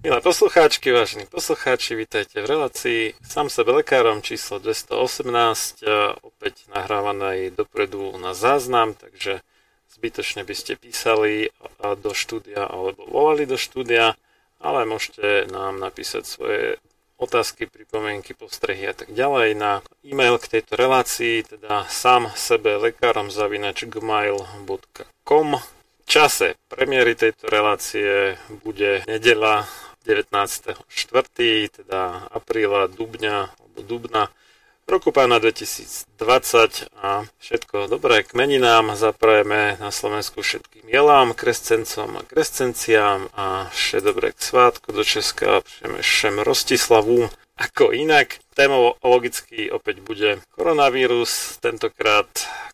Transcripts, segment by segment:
Milé poslucháčky, vážení poslucháči, vítajte v relácii. Sám sebe lekárom číslo 218, opäť nahrávané dopredu na záznam, takže zbytočne by ste písali do štúdia alebo volali do štúdia, ale môžete nám napísať svoje otázky, pripomienky, postrehy a tak ďalej na e-mail k tejto relácii, teda sám sebe lekárom zavinač gmail.com čase premiéry tejto relácie bude nedela 19.4., teda apríla, dubňa alebo dubna roku pána 2020 a všetko dobré k meninám zaprajeme na Slovensku všetkým jelám, krescencom a krescenciám a vše dobré k svátku do Česka všem, všem Rostislavu ako inak. Témou logicky opäť bude koronavírus, tentokrát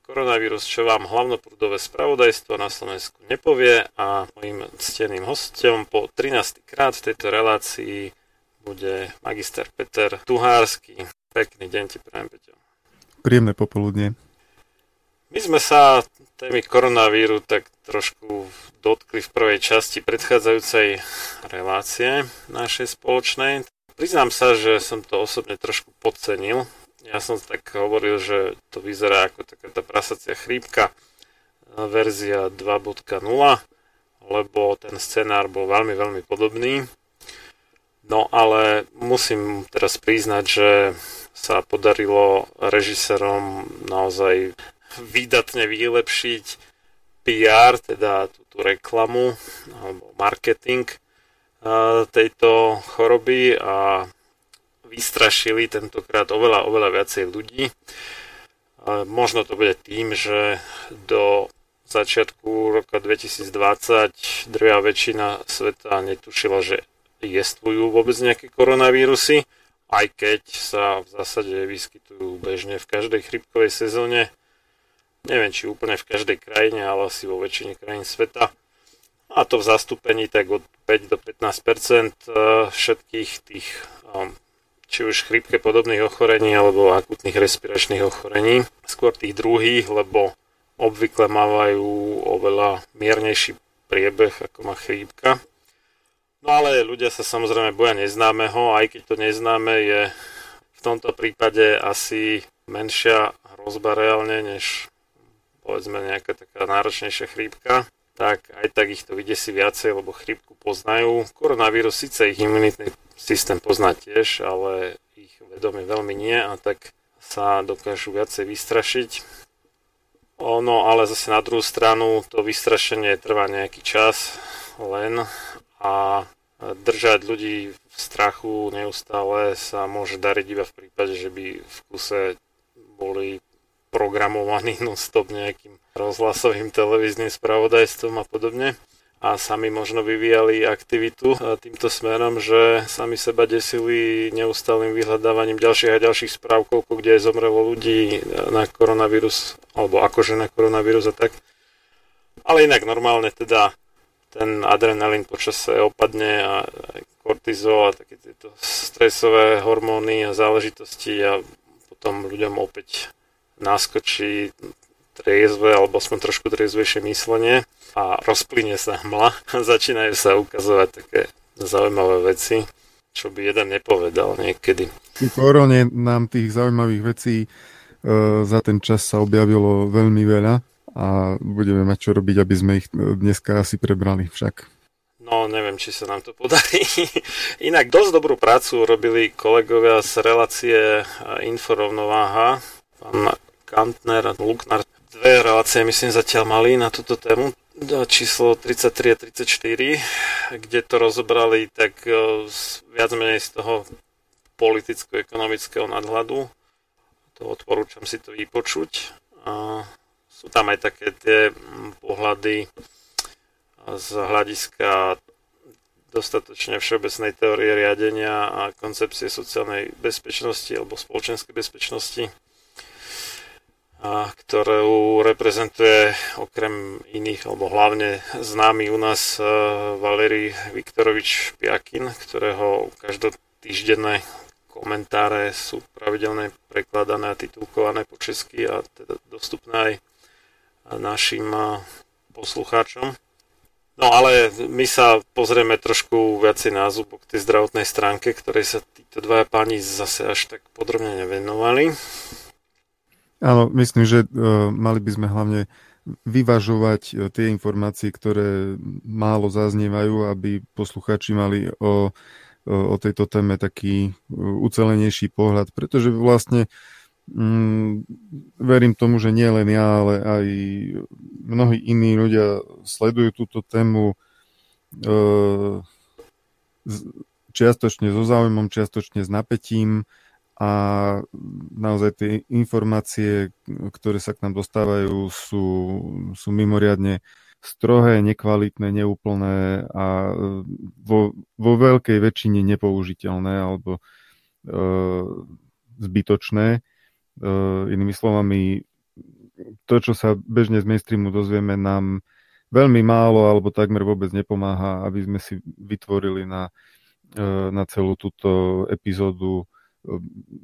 koronavírus, čo vám hlavnoprúdové spravodajstvo na Slovensku nepovie a mojim cteným hostom po 13. krát v tejto relácii bude magister Peter Tuhársky. Pekný deň ti prajem, Peťo. Príjemné popoludne. My sme sa témy koronavíru tak trošku dotkli v prvej časti predchádzajúcej relácie našej spoločnej. Priznám sa, že som to osobne trošku podcenil, ja som tak hovoril, že to vyzerá ako taká tá prasacia chrípka verzia 2.0, lebo ten scenár bol veľmi, veľmi podobný. No ale musím teraz priznať, že sa podarilo režisérom naozaj výdatne vylepšiť PR, teda túto reklamu alebo marketing tejto choroby a vystrašili tentokrát oveľa, oveľa viacej ľudí. Možno to bude tým, že do začiatku roka 2020 drvia väčšina sveta netušila, že jestvujú vôbec nejaké koronavírusy, aj keď sa v zásade vyskytujú bežne v každej chrypkovej sezóne. Neviem, či úplne v každej krajine, ale asi vo väčšine krajín sveta. A to v zastúpení tak od 5 do 15 eh, všetkých tých um, či už chrípke podobných ochorení alebo akutných respiračných ochorení. Skôr tých druhých, lebo obvykle mávajú oveľa miernejší priebeh, ako má chrípka. No ale ľudia sa samozrejme boja neznámeho, aj keď to neznáme je v tomto prípade asi menšia hrozba reálne, než povedzme nejaká taká náročnejšia chrípka, tak aj tak ich to vydesí viacej, lebo chrípku poznajú. Koronavírus síce ich imunitný systém pozná tiež, ale ich vedomie veľmi nie a tak sa dokážu viacej vystrašiť. Ono, ale zase na druhú stranu to vystrašenie trvá nejaký čas len a držať ľudí v strachu neustále sa môže dariť iba v prípade, že by v kuse boli programovaní non-stop nejakým rozhlasovým televíznym spravodajstvom a podobne a sami možno vyvíjali aktivitu týmto smerom, že sami seba desili neustálým vyhľadávaním ďalších a ďalších správ, koľko kde zomrelo ľudí na koronavírus, alebo akože na koronavírus a tak. Ale inak normálne teda ten adrenalín počase opadne a kortizol a také tieto stresové hormóny a záležitosti a potom ľuďom opäť naskočí triezve alebo aspoň trošku triezvejšie myslenie a rozplyne sa hmla a začínajú sa ukazovať také zaujímavé veci, čo by jeden nepovedal niekedy. V korone nám tých zaujímavých vecí e, za ten čas sa objavilo veľmi veľa a budeme mať čo robiť, aby sme ich e, dneska asi prebrali však. No, neviem, či sa nám to podarí. Inak dosť dobrú prácu robili kolegovia z relácie Inforovnováha, pán Kantner Luknar dve relácie, myslím, zatiaľ mali na túto tému číslo 33 a 34, kde to rozobrali tak e, viac menej z toho politicko-ekonomického nadhľadu. To odporúčam si to vypočuť. Sú tam aj také tie pohľady z hľadiska dostatočne všeobecnej teórie riadenia a koncepcie sociálnej bezpečnosti alebo spoločenskej bezpečnosti a ktorú reprezentuje okrem iných, alebo hlavne známy u nás uh, Valery Viktorovič Piakin, ktorého každotýždenné komentáre sú pravidelne prekladané a titulkované po česky a teda dostupné aj našim uh, poslucháčom. No ale my sa pozrieme trošku viacej na zubok tej zdravotnej stránke, ktorej sa títo dvaja páni zase až tak podrobne nevenovali. Áno, myslím, že uh, mali by sme hlavne vyvažovať uh, tie informácie, ktoré málo zaznievajú, aby posluchači mali o, o tejto téme taký ucelenejší pohľad, pretože vlastne um, verím tomu, že nie len ja, ale aj mnohí iní ľudia sledujú túto tému uh, čiastočne so záujmom, čiastočne s napätím a naozaj tie informácie, ktoré sa k nám dostávajú, sú, sú mimoriadne strohé, nekvalitné, neúplné a vo, vo veľkej väčšine nepoužiteľné alebo e, zbytočné. E, inými slovami, to, čo sa bežne z mainstreamu dozvieme, nám veľmi málo alebo takmer vôbec nepomáha, aby sme si vytvorili na, e, na celú túto epizódu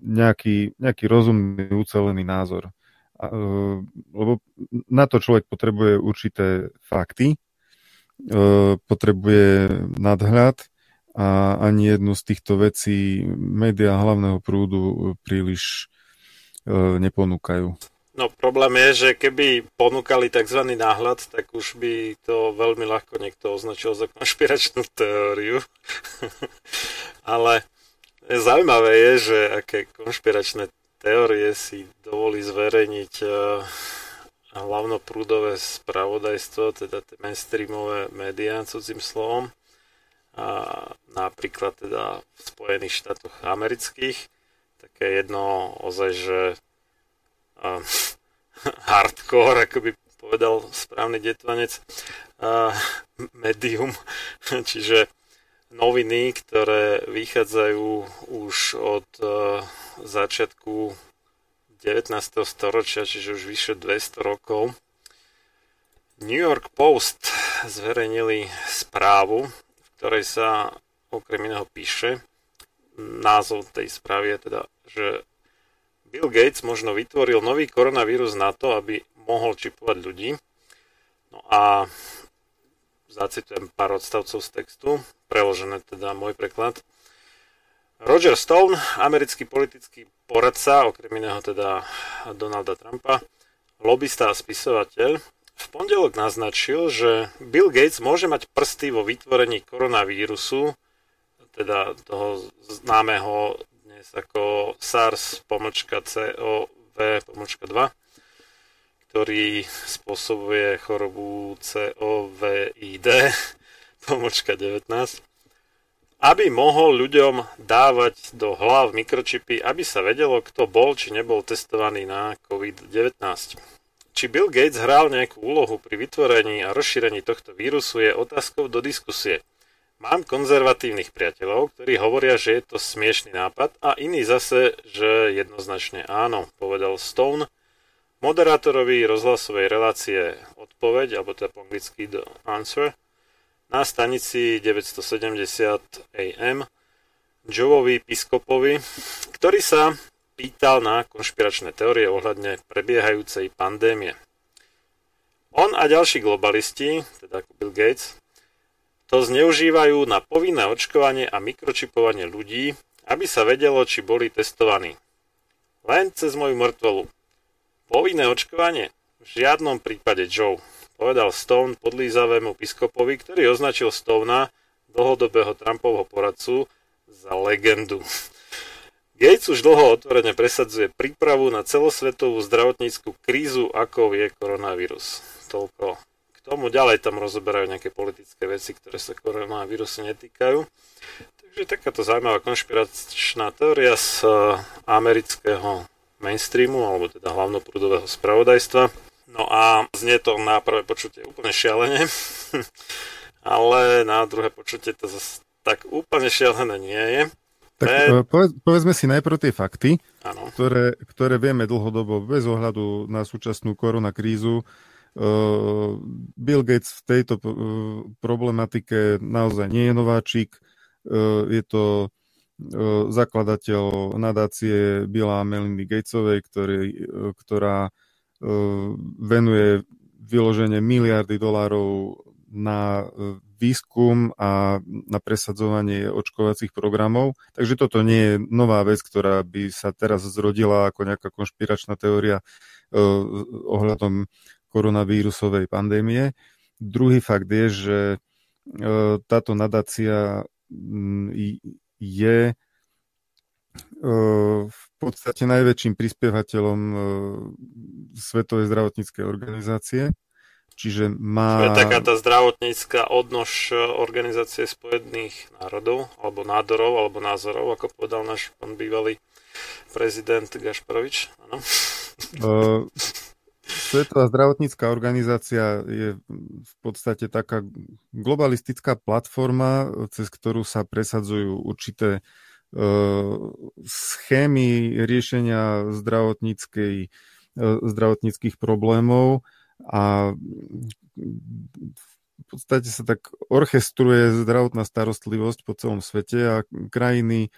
nejaký, nejaký rozumný, ucelený názor. E, lebo na to človek potrebuje určité fakty, e, potrebuje nadhľad a ani jednu z týchto vecí médiá hlavného prúdu príliš e, neponúkajú. No problém je, že keby ponúkali tzv. náhľad, tak už by to veľmi ľahko niekto označil za konšpiračnú teóriu. Ale Zaujímavé je, že aké konšpiračné teórie si dovolí zverejniť uh, hlavnoprúdové spravodajstvo, teda tie mainstreamové médiá, cudzím slovom. A napríklad teda v Spojených štátoch amerických. Také jedno ozaj, že uh, hardcore, ako by povedal správny detvanec, uh, medium, čiže noviny, ktoré vychádzajú už od uh, začiatku 19. storočia, čiže už vyše 200 rokov. New York Post zverejnili správu, v ktorej sa okrem iného píše, názov tej správy je teda, že Bill Gates možno vytvoril nový koronavírus na to, aby mohol čipovať ľudí. No a zacitujem pár odstavcov z textu, preložené teda môj preklad. Roger Stone, americký politický poradca, okrem iného teda Donalda Trumpa, lobista a spisovateľ, v pondelok naznačil, že Bill Gates môže mať prsty vo vytvorení koronavírusu, teda toho známeho dnes ako SARS pomočka COV pomočka 2, ktorý spôsobuje chorobu COVID pomočka 19, aby mohol ľuďom dávať do hlav mikročipy, aby sa vedelo, kto bol či nebol testovaný na COVID-19. Či Bill Gates hral nejakú úlohu pri vytvorení a rozšírení tohto vírusu je otázkou do diskusie. Mám konzervatívnych priateľov, ktorí hovoria, že je to smiešný nápad a iní zase, že jednoznačne áno, povedal Stone, moderátorovi rozhlasovej relácie Odpoveď, alebo teda po anglicky The Answer, na stanici 970 AM Joeovi Piskopovi, ktorý sa pýtal na konšpiračné teórie ohľadne prebiehajúcej pandémie. On a ďalší globalisti, teda Bill Gates, to zneužívajú na povinné očkovanie a mikročipovanie ľudí, aby sa vedelo, či boli testovaní. Len cez moju mŕtvolu. Povinné očkovanie? V žiadnom prípade Joe, povedal Stone podlízavému biskopovi, ktorý označil Stonea, dlhodobého Trumpovho poradcu, za legendu. Gates už dlho otvorene presadzuje prípravu na celosvetovú zdravotníckú krízu, ako je koronavírus. Toľko k tomu. Ďalej tam rozoberajú nejaké politické veci, ktoré sa koronavírusu netýkajú. Takže takáto zaujímavá konšpiračná teória z eh, amerického mainstreamu, alebo teda hlavnoprúdového spravodajstva. No a znie to na prvé počutie úplne šialene, ale na druhé počutie to zase tak úplne šialené nie je. Tak Pre... povedz, povedzme si najprv tie fakty, ktoré, ktoré vieme dlhodobo bez ohľadu na súčasnú koronakrízu. Uh, Bill Gates v tejto uh, problematike naozaj nie je nováčik. Uh, je to zakladateľ nadácie Billa a Melindy Gatesovej, ktorý, ktorá venuje vyloženie miliardy dolárov na výskum a na presadzovanie očkovacích programov. Takže toto nie je nová vec, ktorá by sa teraz zrodila ako nejaká konšpiračná teória ohľadom koronavírusovej pandémie. Druhý fakt je, že táto nadácia je e, v podstate najväčším prispievateľom e, Svetovej zdravotníckej organizácie. Čiže má... To je taká tá zdravotnícka odnož e, Organizácie spojených národov, alebo nádorov, alebo názorov, ako povedal náš pán bývalý prezident Gašparovič. Uh, Svetová zdravotnícká organizácia je v podstate taká globalistická platforma, cez ktorú sa presadzujú určité uh, schémy riešenia zdravotníckej, uh, zdravotníckých problémov a v podstate sa tak orchestruje zdravotná starostlivosť po celom svete a krajiny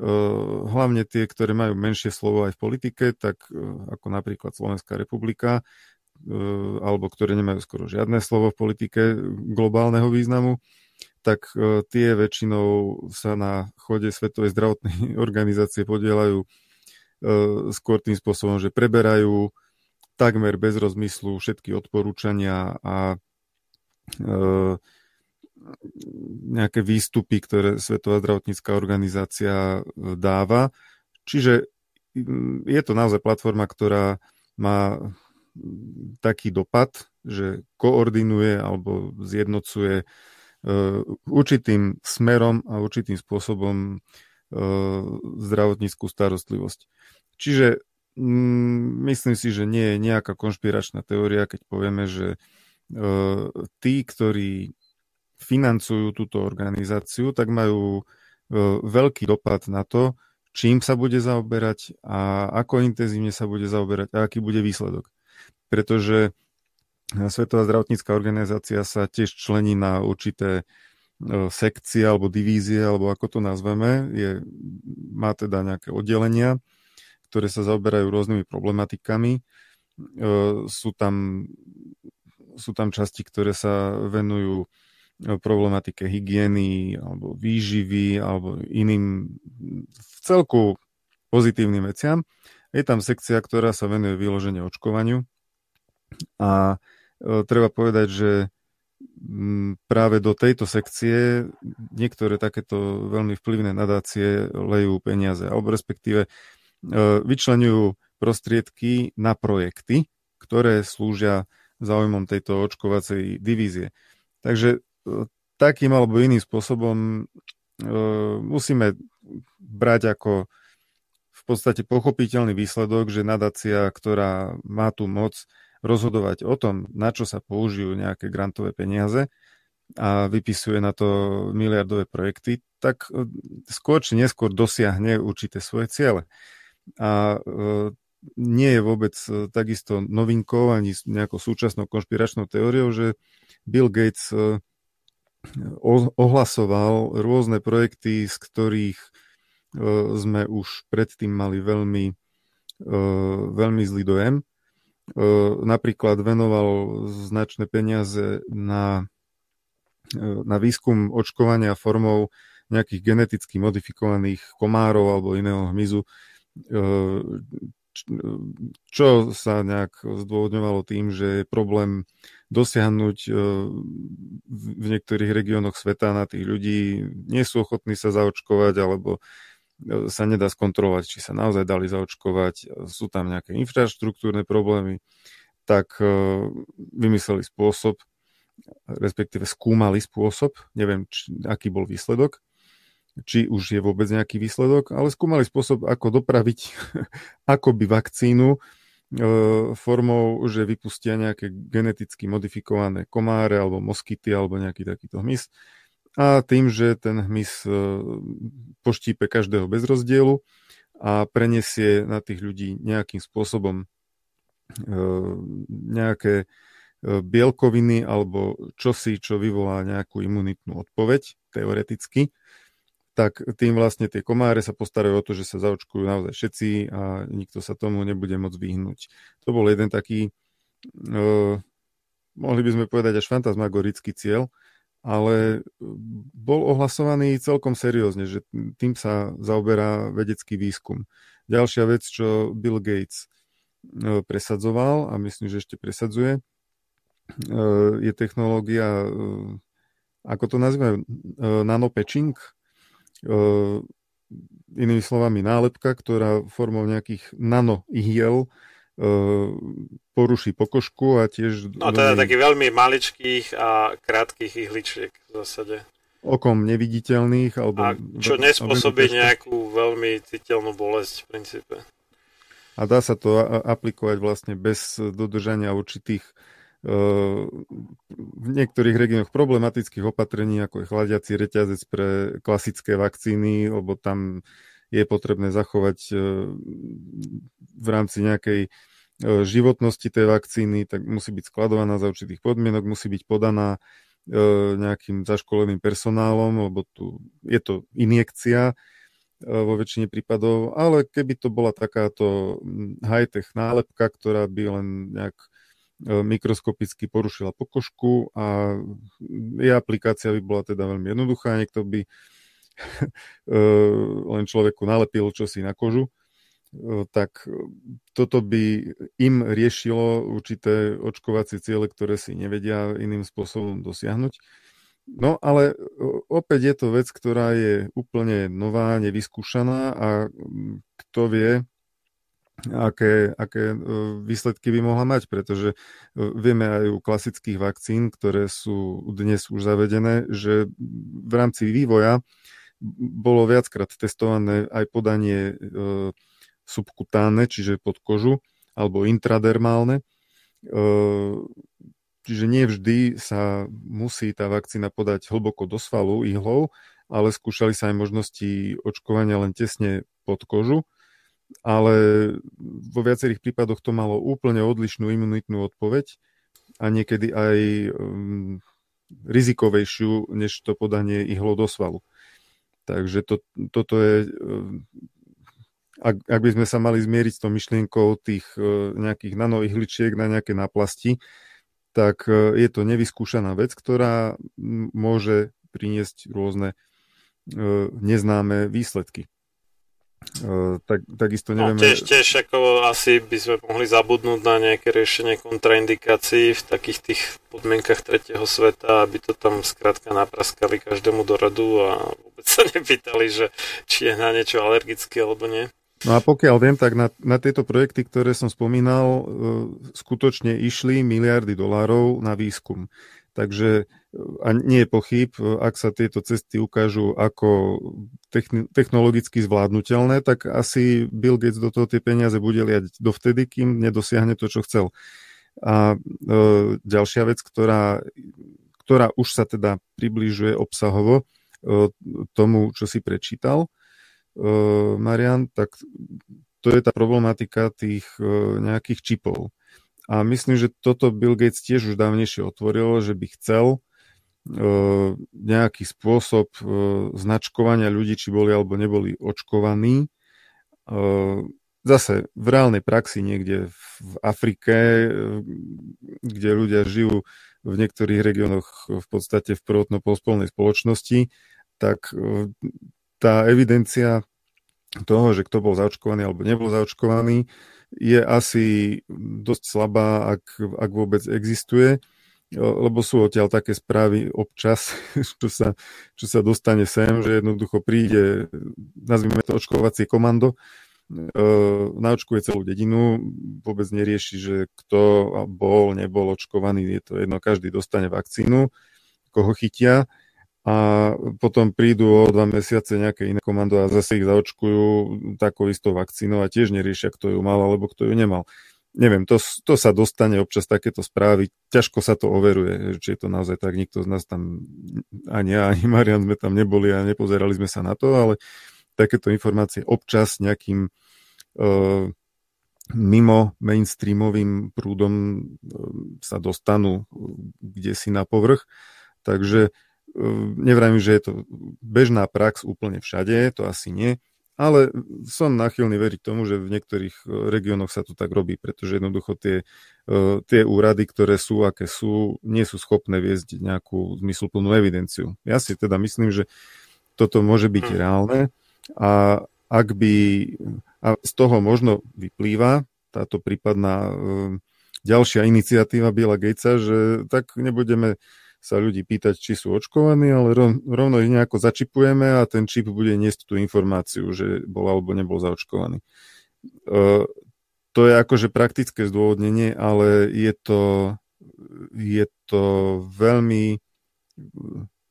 Eh, hlavne tie, ktoré majú menšie slovo aj v politike, tak ako napríklad Slovenská republika, alebo ktoré nemajú skoro žiadne slovo v politike globálneho významu, tak tie väčšinou sa na chode Svetovej zdravotnej organizácie podielajú skôr tým spôsobom, že preberajú takmer bez rozmyslu všetky odporúčania a nejaké výstupy, ktoré Svetová zdravotnícká organizácia e, dáva. Čiže je to naozaj platforma, ktorá má taký dopad, že koordinuje alebo zjednocuje e, určitým smerom a určitým spôsobom e, zdravotníckú starostlivosť. Čiže mm, myslím si, že nie je nejaká konšpiračná teória, keď povieme, že tí, ktorí financujú túto organizáciu, tak majú e, veľký dopad na to, čím sa bude zaoberať a ako intenzívne sa bude zaoberať a aký bude výsledok. Pretože Svetová zdravotnícká organizácia sa tiež člení na určité e, sekcie alebo divízie, alebo ako to nazveme. Je, má teda nejaké oddelenia, ktoré sa zaoberajú rôznymi problematikami. E, sú tam, sú tam časti, ktoré sa venujú problematike hygieny alebo výživy alebo iným v celku pozitívnym veciam. Je tam sekcia, ktorá sa venuje vyloženie očkovaniu a e, treba povedať, že práve do tejto sekcie niektoré takéto veľmi vplyvné nadácie lejú peniaze, alebo respektíve e, vyčlenujú prostriedky na projekty, ktoré slúžia záujmom tejto očkovacej divízie. Takže e, takým alebo iným spôsobom musíme brať ako v podstate pochopiteľný výsledok, že nadácia, ktorá má tú moc rozhodovať o tom, na čo sa použijú nejaké grantové peniaze a vypisuje na to miliardové projekty, tak e, skôr či neskôr dosiahne určité svoje ciele. A nie je vôbec e, takisto novinkou ani nejakou súčasnou konšpiračnou teóriou, že Bill Gates e, ohlasoval rôzne projekty, z ktorých e, sme už predtým mali veľmi, veľmi zlý dojem. Napríklad venoval značné peniaze na, na výskum očkovania formou nejakých geneticky modifikovaných komárov alebo iného hmyzu, čo sa nejak zdôvodňovalo tým, že je problém dosiahnuť e, v niektorých regiónoch sveta na tých ľudí, nie sú ochotní sa zaočkovať, alebo e, sa nedá skontrolovať, či sa naozaj dali zaočkovať, sú tam nejaké infraštruktúrne problémy, tak e, vymysleli spôsob, respektíve skúmali spôsob, neviem, či, aký bol výsledok, či už je vôbec nejaký výsledok, ale skúmali spôsob, ako dopraviť akoby vakcínu e, formou, že vypustia nejaké geneticky modifikované komáre alebo moskyty alebo nejaký takýto hmyz a tým, že ten hmyz e, poštípe každého bez rozdielu a prenesie na tých ľudí nejakým spôsobom e, nejaké bielkoviny alebo čosi, čo vyvolá nejakú imunitnú odpoveď, teoreticky tak tým vlastne tie komáre sa postarajú o to, že sa zaočkujú naozaj všetci a nikto sa tomu nebude môcť vyhnúť. To bol jeden taký, uh, mohli by sme povedať až fantasmagorický cieľ, ale bol ohlasovaný celkom seriózne, že tým sa zaoberá vedecký výskum. Ďalšia vec, čo Bill Gates uh, presadzoval a myslím, že ešte presadzuje, uh, je technológia, ako to nazývajú, nanopatching, inými slovami nálepka, ktorá formou nejakých nanoihiel poruší pokožku a tiež... No to je taký veľmi maličkých a krátkých ihličiek v zásade. Okom neviditeľných alebo... A čo nespôsobí nejakú veľmi citeľnú bolesť v princípe. A dá sa to aplikovať vlastne bez dodržania určitých v niektorých regiónoch problematických opatrení, ako je chladiaci reťazec pre klasické vakcíny, lebo tam je potrebné zachovať e, v rámci nejakej e, životnosti tej vakcíny, tak musí byť skladovaná za určitých podmienok, musí byť podaná e, nejakým zaškoleným personálom, lebo tu je to injekcia vo väčšine prípadov, ale keby to bola takáto high-tech nálepka, ktorá by len nejak E, mikroskopicky porušila pokožku a jej aplikácia by bola teda veľmi jednoduchá. Niekto by e, len človeku nalepil čosi na kožu, e, tak toto by im riešilo určité očkovacie ciele, ktoré si nevedia iným spôsobom dosiahnuť. No ale opäť je to vec, ktorá je úplne nová, nevyskúšaná a kto vie, aké, aké e, výsledky by mohla mať, pretože e, vieme aj u klasických vakcín, ktoré sú dnes už zavedené, že v rámci vývoja bolo viackrát testované aj podanie e, subkutánne, čiže pod kožu, alebo intradermálne. Čiže nie vždy sa musí tá vakcína podať hlboko do svalu ihlou, ale skúšali sa aj možnosti očkovania len tesne pod kožu ale vo viacerých prípadoch to malo úplne odlišnú imunitnú odpoveď a niekedy aj um, rizikovejšiu, než to podanie ihlo do svalu. Takže to, toto je, um, ak, ak by sme sa mali zmieriť s tou myšlienkou tých uh, nejakých nanoihličiek na nejaké náplasti, tak e, je to nevyskúšaná vec, ktorá môže priniesť rôzne neznáme výsledky. Tak, takisto no, nevieme... No, tiež, tiež ako asi by sme mohli zabudnúť na nejaké riešenie kontraindikácií v takých tých podmienkach tretieho sveta, aby to tam skrátka napraskali každému do radu a vôbec sa nepýtali, že či je na niečo alergické alebo nie. No a pokiaľ viem, tak na, na tieto projekty, ktoré som spomínal, uh, skutočne išli miliardy dolárov na výskum. Takže a nie je pochyb, ak sa tieto cesty ukážu ako technologicky zvládnutelné, tak asi Bill Gates do toho tie peniaze bude liať dovtedy, kým nedosiahne to, čo chcel. A e, ďalšia vec, ktorá, ktorá už sa teda približuje obsahovo e, tomu, čo si prečítal, e, Marian, tak to je tá problematika tých e, nejakých čipov. A myslím, že toto Bill Gates tiež už dávnejšie otvoril, že by chcel, E, nejaký spôsob značkovania ľudí, či boli alebo neboli očkovaní. Zase v reálnej praxi niekde v Afrike, kde ľudia žijú v niektorých regiónoch v podstate v prvotno-pospolnej spoločnosti, tak tá evidencia toho, že kto bol zaočkovaný alebo nebol zaočkovaný, je asi dosť slabá, ak, ak vôbec existuje lebo sú odtiaľ také správy občas, čo sa, čo sa dostane sem, že jednoducho príde, nazvime to očkovacie komando, naočkuje celú dedinu, vôbec nerieši, že kto bol, nebol očkovaný, je to jedno, každý dostane vakcínu, koho chytia a potom prídu o dva mesiace nejaké iné komando a zase ich zaočkujú takou istou vakcínou a tiež neriešia, kto ju mal alebo kto ju nemal. Neviem, to, to sa dostane občas takéto správy, ťažko sa to overuje, či je to naozaj tak, nikto z nás tam, ani ja, ani Marian sme tam neboli a nepozerali sme sa na to, ale takéto informácie občas nejakým uh, mimo mainstreamovým prúdom uh, sa dostanú uh, kde si na povrch, takže nevrajím, že je to bežná prax úplne všade, to asi nie, ale som náchylný veriť tomu, že v niektorých e, regiónoch sa to tak robí, pretože jednoducho tie, e, tie úrady, ktoré sú, aké sú, nie sú schopné viesť nejakú zmysluplnú evidenciu. Ja si teda myslím, že toto môže byť hm. reálne a ak by, a z toho možno vyplýva táto prípadná e, ďalšia iniciatíva Billa Gatesa, že tak nebudeme sa ľudí pýtať, či sú očkovaní, ale rovno ich nejako začipujeme a ten čip bude niesť tú informáciu, že bol alebo nebol zaočkovaný. E, to je akože praktické zdôvodnenie, ale je to, je to veľmi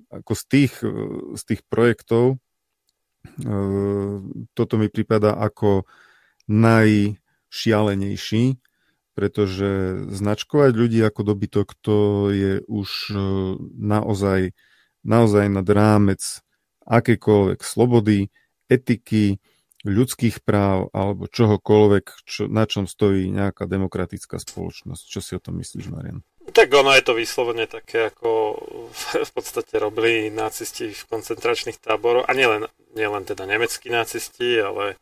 ako z tých, z tých projektov e, toto mi prípada ako najšialenejší, pretože značkovať ľudí ako dobytok to je už e, naozaj, naozaj nad rámec akékoľvek slobody, etiky, ľudských práv alebo čohokoľvek, čo, na čom stojí nejaká demokratická spoločnosť. Čo si o tom myslíš, Marian? Tak ono je to vyslovene také, ako v podstate robili nacisti v koncentračných táboroch, a nielen, nielen teda nemeckí nacisti, ale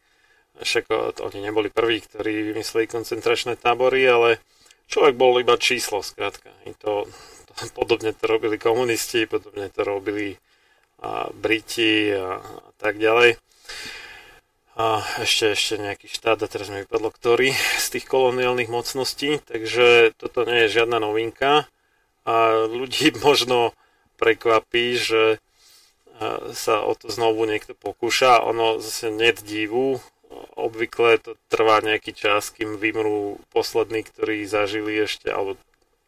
však oni neboli prví, ktorí vymysleli koncentračné tábory, ale človek bol iba číslo, skrátka. I to, to, podobne to robili komunisti, podobne to robili a, Briti a, a tak ďalej. A ešte, ešte nejaký štát, a teraz mi vypadlo ktorý, z tých koloniálnych mocností, takže toto nie je žiadna novinka. A ľudí možno prekvapí, že sa o to znovu niekto pokúša. Ono zase net divu, obvykle to trvá nejaký čas, kým vymrú poslední, ktorí zažili ešte, alebo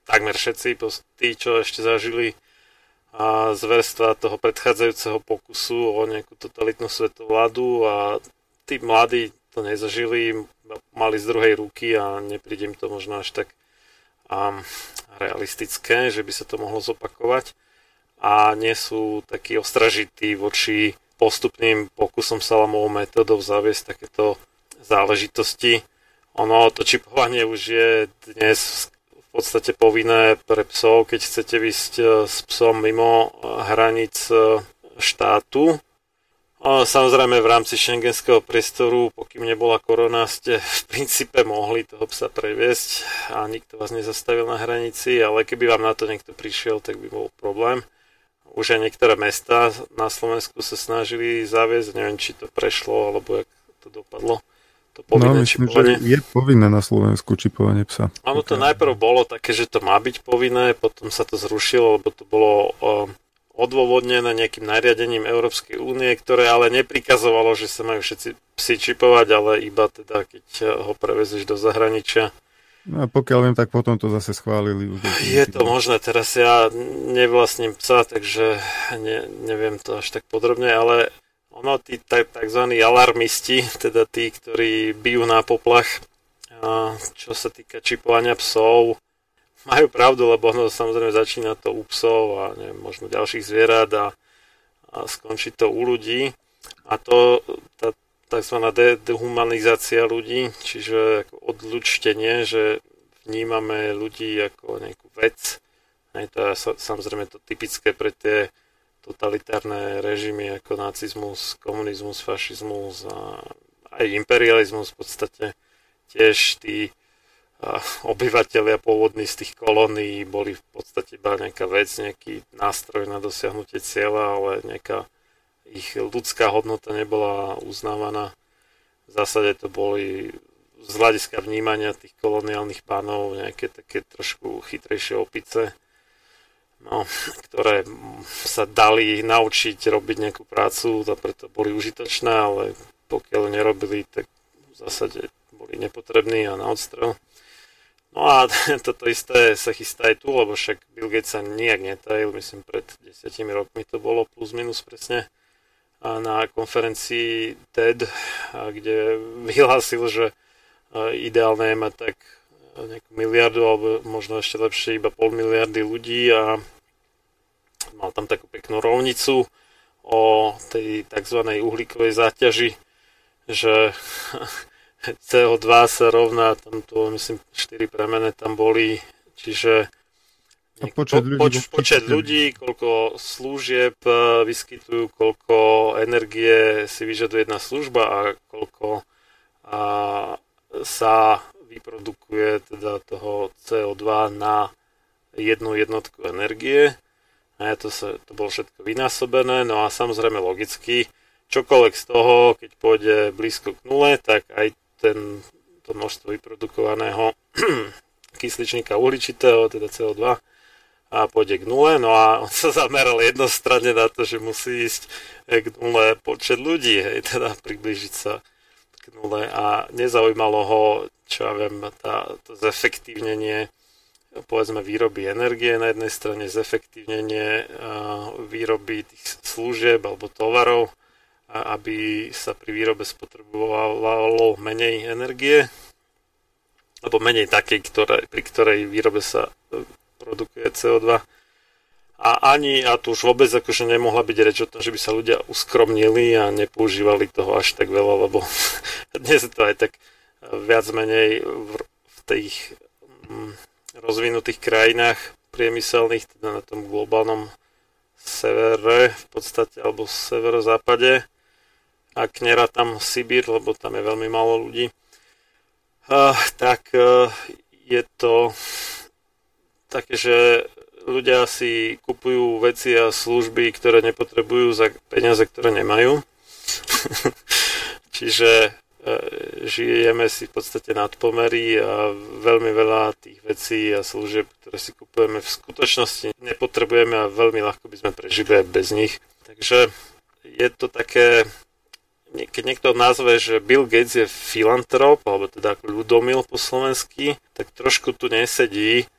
takmer všetci, tí, čo ešte zažili a zverstva toho predchádzajúceho pokusu o nejakú totalitnú svetovládu a tí mladí to nezažili, mali z druhej ruky a nepríde im to možno až tak um, realistické, že by sa to mohlo zopakovať. A nie sú takí ostražití voči postupným pokusom salamovou metodou zaviesť takéto záležitosti. Ono, to čipovanie už je dnes v podstate povinné pre psov, keď chcete vysť e, s psom mimo e, hranic e, štátu. Samozrejme v rámci šengenského priestoru, pokým nebola korona, ste v princípe mohli toho psa previesť a nikto vás nezastavil na hranici, ale keby vám na to niekto prišiel, tak by bol problém. Už aj niektoré mesta na Slovensku sa snažili zaviesť, neviem, či to prešlo, alebo jak to dopadlo. To povinné no, myslím, čipovanie. že je povinné na Slovensku čipovanie psa. Áno, to najprv bolo také, že to má byť povinné, potom sa to zrušilo, lebo to bolo odôvodnené nejakým nariadením Európskej únie, ktoré ale neprikazovalo, že sa majú všetci psi čipovať, ale iba teda, keď ho prevezeš do zahraničia. No a pokiaľ viem, tak potom to zase schválili. Už je to možné, teraz ja nevlastním psa, takže ne, neviem to až tak podrobne, ale ono, tí tzv. alarmisti, teda tí, ktorí bijú na poplach, čo sa týka čipovania psov, majú pravdu, lebo ono samozrejme začína to u psov a neviem, možno ďalších zvierat a, a skončí to u ľudí. A to, tá tzv. De- dehumanizácia ľudí, čiže ako odlučtenie, že vnímame ľudí ako nejakú vec. Aj to je samozrejme to typické pre tie totalitárne režimy ako nacizmus, komunizmus, fašizmus a aj imperializmus v podstate. Tiež tí obyvateľia pôvodní z tých kolónií boli v podstate iba nejaká vec, nejaký nástroj na dosiahnutie cieľa, ale nejaká ich ľudská hodnota nebola uznávaná. V zásade to boli z hľadiska vnímania tých koloniálnych pánov nejaké také trošku chytrejšie opice, no, ktoré sa dali naučiť robiť nejakú prácu a preto boli užitočné, ale pokiaľ nerobili, tak v zásade boli nepotrební a na odstrel. No a toto isté sa chystá aj tu, lebo však Bill Gates sa nijak netajil, myslím pred desiatimi rokmi to bolo plus minus presne na konferencii TED, kde vyhlásil, že ideálne je mať tak nejakú miliardu alebo možno ešte lepšie iba pol miliardy ľudí a mal tam takú peknú rovnicu o tej tzv. uhlíkovej záťaži, že CO2 sa rovná, tam to myslím 4 premene tam boli, čiže počet, ľudí, poč, počet ľudí, koľko služieb e, vyskytujú, koľko energie si vyžaduje jedna služba a koľko a, sa vyprodukuje teda toho CO2 na jednu jednotku energie. A to, sa, to bolo všetko vynásobené, no a samozrejme logicky, čokoľvek z toho, keď pôjde blízko k nule, tak aj ten, to množstvo vyprodukovaného kysličníka uhličitého, teda CO2, a pôjde k nule. No a on sa zameral jednostranne na to, že musí ísť k nule počet ľudí, hej, teda priblížiť sa k nule a nezaujímalo ho, čo ja viem, tá, to zefektívnenie povedzme výroby energie na jednej strane, zefektívnenie výroby tých služieb alebo tovarov aby sa pri výrobe spotrebovalo menej energie, alebo menej takej, ktoré, pri ktorej výrobe sa e, produkuje CO2. A ani, a tu už vôbec akože nemohla byť reč o tom, že by sa ľudia uskromnili a nepoužívali toho až tak veľa, lebo dnes je to aj tak viac menej v, v tých mm, rozvinutých krajinách priemyselných, teda na tom globálnom severe v podstate, alebo severozápade, ak tam Sibír, lebo tam je veľmi málo ľudí, uh, tak uh, je to také, že ľudia si kupujú veci a služby, ktoré nepotrebujú za peniaze, ktoré nemajú. Čiže žijeme si v podstate nad pomery a veľmi veľa tých vecí a služieb, ktoré si kupujeme v skutočnosti nepotrebujeme a veľmi ľahko by sme prežili aj bez nich. Takže je to také keď niekto nazve, že Bill Gates je filantrop, alebo teda ľudomil po slovensky, tak trošku tu nesedí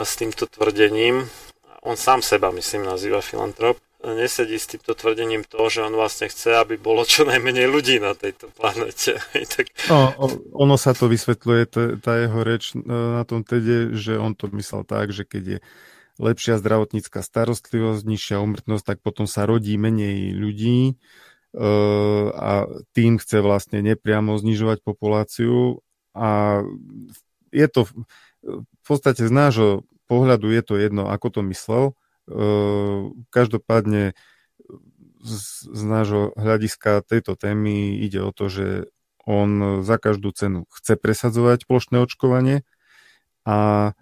s týmto tvrdením. On sám seba, myslím, nazýva filantrop. Nesedí s týmto tvrdením to, že on vlastne chce, aby bolo čo najmenej ľudí na tejto planete. tak... no, ono sa to vysvetľuje, tá jeho reč e, na tom tede, že on to myslel tak, že keď je lepšia zdravotnícka starostlivosť, nižšia umrtnosť, tak potom sa rodí menej ľudí, a tým chce vlastne nepriamo znižovať populáciu a je to v podstate z nášho pohľadu je to jedno, ako to myslel. Každopádne z, nášho hľadiska tejto témy ide o to, že on za každú cenu chce presadzovať plošné očkovanie a e,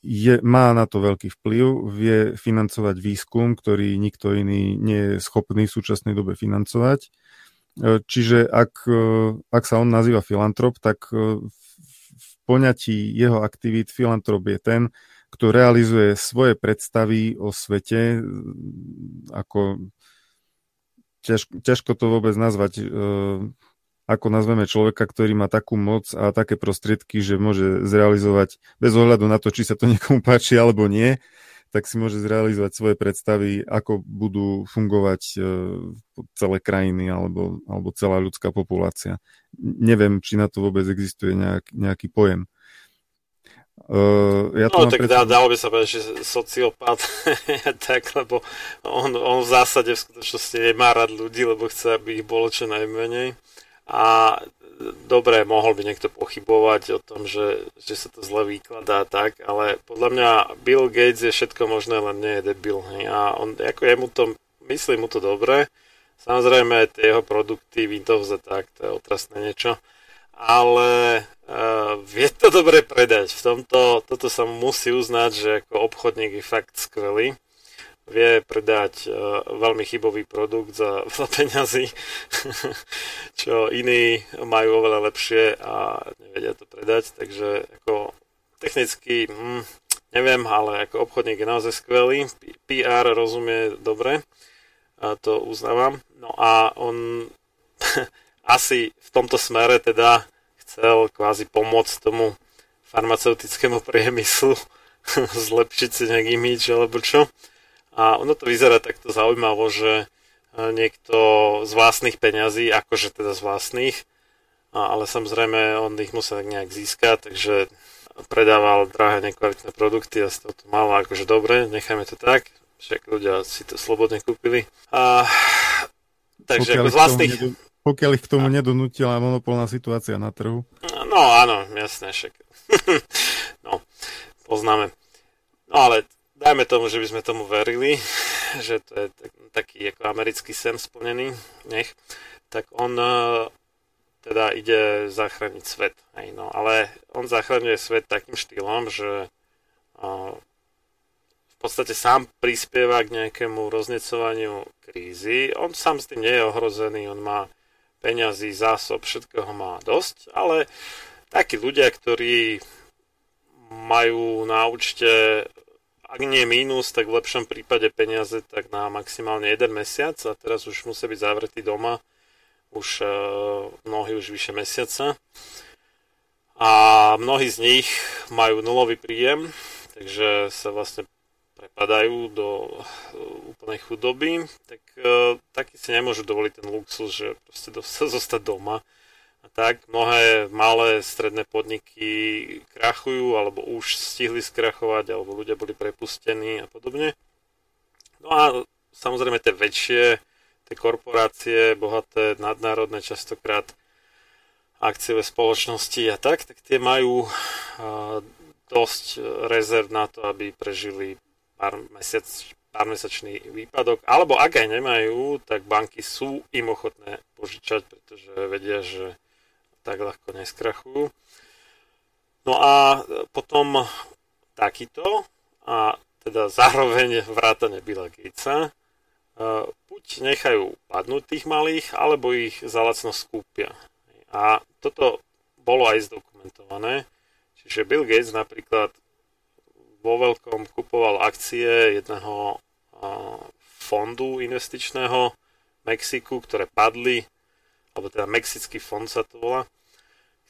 je, má na to veľký vplyv, vie financovať výskum, ktorý nikto iný nie je schopný v súčasnej dobe financovať. E, čiže ak, e, ak sa on nazýva filantrop, tak v poňatí jeho aktivít filantrop je ten, kto realizuje svoje predstavy o svete, ako ťažko, ťažko to vôbec nazvať, ako nazveme človeka, ktorý má takú moc a také prostriedky, že môže zrealizovať bez ohľadu na to, či sa to niekomu páči alebo nie, tak si môže zrealizovať svoje predstavy, ako budú fungovať e, celé krajiny alebo, alebo celá ľudská populácia. Neviem, či na to vôbec existuje nejak, nejaký pojem. Uh, ja no tak dá, dalo by sa povedať, že sociopat tak, lebo on, on v zásade v skutočnosti nemá rád ľudí, lebo chce, aby ich bolo čo najmenej a dobre, mohol by niekto pochybovať o tom, že, že sa to zle vykladá tak, ale podľa mňa Bill Gates je všetko možné, len nie je debil. Hej. A on, ako je mu to, myslí mu to dobre, samozrejme tie jeho produkty, Windows a tak, to je otrasné niečo, ale uh, vie to dobre predať. V tomto, toto sa musí uznať, že ako obchodník je fakt skvelý vie predať uh, veľmi chybový produkt za veľa peňazí, čo iní majú oveľa lepšie a nevedia to predať, takže ako technicky hm, neviem, ale ako obchodník je naozaj skvelý, PR rozumie dobre, a to uznávam. No a on asi v tomto smere teda chcel kvázi pomôcť tomu farmaceutickému priemyslu zlepšiť si nejaký imič alebo čo. A ono to vyzerá takto zaujímavo, že e, niekto z vlastných peňazí, akože teda z vlastných, ale samozrejme on ich musel nejak získať, takže predával drahé nekvalitné produkty a z toho to malo akože dobre, nechajme to tak, však ľudia si to slobodne kúpili. A, takže pokiaľ ako z vlastných... Nedo, pokiaľ ich k tomu a... nedonútila monopolná situácia na trhu. No áno, jasné, však. no, poznáme. No ale dajme tomu, že by sme tomu verili, že to je taký ako americký sen splnený, nech, tak on e, teda ide zachrániť svet. Hej, no, ale on zachraňuje svet takým štýlom, že e, v podstate sám prispieva k nejakému roznecovaniu krízy. On sám s tým nie je ohrozený, on má peňazí, zásob, všetkého má dosť, ale takí ľudia, ktorí majú na účte ak nie mínus, tak v lepšom prípade peniaze tak na maximálne jeden mesiac a teraz už musia byť zavretí doma už uh, mnohí už vyše mesiaca. A mnohí z nich majú nulový príjem, takže sa vlastne prepadajú do uh, úplnej chudoby, tak uh, takí si nemôžu dovoliť ten luxus, že proste do, zostať doma a tak mnohé malé stredné podniky krachujú alebo už stihli skrachovať alebo ľudia boli prepustení a podobne. No a samozrejme tie väčšie, tie korporácie, bohaté, nadnárodné častokrát akciové spoločnosti a tak, tak tie majú dosť rezerv na to, aby prežili pár, mesiac, pár mesačný výpadok, alebo ak aj nemajú, tak banky sú im ochotné požičať, pretože vedia, že tak ľahko neskrachujú. No a potom takýto a teda zároveň vrátane Billa Gatesa buď nechajú padnúť tých malých, alebo ich za lacno skúpia. A toto bolo aj zdokumentované. Čiže Bill Gates napríklad vo veľkom kupoval akcie jedného fondu investičného Mexiku, ktoré padli alebo teda Mexický fond sa to volá,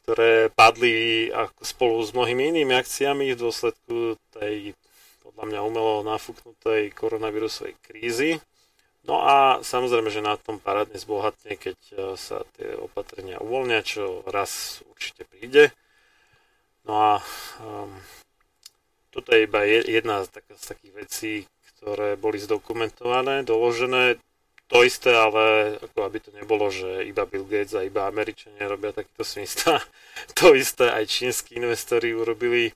ktoré padli spolu s mnohými inými akciami v dôsledku tej podľa mňa umelo nafúknutej koronavírusovej krízy. No a samozrejme, že na tom parádne zbohatne, keď e, sa tie opatrenia uvoľnia, čo raz určite príde. No a um, toto je iba jedna z, tak, z takých vecí, ktoré boli zdokumentované, doložené to isté, ale ako aby to nebolo, že iba Bill Gates a iba Američania robia takýto smysl. to isté aj čínsky investori urobili.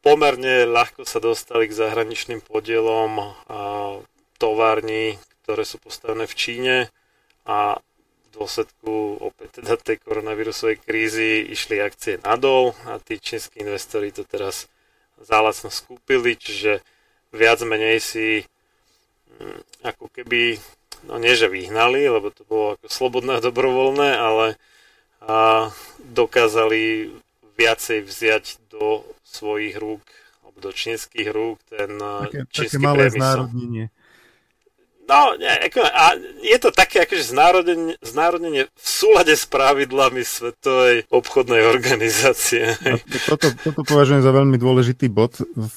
Pomerne ľahko sa dostali k zahraničným podielom tovární, ktoré sú postavené v Číne a v dôsledku opäť teda tej koronavírusovej krízy išli akcie nadol a tí čínsky investori to teraz zálacno skúpili, čiže viac menej si ako keby, no nie že vyhnali, lebo to bolo ako slobodné dobrovoľné, ale a dokázali viacej vziať do svojich rúk alebo do čínskych rúk ten také, čínsky také malé priemysel. znárodnenie. No, nie, ako, a je to také akože znárodnenie, znárodnenie v súlade s pravidlami Svetovej obchodnej organizácie. A toto, toto považujem za veľmi dôležitý bod v,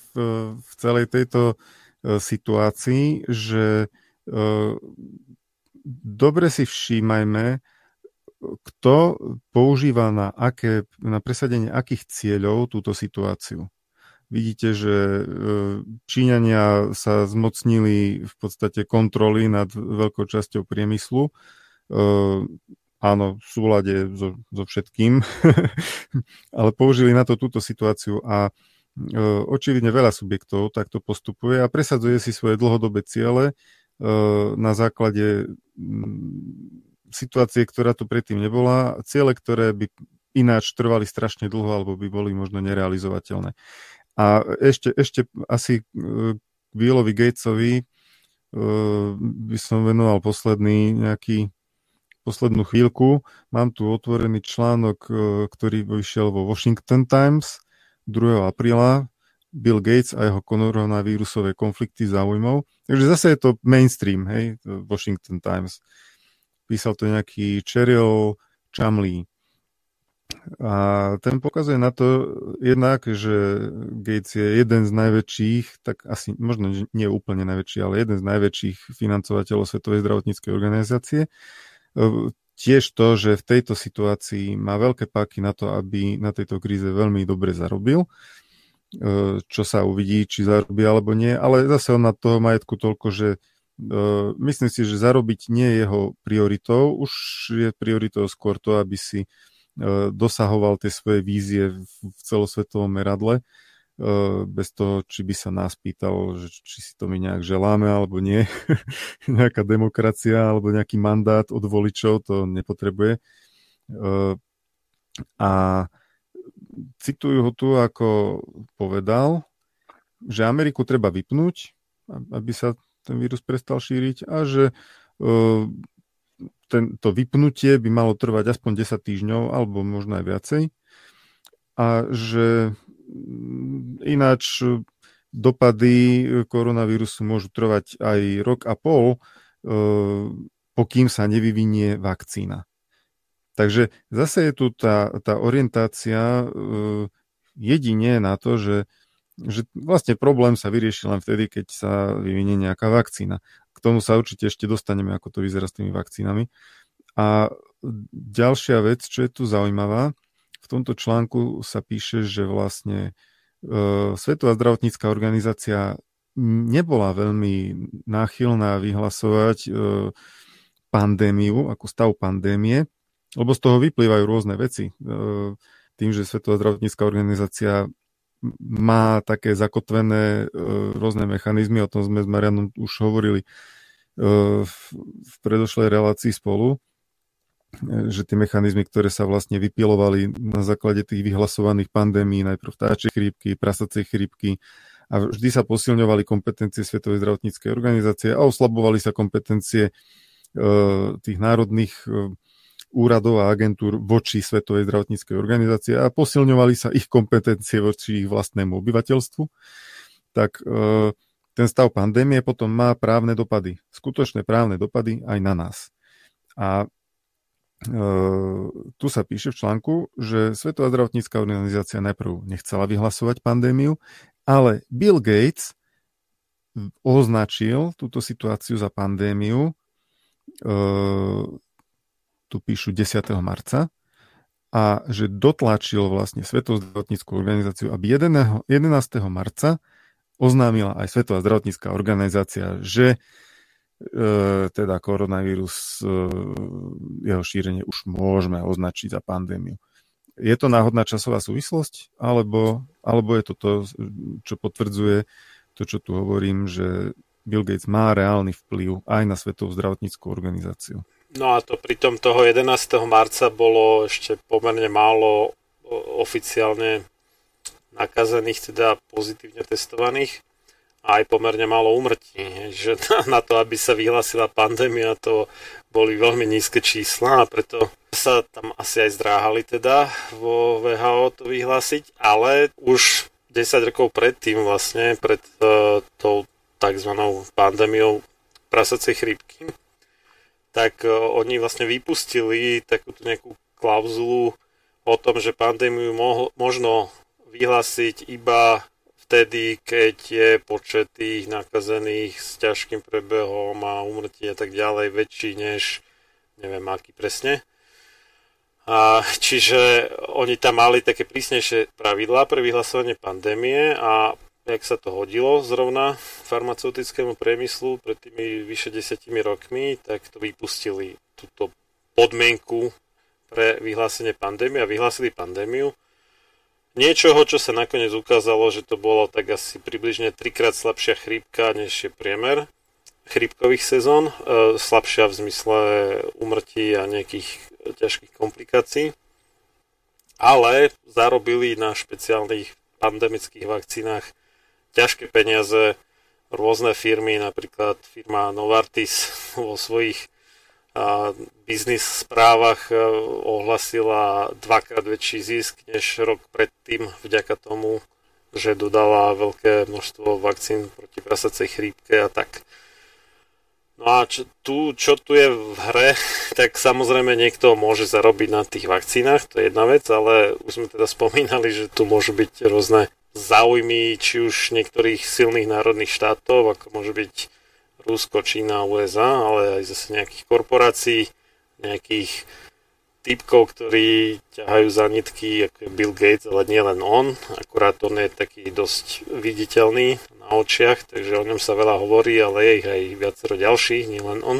v celej tejto uh, situácii, že uh, dobre si všímajme, kto používa na, aké, na presadenie akých cieľov túto situáciu. Vidíte, že e, Číňania sa zmocnili v podstate kontroly nad veľkou časťou priemyslu. E, áno, v súlade so, so všetkým, ale použili na to túto situáciu a e, očividne veľa subjektov takto postupuje a presadzuje si svoje dlhodobé ciele na základe situácie, ktorá tu predtým nebola, ciele, ktoré by ináč trvali strašne dlho alebo by boli možno nerealizovateľné. A ešte, ešte asi k Billovi Gatesovi by som venoval posledný nejaký poslednú chvíľku. Mám tu otvorený článok, ktorý vyšiel vo Washington Times 2. apríla Bill Gates a jeho koronavírusové konflikty záujmov. Takže zase je to mainstream, hej, Washington Times. Písal to nejaký Cheryl Chamley. A ten pokazuje na to jednak, že Gates je jeden z najväčších, tak asi možno nie úplne najväčší, ale jeden z najväčších financovateľov Svetovej zdravotníckej organizácie. Tiež to, že v tejto situácii má veľké páky na to, aby na tejto kríze veľmi dobre zarobil. Čo sa uvidí, či zarobí alebo nie, ale zase on na toho majetku toľko, že uh, myslím si, že zarobiť nie je jeho prioritou, už je prioritou skôr to, aby si uh, dosahoval tie svoje vízie v, celosvetovom meradle, bez toho, či by sa nás pýtal, že či si to my nejak želáme alebo nie. Nejaká demokracia alebo nejaký mandát od voličov to nepotrebuje. Uh, a citujú ho tu, ako povedal, že Ameriku treba vypnúť, aby sa ten vírus prestal šíriť a že ten, to vypnutie by malo trvať aspoň 10 týždňov alebo možno aj viacej a že ináč dopady koronavírusu môžu trvať aj rok a pol, uh, pokým sa nevyvinie vakcína. Takže zase je tu tá, tá orientácia jedine na to, že, že vlastne problém sa vyrieši len vtedy, keď sa vyvinie nejaká vakcína. K tomu sa určite ešte dostaneme, ako to vyzerá s tými vakcínami. A ďalšia vec, čo je tu zaujímavá, tomto článku sa píše, že vlastne uh, Svetová zdravotnícká organizácia nebola veľmi náchylná vyhlasovať uh, pandémiu, ako stav pandémie, lebo z toho vyplývajú rôzne veci. E, tým, že Svetová zdravotnícká organizácia má také zakotvené e, rôzne mechanizmy, o tom sme s Marianom už hovorili e, v predošlej relácii spolu, že tie mechanizmy, ktoré sa vlastne vypilovali na základe tých vyhlasovaných pandémií, najprv vtáčej chrípky, prasacej chrípky, a vždy sa posilňovali kompetencie Svetovej zdravotníckej organizácie a oslabovali sa kompetencie tých národných úradov a agentúr voči Svetovej zdravotníckej organizácie a posilňovali sa ich kompetencie voči ich vlastnému obyvateľstvu, tak e, ten stav pandémie potom má právne dopady, skutočné právne dopady aj na nás. A e, tu sa píše v článku, že Svetová zdravotnícká organizácia najprv nechcela vyhlasovať pandémiu, ale Bill Gates označil túto situáciu za pandémiu e, tu píšu 10. marca, a že dotlačil vlastne Svetovú zdravotníckú organizáciu, aby 11. marca oznámila aj Svetová zdravotnícká organizácia, že teda koronavírus, e, jeho šírenie už môžeme označiť za pandémiu. Je to náhodná časová súvislosť, alebo, alebo je to to, čo potvrdzuje to, čo tu hovorím, že Bill Gates má reálny vplyv aj na Svetovú zdravotníckú organizáciu. No a to pritom toho 11. marca bolo ešte pomerne málo oficiálne nakazených, teda pozitívne testovaných aj pomerne málo umrtí. Že na to, aby sa vyhlásila pandémia, to boli veľmi nízke čísla a preto sa tam asi aj zdráhali teda vo VHO to vyhlásiť, ale už 10 rokov predtým vlastne, pred uh, tou tzv. pandémiou prasacej chrípky, tak uh, oni vlastne vypustili takúto nejakú klauzulu o tom, že pandémiu mo- možno vyhlásiť iba vtedy, keď je počet tých nakazených s ťažkým prebehom a umrtí a tak ďalej väčší než neviem aký presne. A, čiže oni tam mali také prísnejšie pravidlá pre vyhlasovanie pandémie a jak sa to hodilo zrovna farmaceutickému priemyslu pred tými vyše desiatimi rokmi, tak to vypustili túto podmienku pre vyhlásenie pandémie a vyhlásili pandémiu niečoho, čo sa nakoniec ukázalo, že to bolo tak asi približne trikrát slabšia chrípka, než je priemer chrípkových sezón, e, slabšia v zmysle umrtí a nejakých ťažkých komplikácií, ale zarobili na špeciálnych pandemických vakcínach ťažké peniaze rôzne firmy, napríklad firma Novartis vo svojich biznis správach e, ohlasila dvakrát väčší zisk než rok predtým vďaka tomu, že dodala veľké množstvo vakcín proti prasacej chrípke a tak. No a čo tu, čo tu je v hre, tak samozrejme niekto môže zarobiť na tých vakcínach, to je jedna vec, ale už sme teda spomínali, že tu môžu byť rôzne záujmy, či už niektorých silných národných štátov, ako môže byť Rusko, Čína, USA, ale aj zase nejakých korporácií, nejakých typkov, ktorí ťahajú za nitky, ako je Bill Gates, ale nie len on, akurát on je taký dosť viditeľný na očiach, takže o ňom sa veľa hovorí, ale je ich aj viacero ďalších, nie len on.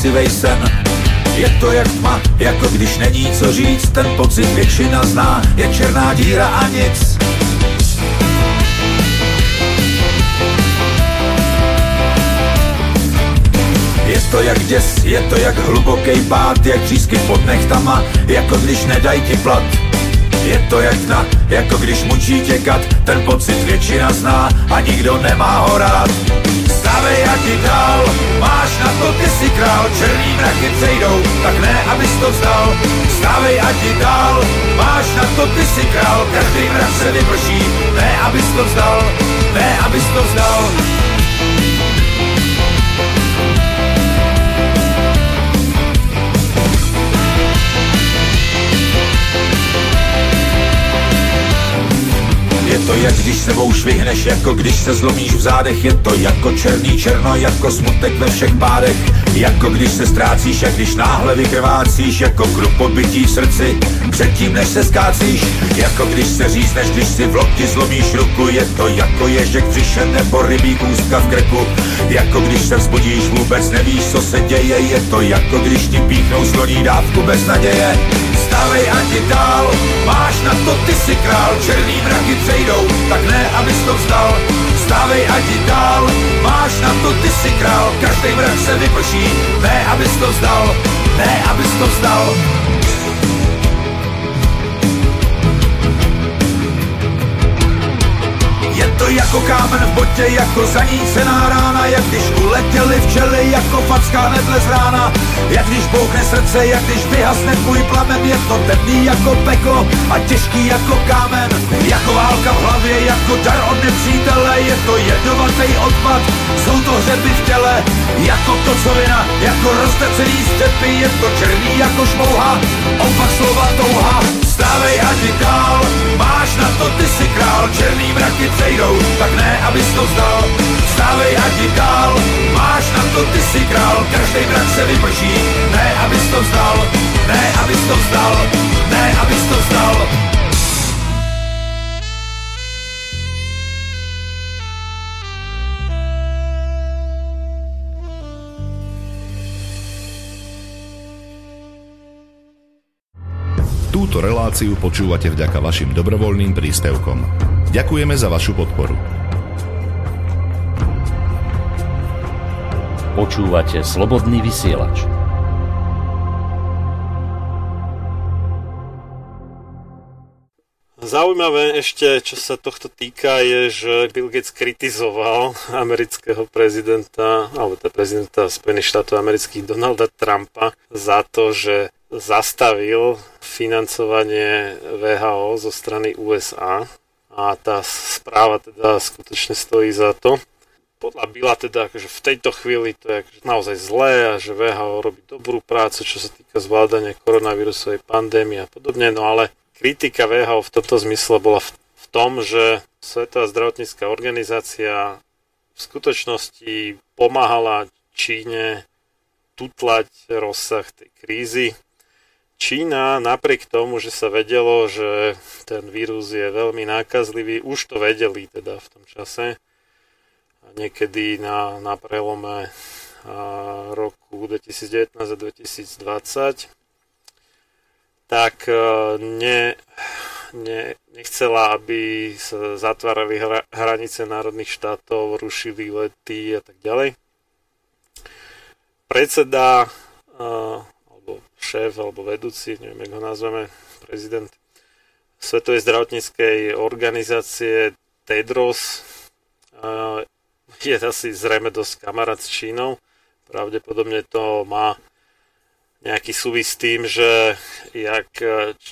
Děsivej sen. Je to jak tma, jako když není co říct, ten pocit většina zná, je černá díra a nic. Je to jak děs, je to jak hluboký pád, jak přísky pod nechtama, jako když nedají ti plat. Je to jak tna, jako když mučí tě kat, ten pocit většina zná a nikdo nemá ho rád. Stávej a ti dál, máš na to, ty si král, černý mraky přejdou, tak ne, abys to vzdal. Stávej a ti dál, máš na to, ty si král, každý mrak se vyprší, ne, abys to vzdal, ne, abys to vzdal. To jak když sebou švihneš, jako když se zlomíš v zádech. Je to jako černý černo, jako smutek ve všech pádech. Jako když se ztrácíš, jak když náhle vykrvácíš Jako kruh podbytí v srdci, předtím než se skácíš Jako když se řízneš, když si v lokti zlomíš ruku. Je to jako ježek přišen nebo rybí kůstka v krku. Jako když se vzbudíš, vůbec nevíš, co se děje. Je to jako když ti píchnou sloní dávku bez naděje Stávej ti dál, máš na to ty si král Černý mraky přejdou, tak ne, abys to vzdal. Stávej ti dál, máš na to ty si král Každý mrak se vyprší, ne, abys to vzdal. Ne, abys to vzdal jako kámen v botě, jako zanícená rána Jak když uletěli včely, jako facká nedle z rána. Jak když bouchne srdce, jak když vyhasne tvůj plamen Je to temný jako peklo a těžký jako kámen. Jako válka v hlavě, jako dar od nepřítele Je to jedovatý odpad, jsou to hřeby v těle. Jako kocovina, jako roztecený stepy Je to černý jako šmouha, opak slova touha Stávej a ti dál, máš na to ty si král Černý mraky přejdou, tak ne, abys to vzdal. Stávej a ti dál, máš na to ty si král Každý mrak se vyprší, ne, abys to vzdal. Ne, abys to vzdal, ne, abys to vzdal Túto reláciu počúvate vďaka vašim dobrovoľným príspevkom. Ďakujeme za vašu podporu. Počúvate slobodný vysielač. Zaujímavé ešte, čo sa tohto týka, je, že Bill Gates kritizoval amerického prezidenta, alebo teda prezidenta Spojených štátov amerických Donalda Trumpa za to, že zastavil financovanie VHO zo strany USA a tá správa teda skutočne stojí za to. Podľa Bila teda akože v tejto chvíli to je akože naozaj zlé a že VHO robí dobrú prácu, čo sa týka zvládania koronavírusovej pandémie a podobne, no ale kritika VHO v tomto zmysle bola v, v tom, že Svetová zdravotnícká organizácia v skutočnosti pomáhala Číne tutlať rozsah tej krízy Čína napriek tomu, že sa vedelo, že ten vírus je veľmi nákazlivý, už to vedeli teda v tom čase. Niekedy na, na prelome roku 2019 a 2020 tak a, ne, ne, nechcela, aby sa zatvárali hra, hranice národných štátov, rušili lety a tak ďalej. Predseda a, šéf alebo vedúci, neviem, ako ho nazveme, prezident Svetovej zdravotníckej organizácie Tedros je asi zrejme dosť kamarát s Čínou. Pravdepodobne to má nejaký súvis s tým, že jak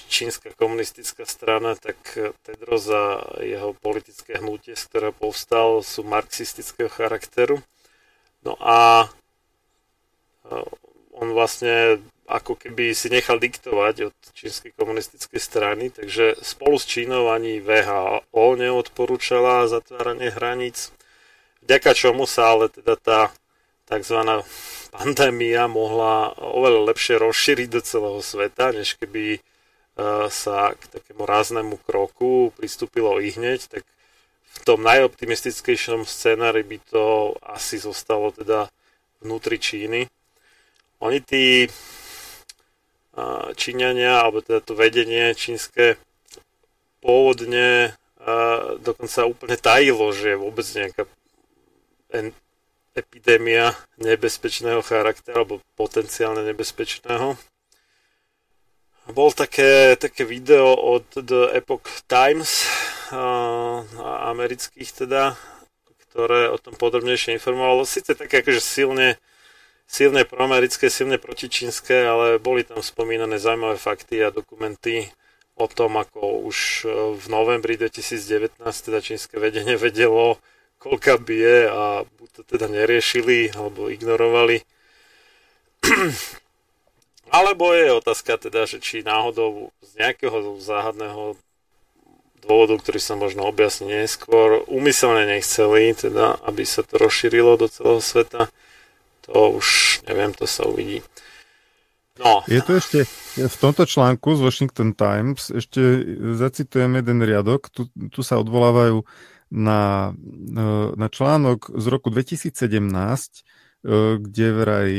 čínska komunistická strana, tak Tedros a jeho politické hnutie, z ktorého povstal, sú marxistického charakteru. No a on vlastne ako keby si nechal diktovať od čínskej komunistickej strany, takže spolu s Čínou ani VHO neodporúčala zatváranie hraníc, vďaka čomu sa ale teda tá tzv. pandémia mohla oveľa lepšie rozšíriť do celého sveta, než keby e, sa k takému ráznemu kroku pristúpilo i hneď, tak v tom najoptimistickejšom scenári by to asi zostalo teda vnútri Číny. Oni tí Číňania, alebo teda to vedenie čínske pôvodne dokonca úplne tajilo, že je vôbec nejaká epidémia nebezpečného charakteru alebo potenciálne nebezpečného. Bol také, také video od The Epoch Times, amerických teda, ktoré o tom podrobnejšie informovalo. Sice také akože silne silne proamerické, silne protičínske, ale boli tam spomínané zaujímavé fakty a dokumenty o tom, ako už e, v novembri 2019 teda čínske vedenie vedelo, koľka bije a buď to teda neriešili alebo ignorovali. Alebo je otázka teda, že či náhodou z nejakého záhadného dôvodov, ktorý sa možno objasní neskôr, úmyselne nechceli, teda, aby sa to rozšírilo do celého sveta. To už, neviem, to sa uvidí. No. Je to ešte, v tomto článku z Washington Times ešte zacitujem jeden riadok, tu, tu sa odvolávajú na, na článok z roku 2017, kde vraj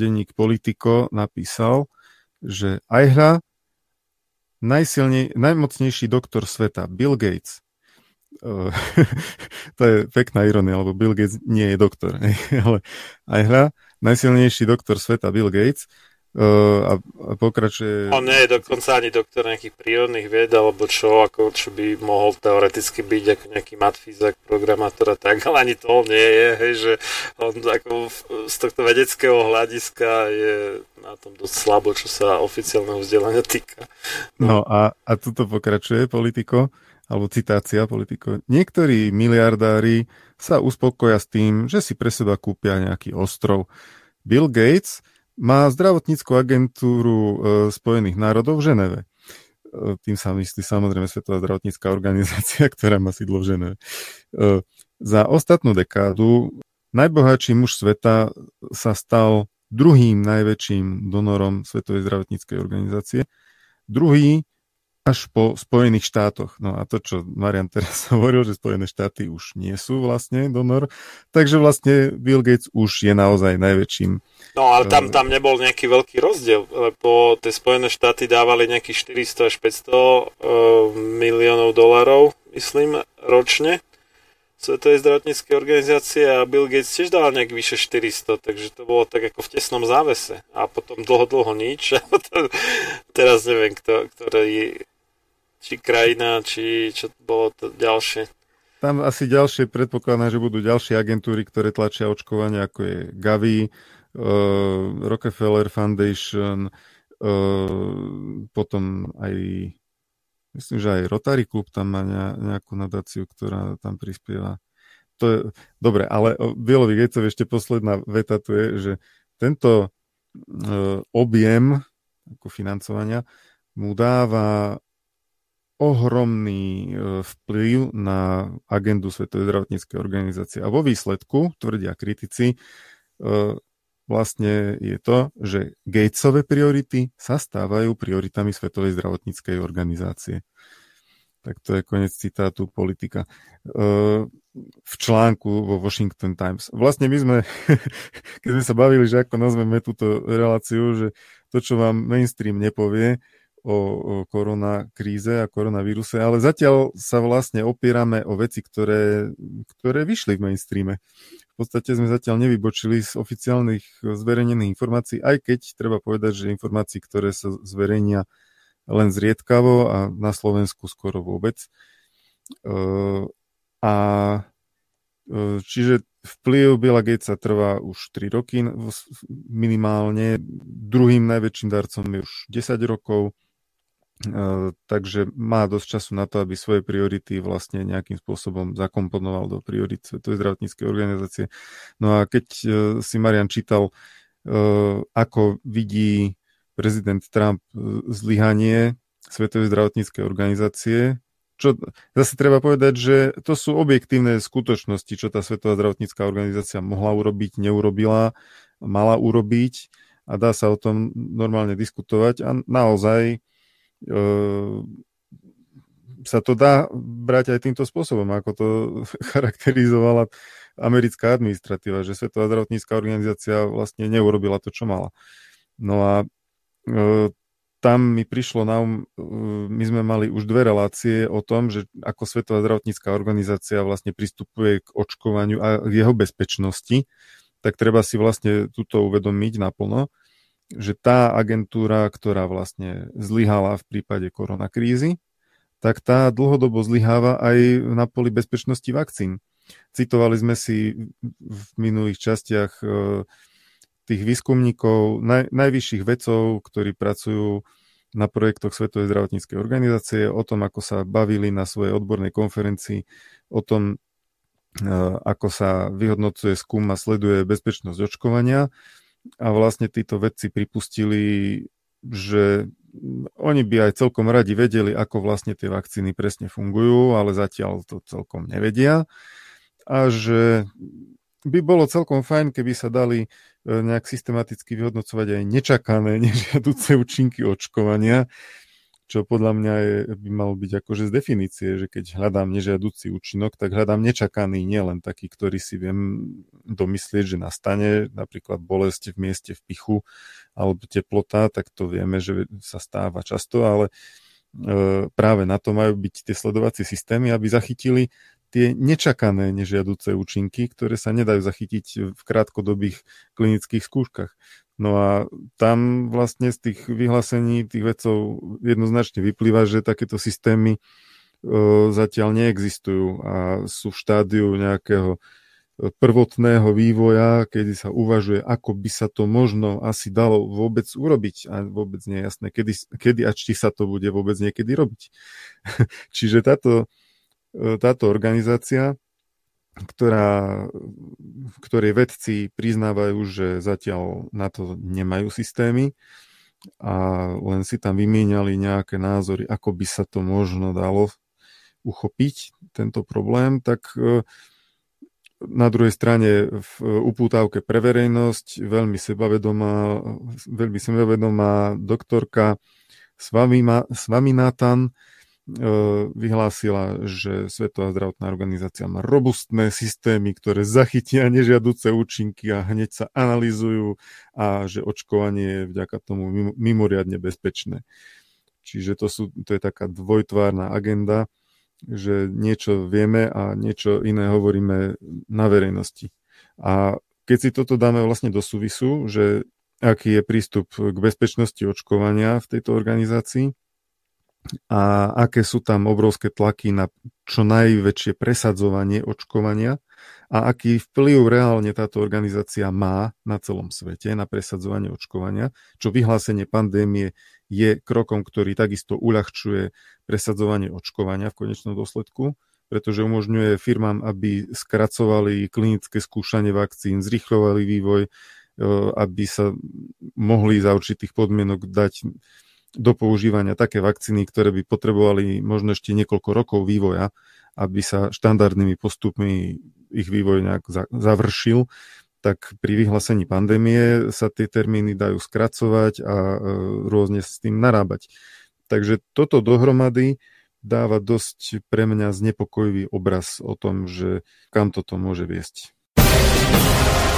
denník Politico napísal, že Ajhla, najsilnej, najmocnejší doktor sveta, Bill Gates, to je pekná ironia, lebo Bill Gates nie je doktor, ale Ajhla, najsilnejší doktor sveta Bill Gates, Uh, a, a pokračuje... On nie je dokonca ani doktor nejakých prírodných vied, alebo čo, ako, čo by mohol teoreticky byť ako nejaký matfízak, programátor a tak, ale ani to nie je, hej, že on ako z tohto vedeckého hľadiska je na tom dosť slabo, čo sa oficiálneho vzdelania týka. No, no a, a tuto pokračuje politiko, alebo citácia politiko. Niektorí miliardári sa uspokoja s tým, že si pre seba kúpia nejaký ostrov. Bill Gates má zdravotníckú agentúru e, Spojených národov v Ženeve. E, tým sa myslí samozrejme Svetová zdravotnícká organizácia, ktorá má sídlo v Ženeve. E, za ostatnú dekádu najbohatší muž sveta sa stal druhým najväčším donorom Svetovej zdravotníckej organizácie. Druhý až po Spojených štátoch. No a to, čo Marian teraz hovoril, že Spojené štáty už nie sú vlastne donor, takže vlastne Bill Gates už je naozaj najväčším. No ale tam, eh, tam nebol nejaký veľký rozdiel, lebo tie Spojené štáty dávali nejakých 400 až 500 uh, eh, miliónov dolarov, myslím, ročne Svetovej zdravotníckej organizácie a Bill Gates tiež dal nejak vyše 400, takže to bolo tak ako v tesnom závese. A potom dlho, dlho nič. A potom, teraz neviem, kto, ktorý či krajina, či čo bolo to ďalšie. Tam asi ďalšie predpokladám, že budú ďalšie agentúry, ktoré tlačia očkovanie, ako je Gavi, uh, Rockefeller Foundation, uh, potom aj myslím, že aj Rotary Club tam má nejakú nadáciu, ktorá tam prispieva. To je, dobre, ale o Bielovi Gatesovi ešte posledná veta tu je, že tento uh, objem ako financovania mu dáva ohromný e, vplyv na agendu Svetovej zdravotníckej organizácie. A vo výsledku, tvrdia kritici, e, vlastne je to, že Gatesové priority sa stávajú prioritami Svetovej zdravotníckej organizácie. Tak to je konec citátu politika. E, v článku vo Washington Times. Vlastne my sme, keď sme sa bavili, že ako nazveme túto reláciu, že to, čo vám mainstream nepovie, o, o koronakríze a koronavíruse, ale zatiaľ sa vlastne opierame o veci, ktoré, ktoré vyšli v mainstreame. V podstate sme zatiaľ nevybočili z oficiálnych zverejnených informácií, aj keď treba povedať, že informácií, ktoré sa zverejnia len zriedkavo a na Slovensku skoro vôbec. E, a e, čiže vplyv Billa Gatesa trvá už 3 roky minimálne. Druhým najväčším darcom je už 10 rokov takže má dosť času na to, aby svoje priority vlastne nejakým spôsobom zakomponoval do priorit Svetovej zdravotníckej organizácie. No a keď e, si Marian čítal, e, ako vidí prezident Trump e, zlyhanie Svetovej zdravotníckej organizácie, čo zase treba povedať, že to sú objektívne skutočnosti, čo tá Svetová zdravotnícká organizácia mohla urobiť, neurobila, mala urobiť a dá sa o tom normálne diskutovať a naozaj sa to dá brať aj týmto spôsobom, ako to charakterizovala americká administratíva, že Svetová zdravotnícká organizácia vlastne neurobila to, čo mala. No a e, tam mi prišlo na um, e, my sme mali už dve relácie o tom, že ako Svetová zdravotnícká organizácia vlastne pristupuje k očkovaniu a k jeho bezpečnosti, tak treba si vlastne túto uvedomiť naplno že tá agentúra, ktorá vlastne zlyhala v prípade koronakrízy, tak tá dlhodobo zlyháva aj na poli bezpečnosti vakcín. Citovali sme si v minulých častiach e, tých výskumníkov, naj, najvyšších vedcov, ktorí pracujú na projektoch Svetovej zdravotníckej organizácie, o tom, ako sa bavili na svojej odbornej konferencii, o tom, e, ako sa vyhodnocuje, skúma, sleduje bezpečnosť očkovania a vlastne títo vedci pripustili, že oni by aj celkom radi vedeli, ako vlastne tie vakcíny presne fungujú, ale zatiaľ to celkom nevedia. A že by bolo celkom fajn, keby sa dali e, nejak systematicky vyhodnocovať aj nečakané, nežiaduce účinky očkovania, čo podľa mňa je, by malo byť akože z definície, že keď hľadám nežiaducí účinok, tak hľadám nečakaný, nielen taký, ktorý si viem domyslieť, že nastane, napríklad bolesť v mieste v pichu alebo teplota, tak to vieme, že sa stáva často, ale e, práve na to majú byť tie sledovacie systémy, aby zachytili tie nečakané nežiaduce účinky, ktoré sa nedajú zachytiť v krátkodobých klinických skúškach. No a tam vlastne z tých vyhlásení tých vedcov jednoznačne vyplýva, že takéto systémy e, zatiaľ neexistujú a sú v štádiu nejakého e, prvotného vývoja, kedy sa uvažuje, ako by sa to možno asi dalo vôbec urobiť a vôbec nie je jasné, kedy, kedy a či sa to bude vôbec niekedy robiť. Čiže táto, e, táto organizácia ktorá, ktorej vedci priznávajú, že zatiaľ na to nemajú systémy a len si tam vymieniali nejaké názory, ako by sa to možno dalo uchopiť, tento problém, tak e, na druhej strane v upútavke pre verejnosť veľmi sebavedomá, veľmi sebavedomá doktorka Svaminatan E, vyhlásila, že Svetová zdravotná organizácia má robustné systémy, ktoré zachytia nežiaduce účinky a hneď sa analizujú a že očkovanie je vďaka tomu mimoriadne bezpečné. Čiže to, sú, to je taká dvojtvárna agenda, že niečo vieme a niečo iné hovoríme na verejnosti. A keď si toto dáme vlastne do súvisu, že aký je prístup k bezpečnosti očkovania v tejto organizácii, a aké sú tam obrovské tlaky na čo najväčšie presadzovanie očkovania a aký vplyv reálne táto organizácia má na celom svete na presadzovanie očkovania, čo vyhlásenie pandémie je krokom, ktorý takisto uľahčuje presadzovanie očkovania v konečnom dôsledku, pretože umožňuje firmám, aby skracovali klinické skúšanie vakcín, zrychľovali vývoj, e, aby sa mohli za určitých podmienok dať do používania také vakcíny, ktoré by potrebovali možno ešte niekoľko rokov vývoja, aby sa štandardnými postupmi ich vývoj nejak završil, tak pri vyhlásení pandémie sa tie termíny dajú skracovať a e, rôzne s tým narábať. Takže toto dohromady dáva dosť pre mňa znepokojivý obraz o tom, že kam toto môže viesť.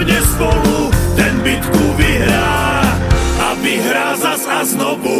Pevne spolu, ten bitku vyhrá a vyhrá zas a znovu.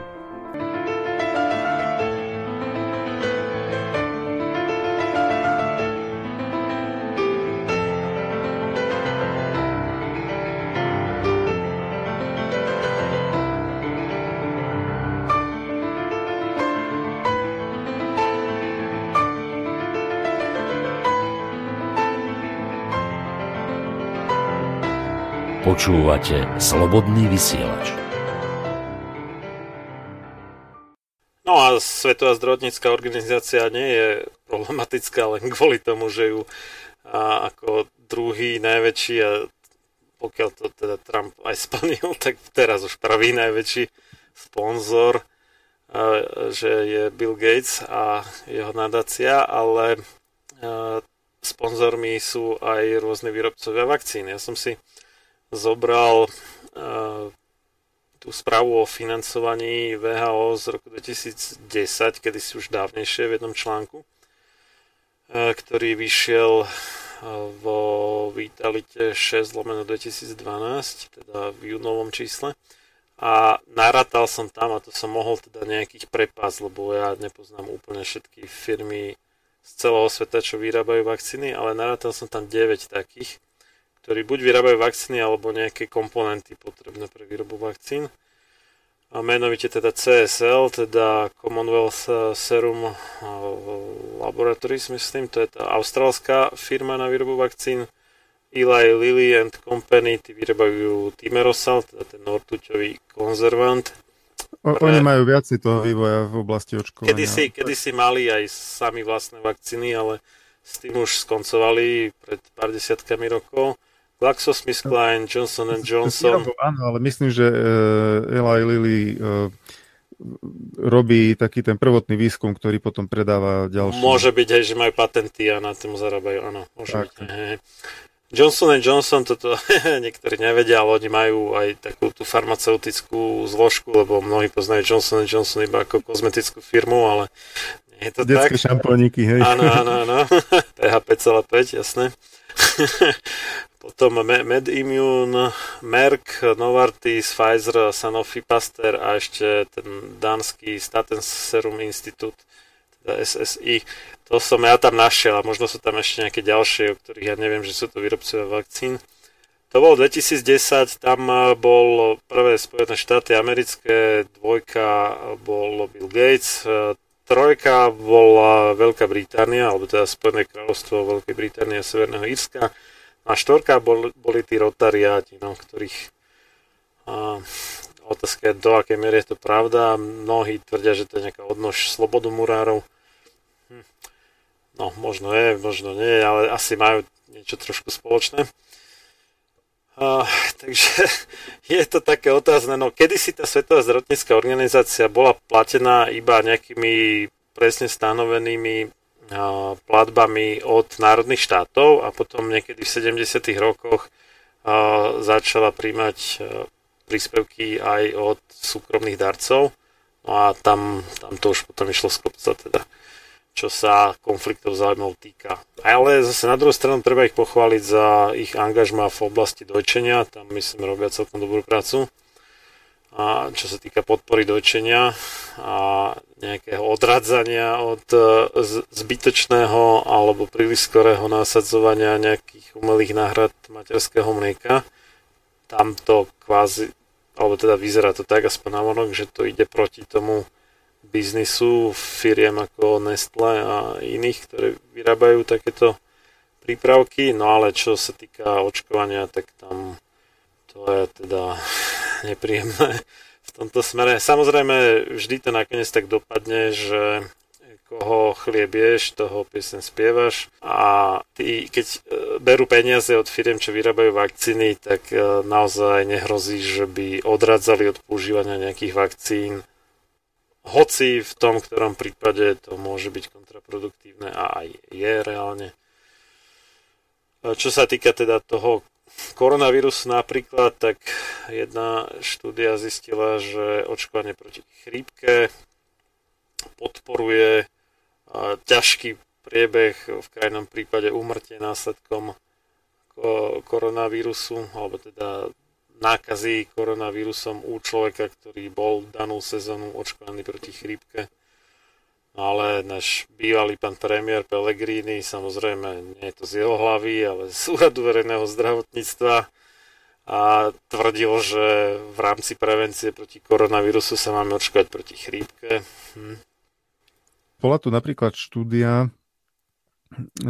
Počúvate Slobodný vysielač. No a Svetová zdravotnícká organizácia nie je problematická len kvôli tomu, že ju a, ako druhý najväčší a pokiaľ to teda Trump aj splnil, tak teraz už prvý najväčší sponzor, že je Bill Gates a jeho nadácia, ale sponzormi sú aj rôzne výrobcovia vakcín. Ja som si zobral uh, tú správu o financovaní VHO z roku 2010, kedy si už dávnejšie v jednom článku, uh, ktorý vyšiel uh, vo Vitalite 6 lomeno 2012, teda v júnovom čísle. A narátal som tam, a to som mohol teda nejakých prepás, lebo ja nepoznám úplne všetky firmy z celého sveta, čo vyrábajú vakcíny, ale narátal som tam 9 takých, ktorí buď vyrábajú vakcíny alebo nejaké komponenty potrebné pre výrobu vakcín. A menovite teda CSL, teda Commonwealth Serum Laboratories, myslím, to je tá austrálska firma na výrobu vakcín. Eli Lilly and Company, tí vyrábajú Timerosal, teda ten ortuťový konzervant. O, Pre- Oni majú viacej toho vývoja v oblasti očkovania. Kedysi, kedysi mali aj sami vlastné vakcíny, ale s tým už skoncovali pred pár desiatkami rokov. GlaxoSmithKline, Johnson Johnson. Výrobou, Áno, ale myslím, že uh, Eli Lilly uh, robí taký ten prvotný výskum, ktorý potom predáva ďalším. Môže byť, hej, že majú patenty a na tom zarábajú, áno, môže byť. Johnson Johnson, toto niektorí nevedia, ale oni majú aj takú tú farmaceutickú zložku, lebo mnohí poznajú Johnson Johnson iba ako kozmetickú firmu, ale je to Detské tak. šampóniky, hej. Áno, áno, áno. pH 5,5, jasné. potom MedImmune, Merck, Novartis, Pfizer, Sanofi Pasteur a ešte ten dánsky Staten Serum Institute, teda SSI. To som ja tam našiel a možno sú tam ešte nejaké ďalšie, o ktorých ja neviem, že sú to výrobcovia vakcín. To bolo 2010, tam bol prvé Spojené štáty americké, dvojka bol Bill Gates, trojka bola Veľká Británia, alebo teda Spojené kráľovstvo Veľkej Británie a Severného Írska a štvorka bol, boli tí rotariáti, no, ktorých a, otázka je, do akej miery je to pravda. Mnohí tvrdia, že to je nejaká odnož slobodu murárov. Hm. No, možno je, možno nie, ale asi majú niečo trošku spoločné. A, takže je to také otázne, no kedy si tá Svetová zdravotnícká organizácia bola platená iba nejakými presne stanovenými platbami od národných štátov a potom niekedy v 70. rokoch začala príjmať príspevky aj od súkromných darcov. No a tam, tam to už potom išlo z kopca teda čo sa konfliktov zájmov týka. Ale zase na druhú stranu treba ich pochváliť za ich angažma v oblasti dojčenia, tam myslím robia celkom dobrú prácu a čo sa týka podpory dojčenia a nejakého odradzania od e, zbytočného alebo príliš skorého nasadzovania nejakých umelých náhrad materského mlieka. Tam to kvázi, alebo teda vyzerá to tak aspoň na vonok, že to ide proti tomu biznisu firiem ako Nestle a iných, ktoré vyrábajú takéto prípravky. No ale čo sa týka očkovania, tak tam to je teda nepríjemné v tomto smere. Samozrejme, vždy to nakoniec tak dopadne, že koho chlieb ješ, toho piesen spievaš a ty, keď e, berú peniaze od firiem, čo vyrábajú vakcíny, tak e, naozaj nehrozí, že by odradzali od používania nejakých vakcín. Hoci v tom, ktorom prípade to môže byť kontraproduktívne a aj je reálne. E, čo sa týka teda toho koronavírus napríklad, tak jedna štúdia zistila, že očkovanie proti chrípke podporuje ťažký priebeh v krajnom prípade úmrtie následkom koronavírusu, alebo teda nákazy koronavírusom u človeka, ktorý bol danú sezónu očkovaný proti chrípke. Ale náš bývalý pán premiér Pellegrini, samozrejme nie je to z jeho hlavy, ale z úradu verejného zdravotníctva a tvrdil, že v rámci prevencie proti koronavírusu sa máme očkovať proti chrípke. Hm. Bola tu napríklad štúdia e,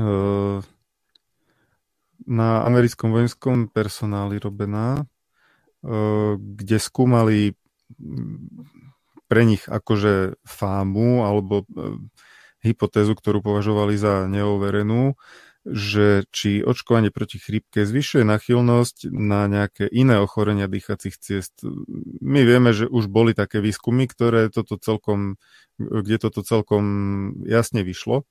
na americkom vojenskom personáli robená, e, kde skúmali pre nich akože fámu alebo e, hypotézu, ktorú považovali za neoverenú, že či očkovanie proti chrípke zvyšuje nachylnosť na nejaké iné ochorenia dýchacích ciest. My vieme, že už boli také výskumy, ktoré toto celkom, kde toto celkom jasne vyšlo,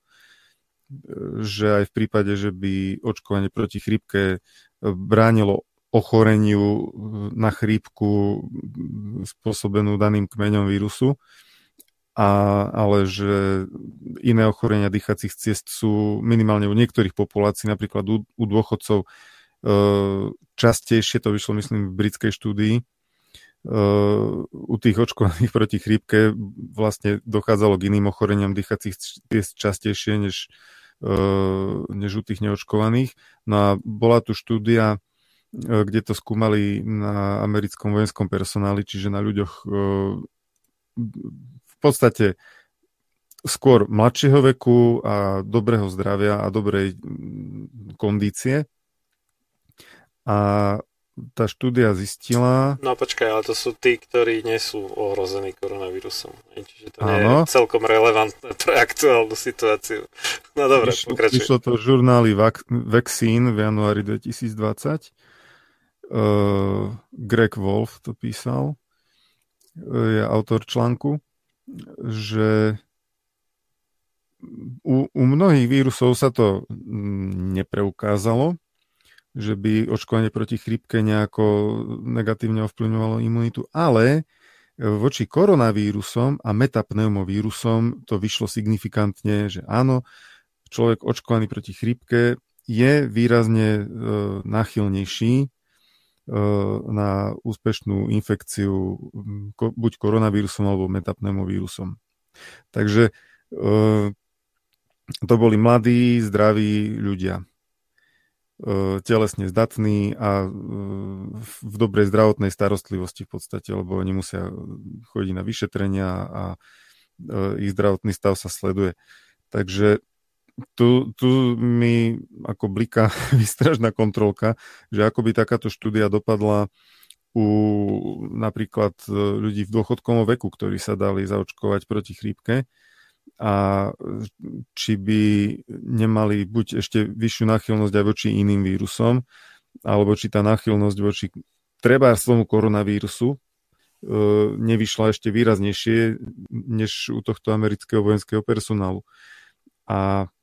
že aj v prípade, že by očkovanie proti chrípke bránilo ochoreniu eh, na chrípku spôsobenú daným kmeňom vírusu, a, ale že iné ochorenia dýchacích ciest sú minimálne u niektorých populácií, napríklad u, u dôchodcov, eh, častejšie, to vyšlo myslím v britskej štúdii, eh, u tých očkovaných proti chrípke vlastne dochádzalo k iným ochoreniam dýchacích ciest častejšie než, než u tých neočkovaných. No a bola tu štúdia E, kde to skúmali na americkom vojenskom personáli, čiže na ľuďoch e, v podstate skôr mladšieho veku a dobrého zdravia a dobrej kondície. A tá štúdia zistila... No počkaj, ale to sú tí, ktorí nie sú ohrození koronavírusom. Čiže to nie Áno. je celkom relevantné pre aktuálnu situáciu. No dobre, pokračuj. Vyšlo to v žurnáli Vaccine v januári 2020 Uh, Greg Wolf to písal, je autor článku, že u, u mnohých vírusov sa to nepreukázalo, že by očkovanie proti chrípke nejako negatívne ovplyvňovalo imunitu, ale voči koronavírusom a metapneumovírusom to vyšlo signifikantne, že áno, človek očkovaný proti chrípke je výrazne e, náchylnejší na úspešnú infekciu buď koronavírusom alebo metapneumovírusom. Takže to boli mladí, zdraví ľudia telesne zdatní a v dobrej zdravotnej starostlivosti v podstate, lebo oni musia chodiť na vyšetrenia a ich zdravotný stav sa sleduje. Takže tu, tu mi ako bliká výstražná kontrolka, že ako by takáto štúdia dopadla u napríklad ľudí v dôchodkovom veku, ktorí sa dali zaočkovať proti chrípke a či by nemali buď ešte vyššiu náchylnosť aj voči iným vírusom, alebo či tá náchylnosť voči treba tomu koronavírusu e, nevyšla ešte výraznejšie než u tohto amerického vojenského personálu. A e,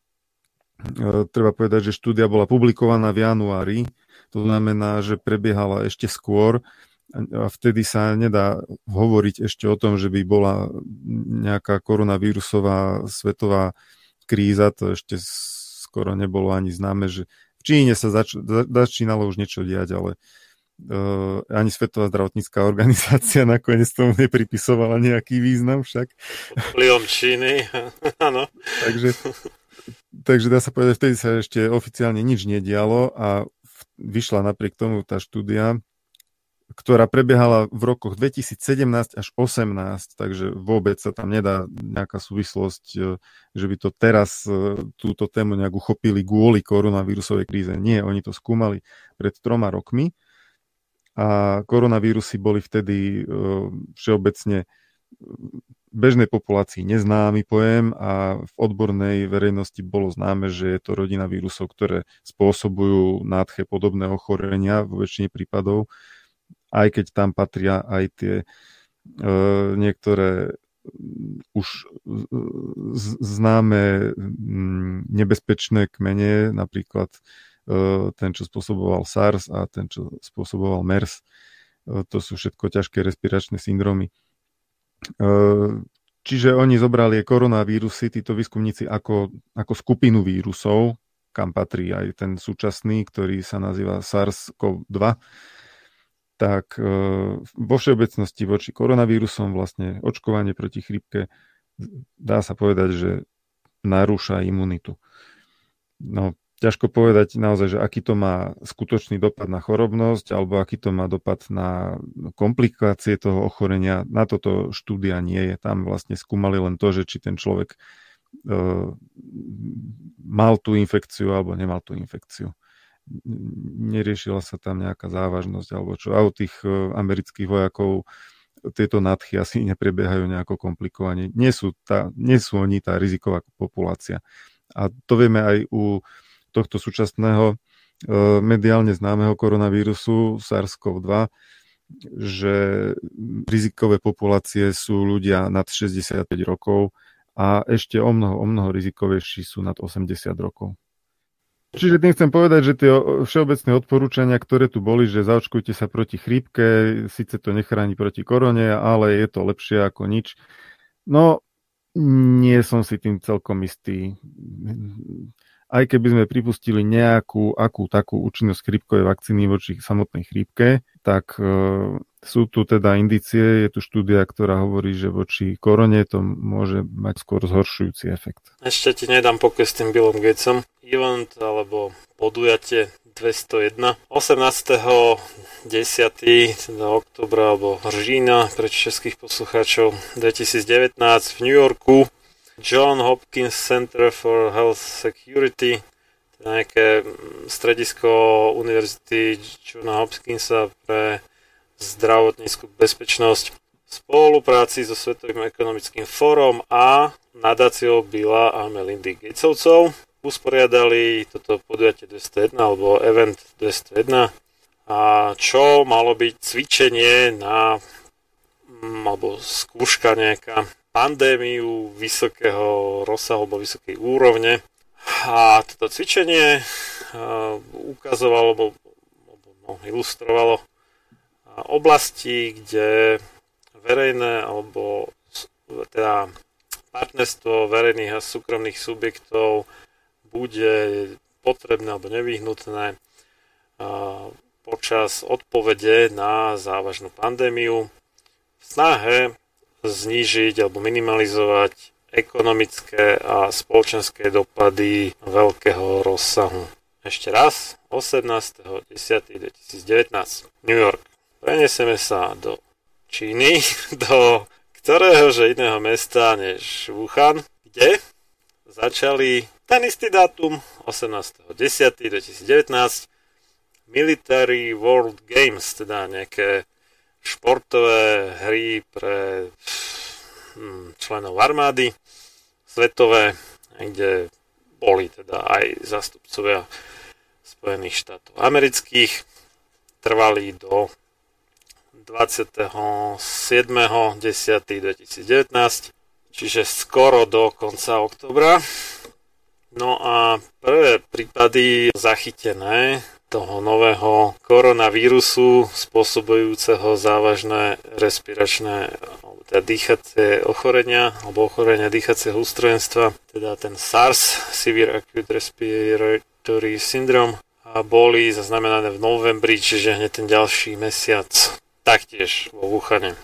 treba povedať, že štúdia bola publikovaná v januári, to znamená, že prebiehala ešte skôr a vtedy sa nedá hovoriť ešte o tom, že by bola nejaká koronavírusová svetová kríza, to ešte skoro nebolo ani známe, že v Číne sa zač- začínalo už niečo diať, ale uh, ani Svetová zdravotnícká organizácia nakoniec tomu nepripisovala nejaký význam však. Vplyvom Číny, áno. takže, takže dá sa povedať, vtedy sa ešte oficiálne nič nedialo a vyšla napriek tomu tá štúdia, ktorá prebiehala v rokoch 2017 až 2018, takže vôbec sa tam nedá nejaká súvislosť, e, že by to teraz e, túto tému nejak uchopili kvôli koronavírusovej kríze. Nie, oni to skúmali pred troma rokmi a koronavírusy boli vtedy e, všeobecne bežnej populácii neznámy pojem a v odbornej verejnosti bolo známe, že je to rodina vírusov, ktoré spôsobujú nádche podobné ochorenia vo väčšine prípadov aj keď tam patria aj tie e, niektoré už známe nebezpečné kmene, napríklad e, ten, čo spôsoboval SARS a ten, čo spôsoboval MERS. E, to sú všetko ťažké respiračné syndromy. Čiže oni zobrali koronavírusy, títo výskumníci, ako, ako skupinu vírusov, kam patrí aj ten súčasný, ktorý sa nazýva SARS-CoV-2 tak e, vo všeobecnosti voči koronavírusom vlastne očkovanie proti chrípke dá sa povedať, že narúša imunitu. No, ťažko povedať naozaj, že aký to má skutočný dopad na chorobnosť alebo aký to má dopad na komplikácie toho ochorenia. Na toto štúdia nie je. Tam vlastne skúmali len to, že či ten človek uh, mal tú infekciu alebo nemal tú infekciu neriešila sa tam nejaká závažnosť alebo čo. A u tých e, amerických vojakov tieto nadchy asi neprebiehajú nejako komplikovane. Nie sú, tá, nie sú oni tá riziková populácia. A to vieme aj u tohto súčasného e, mediálne známeho koronavírusu SARS-CoV-2, že rizikové populácie sú ľudia nad 65 rokov a ešte o mnoho, o mnoho rizikovejší sú nad 80 rokov. Čiže tým chcem povedať, že tie všeobecné odporúčania, ktoré tu boli, že zaočkujte sa proti chrípke, síce to nechráni proti korone, ale je to lepšie ako nič. No, nie som si tým celkom istý. Aj keby sme pripustili nejakú akú takú účinnosť chrípkovej vakcíny voči samotnej chrípke, tak e, sú tu teda indície, je tu štúdia, ktorá hovorí, že voči korone to môže mať skôr zhoršujúci efekt. Ešte ti nedám pokoj s tým Billom Gatesom event alebo podujatie 201. 18. 10. teda oktobra alebo října pre českých poslucháčov 2019 v New Yorku John Hopkins Center for Health Security teda nejaké stredisko Univerzity Johna Hopkinsa pre zdravotníckú bezpečnosť v spolupráci so Svetovým ekonomickým fórom a nadáciou Billa a Melindy Gatesovcov. Usporiadali toto podujatie 201 alebo event 201 a čo malo byť cvičenie na mm, alebo skúška nejaká pandémiu vysokého rozsahu alebo vysokej úrovne. A toto cvičenie ukazovalo alebo no, ilustrovalo oblasti, kde verejné alebo teda partnerstvo verejných a súkromných subjektov bude potrebné alebo nevyhnutné počas odpovede na závažnú pandémiu v snahe znížiť alebo minimalizovať ekonomické a spoločenské dopady veľkého rozsahu. Ešte raz, 18.10.2019, New York. Prenesieme sa do Číny, do ktoréhože iného mesta než Wuhan, kde začali ten istý dátum, 18.10.2019, Military World Games, teda nejaké športové hry pre hm, členov armády svetové, kde boli teda aj zastupcovia Spojených štátov amerických. Trvali do 27.10.2019, čiže skoro do konca oktobra. No a prvé prípady zachytené toho nového koronavírusu spôsobujúceho závažné respiračné teda dýchacie ochorenia alebo ochorenia dýchacieho ústrojenstva, teda ten SARS, Severe Acute Respiratory Syndrome, a boli zaznamenané v novembri, čiže hneď ten ďalší mesiac taktiež vo Wuhane.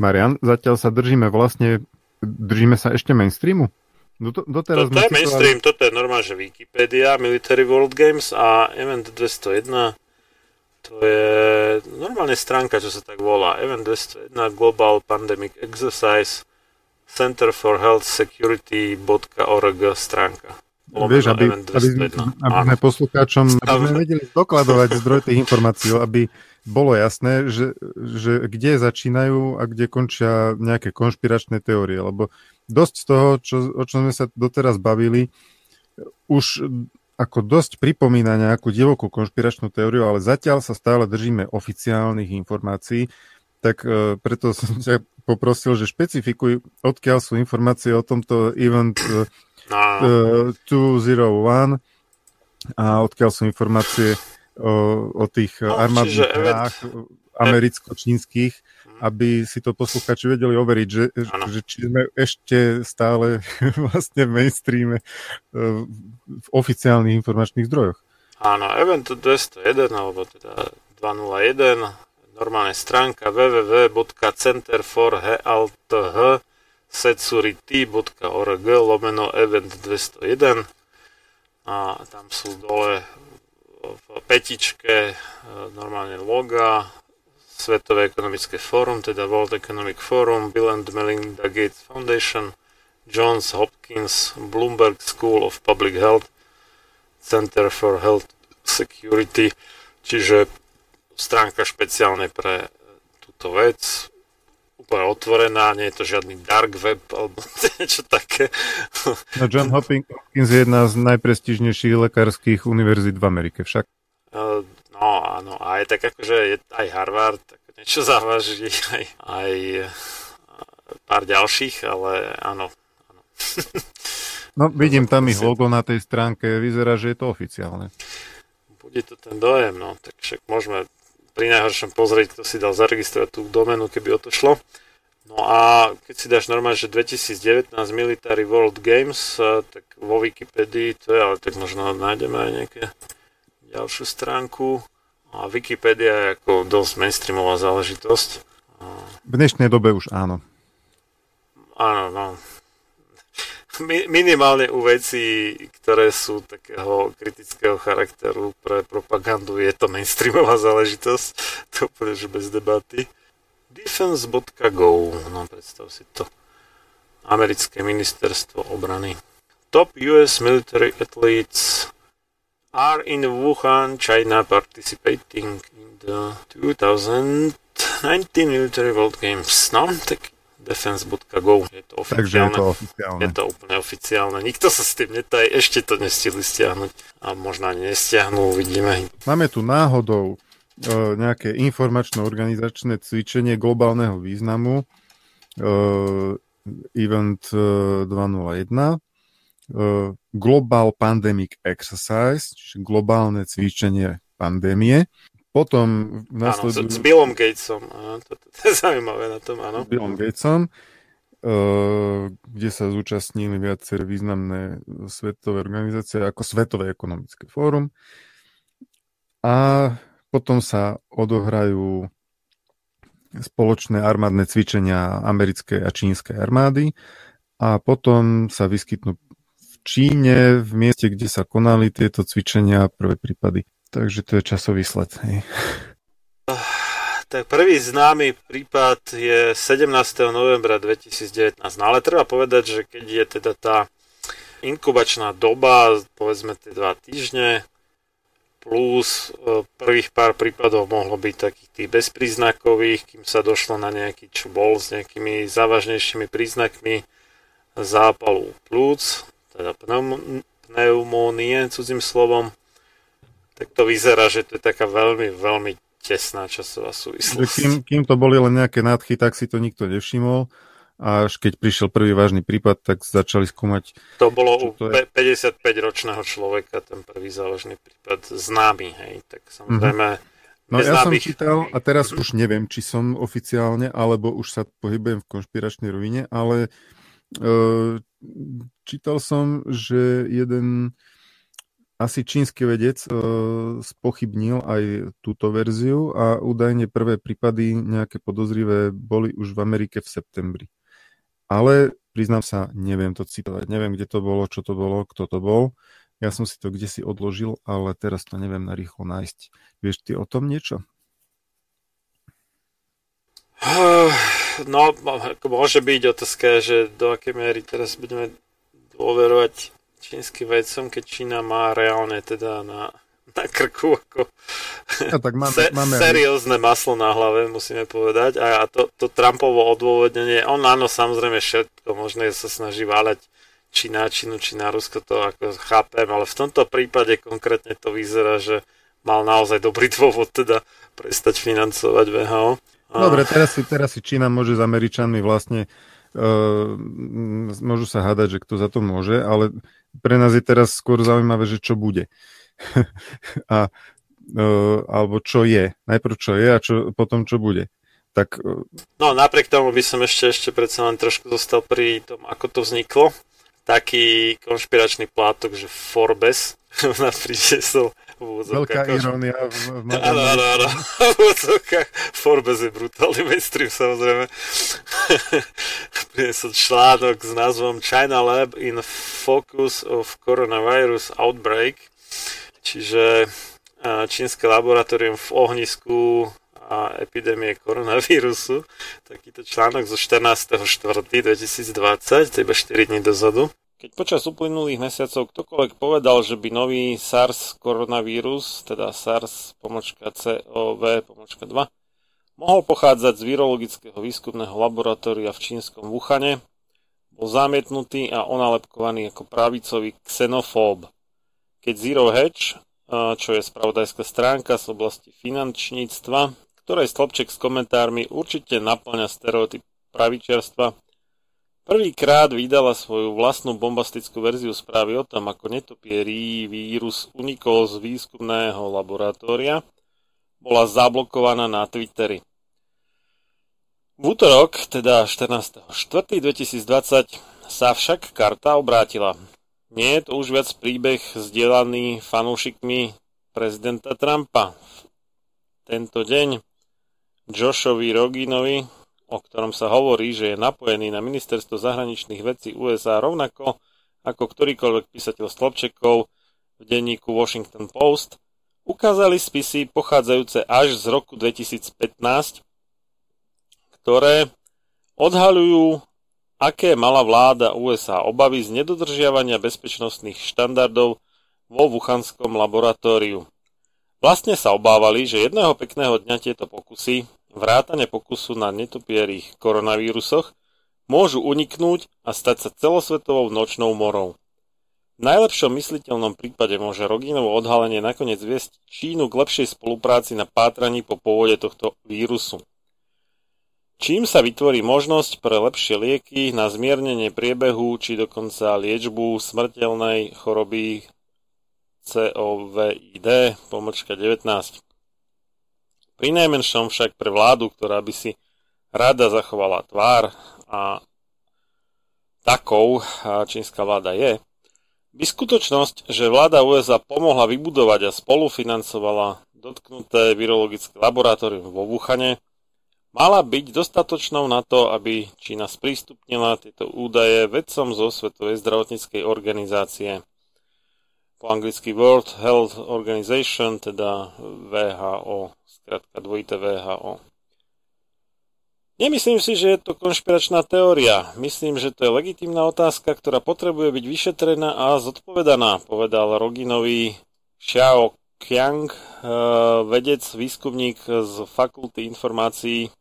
Marian, zatiaľ sa držíme vlastne, držíme sa ešte mainstreamu? Do, doteraz toto je mainstream, toto je normálne, že Wikipedia, Military World Games a Event 201 to je normálne stránka, čo sa tak volá. Event 201 Global Pandemic Exercise Center for Health Security.org stránka. Vieš, aby, aby, aby sme poslucháčom aby sme vedeli dokladovať zdroj tých informácií, aby bolo jasné, že, že kde začínajú a kde končia nejaké konšpiračné teórie, lebo dosť z toho, čo, o čom sme sa doteraz bavili, už ako dosť pripomína nejakú divokú konšpiračnú teóriu, ale zatiaľ sa stále držíme oficiálnych informácií, tak uh, preto som sa poprosil, že špecifikuj, odkiaľ sú informácie o tomto event uh, uh, 201 a odkiaľ sú informácie o, o tých no, armádnych hrách americko-čínskych. Aby si to posluchači vedeli overiť, že, že či sme ešte stále vlastne v mainstreame e, v oficiálnych informačných zdrojoch. Áno, Event 201, alebo teda 201, normálne stránka www.centerforhealth security.org lomeno event 201 a tam sú dole v petičke e, normálne loga Svetové ekonomické fórum, teda World Economic Forum, Bill and Melinda Gates Foundation, Johns Hopkins, Bloomberg School of Public Health, Center for Health Security, čiže stránka špeciálne pre túto vec, úplne otvorená, nie je to žiadny dark web alebo niečo také. No John Hopkins je jedna z najprestižnejších lekárskych univerzít v Amerike však. No áno, aj tak akože je aj Harvard, tak niečo závaží, aj, aj pár ďalších, ale áno. áno. No vidím tam ich logo na tej stránke, vyzerá, že je to oficiálne. Bude to ten dojem, no, tak však môžeme pri najhoršom pozrieť, kto si dal zaregistrovať tú domenu, keby o to šlo. No a keď si dáš normálne, že 2019 Military World Games, tak vo Wikipedii to je, ale tak možno nájdeme aj nejaké ďalšiu stránku. A Wikipedia je ako dosť mainstreamová záležitosť. V dnešnej dobe už áno. Áno, no. minimálne u vecí, ktoré sú takého kritického charakteru pre propagandu, je to mainstreamová záležitosť. To úplne, bez debaty. Defense.go, no predstav si to. Americké ministerstvo obrany. Top US military athletes are in Wuhan, China participating in the 2019 Military World Games. No, tak defense.go. Je to oficiálne. Takže je to oficiálne. Je to úplne oficiálne. Nikto sa s tým netají. Ešte to nestihli stiahnuť. A možno ani nestiahnu, uvidíme. Máme tu náhodou e, nejaké informačno-organizačné cvičenie globálneho významu. E, event e, 201 Global Pandemic Exercise, čiže globálne cvičenie pandémie. Potom nasledujú... Áno, s, s Billom Gatesom, áno, to, to, to je zaujímavé na tom, áno. S Billom Gatesom. kde sa zúčastnili viaceré významné svetové organizácie ako Svetové ekonomické fórum. A potom sa odohrajú spoločné armádne cvičenia americkej a čínskej armády a potom sa vyskytnú Číne, v mieste, kde sa konali tieto cvičenia, prvé prípady. Takže to je časový sled. Hej. Tak prvý známy prípad je 17. novembra 2019. No ale treba povedať, že keď je teda tá inkubačná doba, povedzme tie dva týždne, plus e, prvých pár prípadov mohlo byť takých tých bezpríznakových, kým sa došlo na nejaký čo bol s nejakými závažnejšími príznakmi zápalu plúc, teda pneumónie, cudzím slovom, tak to vyzerá, že to je taká veľmi, veľmi tesná časová súvislosť. Kým, kým to boli len nejaké nádchy, tak si to nikto nevšimol. A až keď prišiel prvý vážny prípad, tak začali skúmať. To bolo u 55-ročného človeka, ten prvý závažný prípad známy, hej. Tak samozrejme, mm-hmm. No ja som čítal, a teraz už neviem, či som oficiálne, alebo už sa pohybujem v konšpiračnej rovine, ale e, čítal som, že jeden asi čínsky vedec uh, spochybnil aj túto verziu a údajne prvé prípady nejaké podozrivé boli už v Amerike v septembri. Ale priznám sa, neviem to citovať, neviem, kde to bolo, čo to bolo, kto to bol. Ja som si to kde si odložil, ale teraz to neviem narýchlo nájsť. Vieš ty o tom niečo? No, môže byť otázka, že do akej miery teraz budeme dôverovať čínskym vedcom, keď Čína má reálne teda na, na krku ako no, tak máme, se, máme seriózne maslo na hlave, musíme povedať. A, a to, to Trumpovo odôvodnenie, on áno, samozrejme všetko možné sa snaží váľať či na Čínu, či na Rusko, to ako chápem, ale v tomto prípade konkrétne to vyzerá, že mal naozaj dobrý dôvod teda prestať financovať VHO. Dobre, teraz si, teraz si Čína môže s Američanmi vlastne môžu sa hádať, že kto za to môže, ale pre nás je teraz skôr zaujímavé, že čo bude. a, uh, alebo čo je. Najprv čo je a čo, potom čo bude. Tak, uh... No napriek tomu by som ešte, ešte predsa len trošku zostal pri tom, ako to vzniklo. Taký konšpiračný plátok, že Forbes nás priniesol Veľká irónia. Áno, áno, áno. V Forbes je brutálny mainstream, samozrejme. Priniesol článok s názvom China Lab in Focus of Coronavirus Outbreak. Čiže čínske laboratórium v ohnisku a epidémie koronavírusu. Takýto článok zo 14.4.2020, to je iba 4 dní dozadu. Keď počas uplynulých mesiacov ktokoľvek povedal, že by nový SARS koronavírus, teda SARS pomočka COV pomočka 2, mohol pochádzať z virologického výskumného laboratória v čínskom Wuhane, bol zamietnutý a onalepkovaný ako pravicový xenofób. Keď Zero Hedge, čo je spravodajská stránka z oblasti finančníctva, ktorej stĺpček s komentármi určite naplňa stereotyp pravičiarstva, Prvýkrát vydala svoju vlastnú bombastickú verziu správy o tom, ako netopierí vírus unikol z výskumného laboratória, bola zablokovaná na Twitteri. V útorok, teda 14.4.2020, sa však karta obrátila. Nie je to už viac príbeh zdieľaný fanúšikmi prezidenta Trumpa. Tento deň Joshovi Roginovi, o ktorom sa hovorí, že je napojený na ministerstvo zahraničných vecí USA rovnako ako ktorýkoľvek písateľ Slobčekov v denníku Washington Post, ukázali spisy pochádzajúce až z roku 2015, ktoré odhaľujú, aké mala vláda USA obavy z nedodržiavania bezpečnostných štandardov vo Wuhanskom laboratóriu. Vlastne sa obávali, že jedného pekného dňa tieto pokusy vrátane pokusu na netopierých koronavírusoch, môžu uniknúť a stať sa celosvetovou nočnou morou. V najlepšom mysliteľnom prípade môže Roginovo odhalenie nakoniec viesť Čínu k lepšej spolupráci na pátraní po pôvode tohto vírusu. Čím sa vytvorí možnosť pre lepšie lieky na zmiernenie priebehu či dokonca liečbu smrteľnej choroby COVID pomočka 19. Pri najmenšom však pre vládu, ktorá by si rada zachovala tvár a takou čínska vláda je, by skutočnosť, že vláda USA pomohla vybudovať a spolufinancovala dotknuté virologické laboratórium vo Wuhane, mala byť dostatočnou na to, aby Čína sprístupnila tieto údaje vedcom zo Svetovej zdravotníckej organizácie. Po anglicky World Health Organization, teda VHO, skratka dvojité VHO. Nemyslím si, že je to konšpiračná teória. Myslím, že to je legitímna otázka, ktorá potrebuje byť vyšetrená a zodpovedaná, povedal Roginový Xiao Qiang, eh, vedec, výskumník z Fakulty informácií,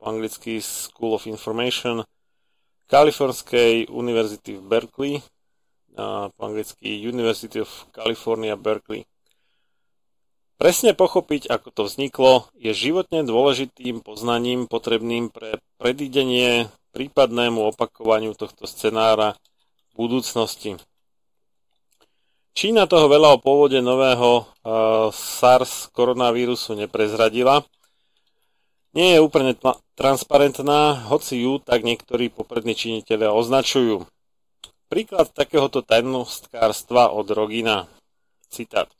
po anglicky School of Information, Kalifornskej univerzity v Berkeley, po anglicky University of California, Berkeley. Presne pochopiť, ako to vzniklo, je životne dôležitým poznaním potrebným pre predídenie prípadnému opakovaniu tohto scenára v budúcnosti. Čína toho veľa o pôvode nového uh, SARS koronavírusu neprezradila. Nie je úplne transparentná, hoci ju tak niektorí poprední činiteľe označujú. Príklad takéhoto tajnostkárstva od Rogina. Citát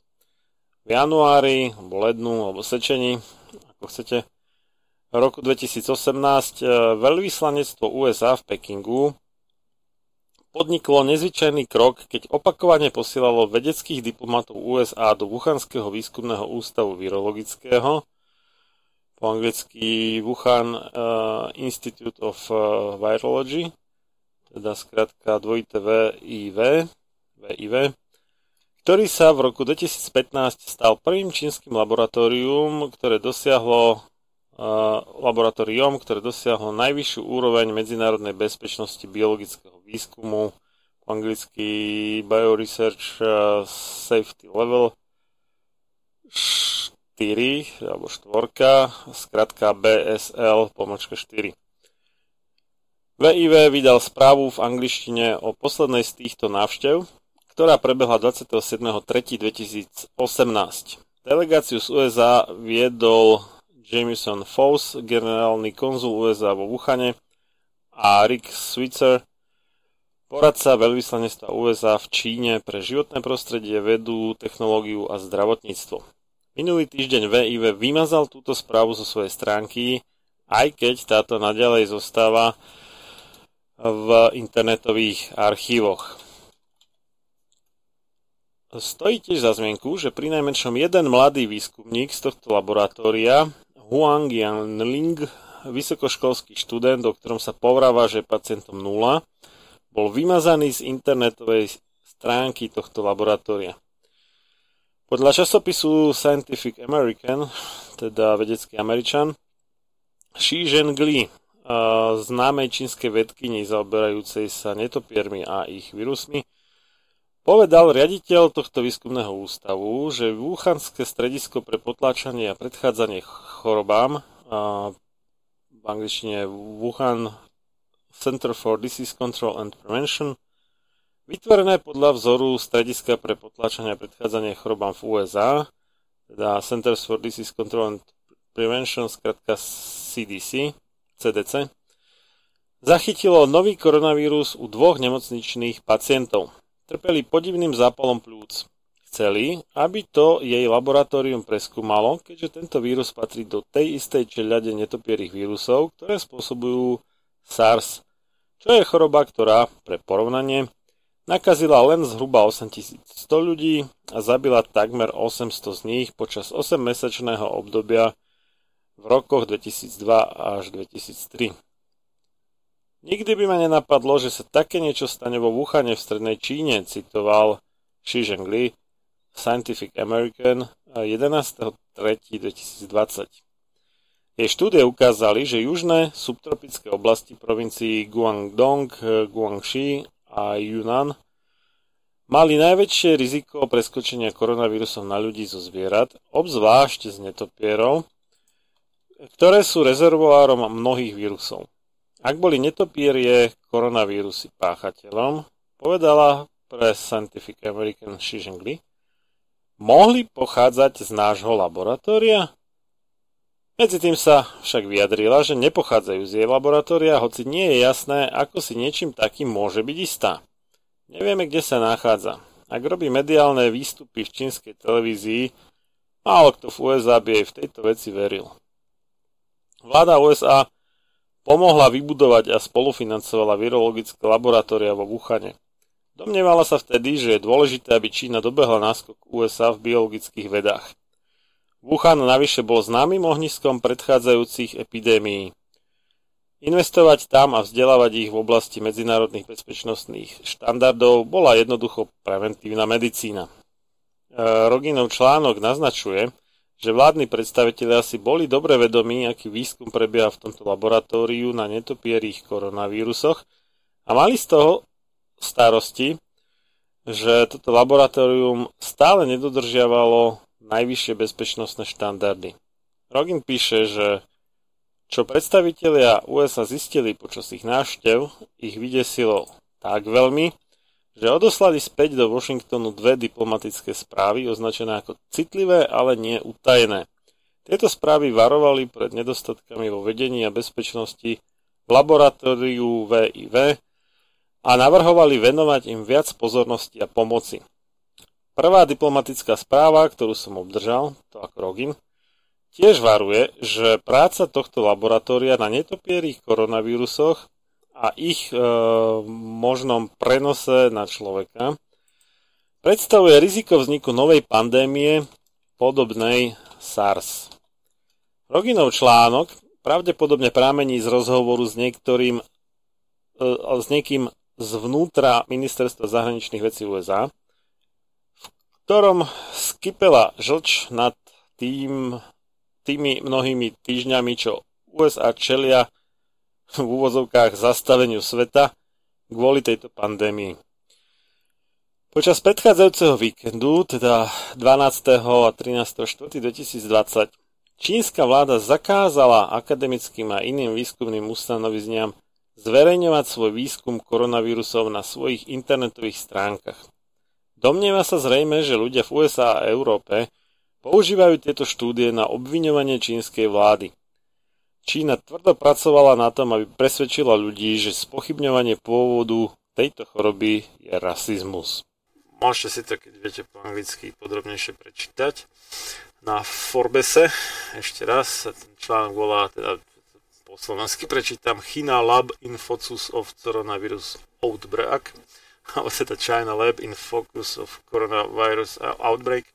v januári, alebo lednu, alebo sečení, ako chcete, v roku 2018 e, veľvyslanectvo USA v Pekingu podniklo nezvyčajný krok, keď opakovane posielalo vedeckých diplomatov USA do Wuhanského výskumného ústavu virologického, po anglicky Wuhan uh, Institute of uh, Virology, teda skratka dvojité VIV, VIV, ktorý sa v roku 2015 stal prvým čínskym laboratórium, ktoré dosiahlo laboratórium, ktoré dosiahlo najvyššiu úroveň medzinárodnej bezpečnosti biologického výskumu, po anglicky Bioresearch Safety Level 4, alebo 4, skratka BSL, pomočka 4. VIV vydal správu v angličtine o poslednej z týchto návštev, ktorá prebehla 27.3.2018. Delegáciu z USA viedol Jameson Foss, generálny konzul USA vo Wuhane a Rick Switzer, poradca veľvyslanectva USA v Číne pre životné prostredie, vedu, technológiu a zdravotníctvo. Minulý týždeň VIV vymazal túto správu zo svojej stránky, aj keď táto naďalej zostáva v internetových archívoch. Stojí tiež za zmienku, že pri najmenšom jeden mladý výskumník z tohto laboratória, Huang Yanling, vysokoškolský študent, o ktorom sa povráva, že pacientom nula, bol vymazaný z internetovej stránky tohto laboratória. Podľa časopisu Scientific American, teda vedecký Američan, Xi Zhengli, známej čínskej vedkyni zaoberajúcej sa netopiermi a ich vírusmi, Povedal riaditeľ tohto výskumného ústavu, že Wuhanské stredisko pre potláčanie a predchádzanie chorobám, v angličtine Wuhan Center for Disease Control and Prevention, vytvorené podľa vzoru strediska pre potláčanie a predchádzanie chorobám v USA, teda Centers for Disease Control and Prevention, skratka CDC, CDC, zachytilo nový koronavírus u dvoch nemocničných pacientov trpeli podivným zápalom plúc. Chceli, aby to jej laboratórium preskúmalo, keďže tento vírus patrí do tej istej čeľade netopierých vírusov, ktoré spôsobujú SARS, čo je choroba, ktorá, pre porovnanie, nakazila len zhruba 8100 ľudí a zabila takmer 800 z nich počas 8-mesačného obdobia v rokoch 2002 až 2003. Nikdy by ma nenapadlo, že sa také niečo stane vo Wuhane v strednej Číne, citoval Xi Zhengli, Scientific American 11.3.2020. Jej štúdie ukázali, že južné subtropické oblasti provincií Guangdong, Guangxi a Yunnan mali najväčšie riziko preskočenia koronavírusom na ľudí zo zvierat, obzvlášť z netopierov, ktoré sú rezervoárom mnohých vírusov. Ak boli netopierie koronavírusy páchateľom, povedala pre Scientific American Xi Zhengli, mohli pochádzať z nášho laboratória? Medzi tým sa však vyjadrila, že nepochádzajú z jej laboratória, hoci nie je jasné, ako si niečím takým môže byť istá. Nevieme, kde sa nachádza. Ak robí mediálne výstupy v čínskej televízii, málo kto v USA by jej v tejto veci veril. Vláda USA pomohla vybudovať a spolufinancovala virologické laboratória vo Wuhane. Domnievala sa vtedy, že je dôležité, aby Čína dobehla náskok USA v biologických vedách. Wuhan navyše bol známym ohniskom predchádzajúcich epidémií. Investovať tam a vzdelávať ich v oblasti medzinárodných bezpečnostných štandardov bola jednoducho preventívna medicína. E, Roginov článok naznačuje, že vládni predstavitelia si boli dobre vedomí, aký výskum prebieha v tomto laboratóriu na netopierých koronavírusoch a mali z toho starosti, že toto laboratórium stále nedodržiavalo najvyššie bezpečnostné štandardy. Rogin píše, že čo predstavitelia USA zistili počas ich návštev, ich vydesilo tak veľmi, že odoslali späť do Washingtonu dve diplomatické správy označené ako citlivé, ale nie utajené. Tieto správy varovali pred nedostatkami vo vedení a bezpečnosti v laboratóriu VIV a navrhovali venovať im viac pozornosti a pomoci. Prvá diplomatická správa, ktorú som obdržal, to ako Rogin, tiež varuje, že práca tohto laboratória na netopierých koronavírusoch a ich e, možnom prenose na človeka predstavuje riziko vzniku novej pandémie podobnej SARS. Roginov článok pravdepodobne prámení z rozhovoru s niektorým e, s niekým zvnútra ministerstva zahraničných vecí USA, ktorom skypela žlč nad tým, tými mnohými týždňami, čo USA čelia v úvozovkách zastaveniu sveta kvôli tejto pandémii. Počas predchádzajúceho víkendu, teda 12. a 13. 4. 2020, čínska vláda zakázala akademickým a iným výskumným ustanovizniam zverejňovať svoj výskum koronavírusov na svojich internetových stránkach. Domnieva sa zrejme, že ľudia v USA a Európe používajú tieto štúdie na obviňovanie čínskej vlády. Čína tvrdo pracovala na tom, aby presvedčila ľudí, že spochybňovanie pôvodu tejto choroby je rasizmus. Môžete si to, keď viete po anglicky, podrobnejšie prečítať na Forbese. Ešte raz, ten článok volá, teda po slovensky prečítam, China Lab in Focus of Coronavirus Outbreak alebo teda China Lab in Focus of Coronavirus Outbreak.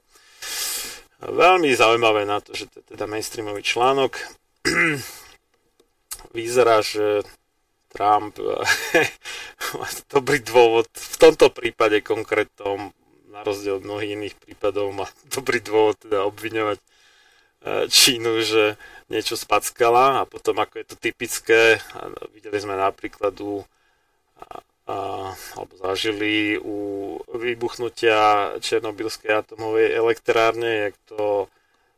Veľmi zaujímavé na to, že to je teda mainstreamový článok. Vyzerá, že Trump má dobrý dôvod, v tomto prípade konkrétnom, na rozdiel od mnohých iných prípadov, má dobrý dôvod teda obviňovať e, Čínu, že niečo spackala a potom ako je to typické, videli sme napríklad u alebo zažili u vybuchnutia Černobylskej atomovej elektrárne, jak to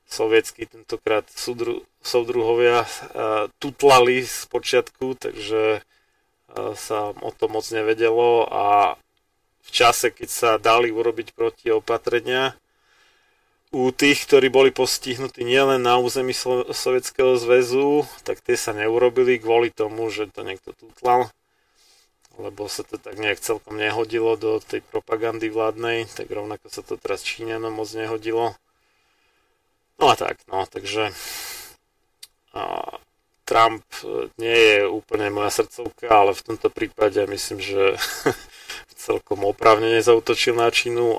sovietskí tentokrát súdru, soudruhovia tutlali z počiatku, takže sa o to moc nevedelo a v čase, keď sa dali urobiť protiopatrenia u tých, ktorí boli postihnutí nielen na území Sovietskeho zväzu, tak tie sa neurobili kvôli tomu, že to niekto tutlal lebo sa to tak nejak celkom nehodilo do tej propagandy vládnej, tak rovnako sa to teraz Číňanom moc nehodilo. No a tak, no, takže a, Trump e, nie je úplne moja srdcovka, ale v tomto prípade myslím, že celkom oprávne nezautočil na Čínu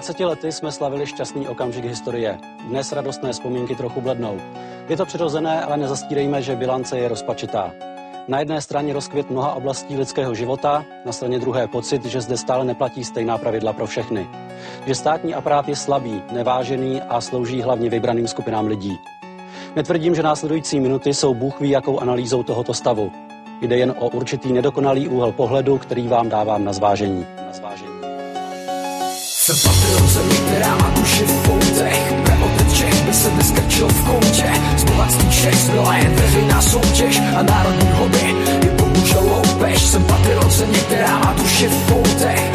20 lety jsme slavili šťastný okamžik historie. Dnes radostné vzpomínky trochu blednou. Je to přirozené, ale nezastírejme, že bilance je rozpačitá. Na jedné straně rozkvět mnoha oblastí lidského života, na straně druhé pocit, že zde stále neplatí stejná pravidla pro všechny. Že státní aparát je slabý, nevážený a slouží hlavně vybraným skupinám lidí. Netvrdím, že následující minuty jsou bůh ví jakou analýzou tohoto stavu. Jde jen o určitý nedokonalý úhel pohledu, který vám dávám na zvážení. Na zvážení. Patriot země, která má duši v poutech Preotec Čech by se neskrčil v koutě. Z bohatství všech zbyla jen veřejná soutěž A národní hobby bohužel loupež Jsem patriot země, která má duši v poutech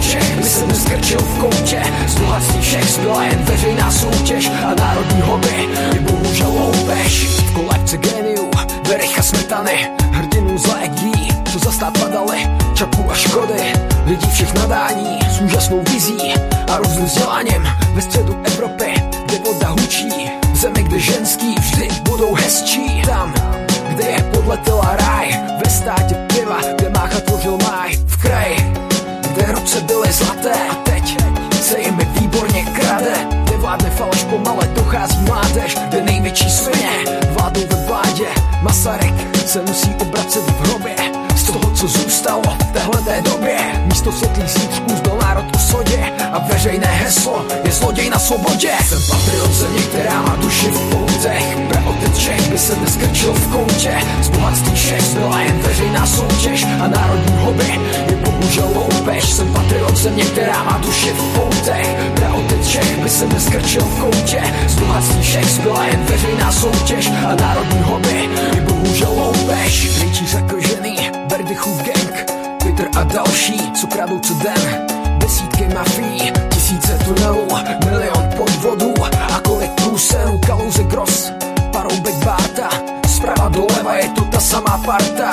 Čech by se neskrčil v koutě. Z bohatství všech zbyla jen veřejná soutěž A národní hobby. Je bohužel loupež V kolekce geniů Vericha Smetany. Hrdinů z legií Co za stát padali Čapů a škody Lidí všech nadání. S úžasnou vizí A různým vzděláním. Ve středu Evropy Kde voda hučí. Zemi, kde ženský vždy budou hezčí. Tam, kde je podletěla ráj Ve státě piva, kde mácha tvořil máj. V kraji, kde ruce byly zlaté. A teď se jim výborně krade. Kde vládne faleš pomale, dochází mládež. Kde největší svině vládou ve vládě. Masaryk se musí obracet v hrobě co zůstalo v téhle té době. Místo světlých zítřků zbyl národ o sodě A veřejné heslo je zloděj na svobodě. Jsem patriot země, která má duši v poutech Preotec Čech by se neskrčil v koutě. Z bohatství všech zbyla jen veřejná soutěž A národní hobby je bohužel loupež Jsem patriot země, která má duši v poutech Preotec Čech by se neskrčil v koutě. Z bohatství všech zbyla jen veřejná soutěž A národní hobby je bohužel loupež Rytíř zakožený, Berdychův gang Twitter a další, co kradou co den. Desítky mafií, tisíce tunelů Milion podvodů a kolik průserů Kalouze Gross, Paroubek Bárta Zprava doleva je to ta samá parta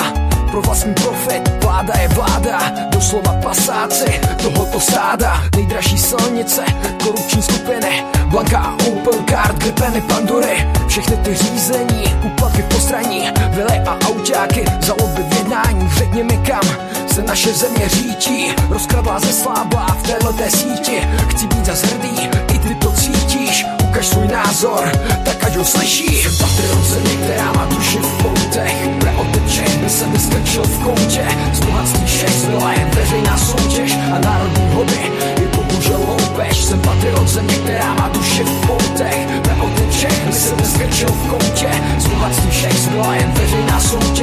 pro vlastní profit, vláda je vláda Doslova pasáci tohoto stáda Nejdražší silnice, korupční skupiny Blanka a Open Card, gripeny Pandory Všechny ty řízení, úplatky postraní Vily a autáky, zaloby v jednání Řekni mi kam se naše země řítí Rozkradlá ze slábla v téhleté síti Chci být za hrdý, i ty to cítíš Ukaž svůj názor, tak ať ho slyší. Jsem patriot země, která má duši v poutech. Preoteče by se neskrčil v koutě. Z bohatství všech zbyla jen veřejná soutěž A národní hobby je bohužel loupež Jsem patriot země, která má duši v poutech. Preoteče by se neskrčil v koutě. Z bohatství všech zbyla jen veřejná soutěž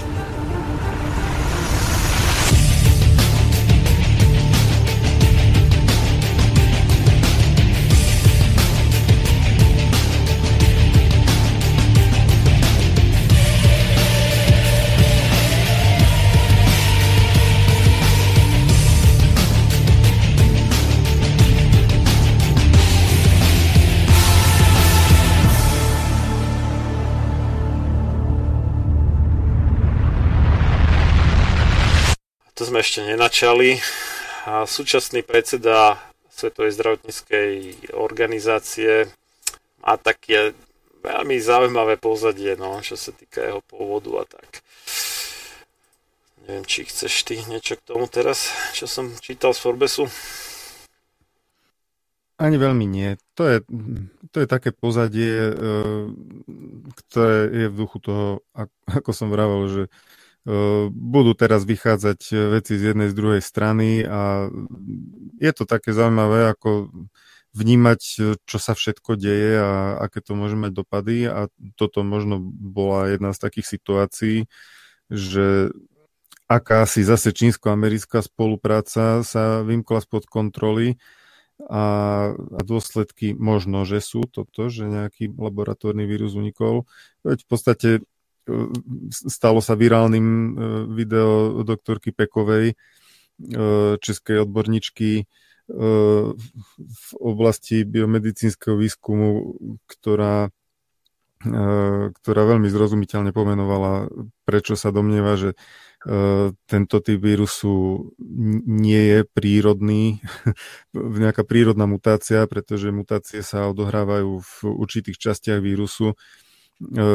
Sme ešte nenačali. A súčasný predseda Svetovej zdravotníckej organizácie má také veľmi zaujímavé pozadie, no, čo sa týka jeho pôvodu a tak. Neviem, či chceš ty niečo k tomu teraz, čo som čítal z Forbesu? Ani veľmi nie. To je, to je také pozadie, e, ktoré je v duchu toho, ako som vravel, že budú teraz vychádzať veci z jednej, z druhej strany a je to také zaujímavé, ako vnímať, čo sa všetko deje a aké to môže mať dopady a toto možno bola jedna z takých situácií, že akási zase čínsko-americká spolupráca sa vymkla spod kontroly a, a dôsledky možno, že sú toto, že nejaký laboratórny vírus unikol. Veď v podstate e, stalo sa virálnym e, video doktorky Pekovej, e, českej odborničky, v oblasti biomedicínskeho výskumu, ktorá, ktorá veľmi zrozumiteľne pomenovala, prečo sa domnieva, že tento typ vírusu nie je prírodný, nejaká prírodná mutácia, pretože mutácie sa odohrávajú v určitých častiach vírusu,